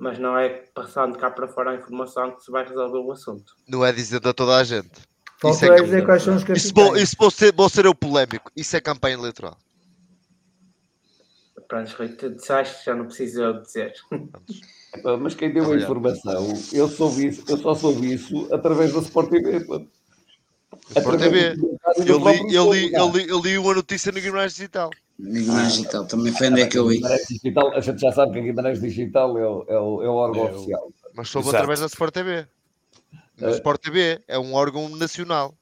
mas não é passando cá para fora a informação que se vai resolver o assunto. Não é dizendo a toda a gente. Falta Isso é é que- dizer quais são os Isso vou, isso vou ser, vou ser eu polémico. Isso é campanha eleitoral. Pronto, Rui, tu disseste, já não preciso eu dizer. Epá, Mas quem deu a informação, eu, soube isso, eu só soube isso através da Sport TV. pá. Sport TV. Eu li, eu, li, eu, li, eu li uma notícia no Guimarães Digital. Guimarães e tal, também foi onde é que eu vi. Guimarães Digital, a gente já sabe que a Guimarães Digital é o, é o, é o órgão É o- oficial. Mas soube Exato. através da Sport TV. No Eh. Sport TV é um órgão nacional.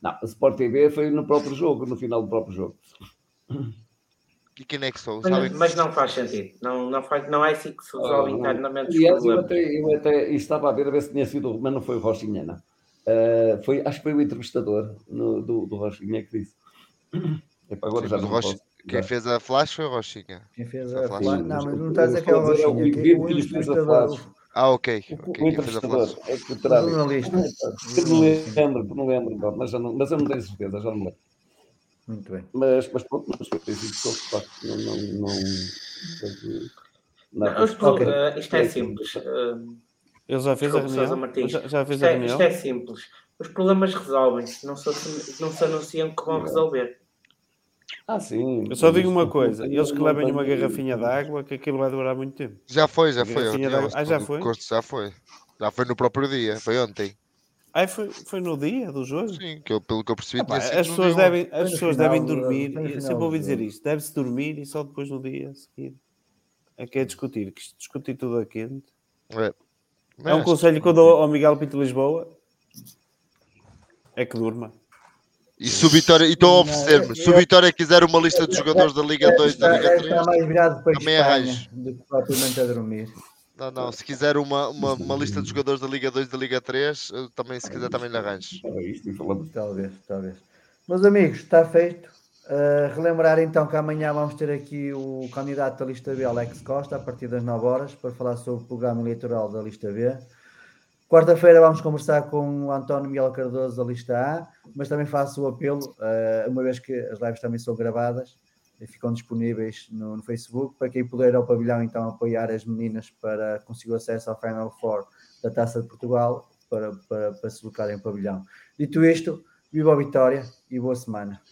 Não, a Sport TV foi no próprio jogo, no final do próprio jogo. E quem é que sou? Mas, mas não faz sentido. Não, não, faz, não é assim que se resolve Ah, internamente Aliás, eu até, eu até estava a ver a ver se tinha sido, mas não foi o Rochinha, não. Ah, foi, acho que foi o entrevistador no- do, do Rochinha que disse. Epá, agora Sim, já não o Rocha- posso. Quem fez a flash foi o Rochinha. Quem fez Só a flash. Não, mas o- não o- está a dizer que é o a Rochinha. o que- O que a entrevistador, flash. Ah, ok. O- ok. O Quem fez a flash? entrevistador, é que o terá jornalista. que não lembro, que não lembro, mas, já não, mas eu não tenho certeza, já não lembro. Muito bem. Mas, mas pronto, mas foi isso de facto, não, não, não, não, Não, os pro- Ok. eh, isto é É simples. eh, Ele já fez a reunião? Martins. Já, já fez isto, a é, reunião? isto é simples. Os problemas resolvem-se, não se, não se anunciam que vão resolver. Ah, sim. Eu só digo mas uma coisa: eles que levem uma garrafinha de água, que aquilo vai durar muito tempo. Já foi, já foi. ontem, Ah, já foi? Já foi. Já foi no próprio dia. Foi ontem. Ai, foi, foi no dia do jogo? Sim, que eu, pelo que eu percebi, Ah, pá, as pessoas devem, as pessoas final devem do- dormir, final sempre ouvi dizer isto, deve-se dormir e só depois no dia a seguir. É que é discutir, que discutir tudo a quente. É, É um Mas- conselho que eu dou ao Miguel Pinto Lisboa, é que durma. E se o Vitória, e estou a oferecer-me, se o Vitória quiser uma lista de jogadores da Liga 2 e da Liga está 3, mais virado para a também Espanha arranjo. do que propriamente a dormir. não, não, se quiser uma, uma, uma lista de jogadores da Liga 2 e da Liga 3, eu também, se quiser, também lhe arranjo. Talvez, talvez. Meus amigos, está feito. Uh, relembrar então que amanhã vamos ter aqui o candidato da lista B, Alex Costa, a partir das 9 horas, para falar sobre o programa eleitoral da lista B. Quarta-feira vamos conversar com o António Miguel Cardoso da lista A, mas também faço o apelo, uh, uma vez que as lives também são gravadas e ficam disponíveis no, no Facebook, para quem puder ao pavilhão então apoiar as meninas para conseguir acesso ao Final Four da Taça de Portugal, para, para, para se colocarem em pavilhão. Dito isto, viva a vitória e boa semana.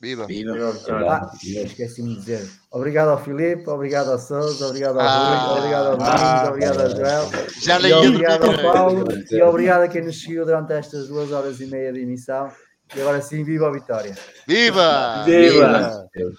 Viva! Viva. Ah, esqueci-me de dizer. Obrigado ao Filipe, obrigado ao Sousa, obrigado ao Ah. Rui, obrigado ao Domingos, obrigado ao Joel. Já E obrigado ao. Paulo [laughs] e obrigado a quem nos seguiu durante estas duas horas e meia de emissão. E agora sim, viva a vitória! Viva! Viva! Deus.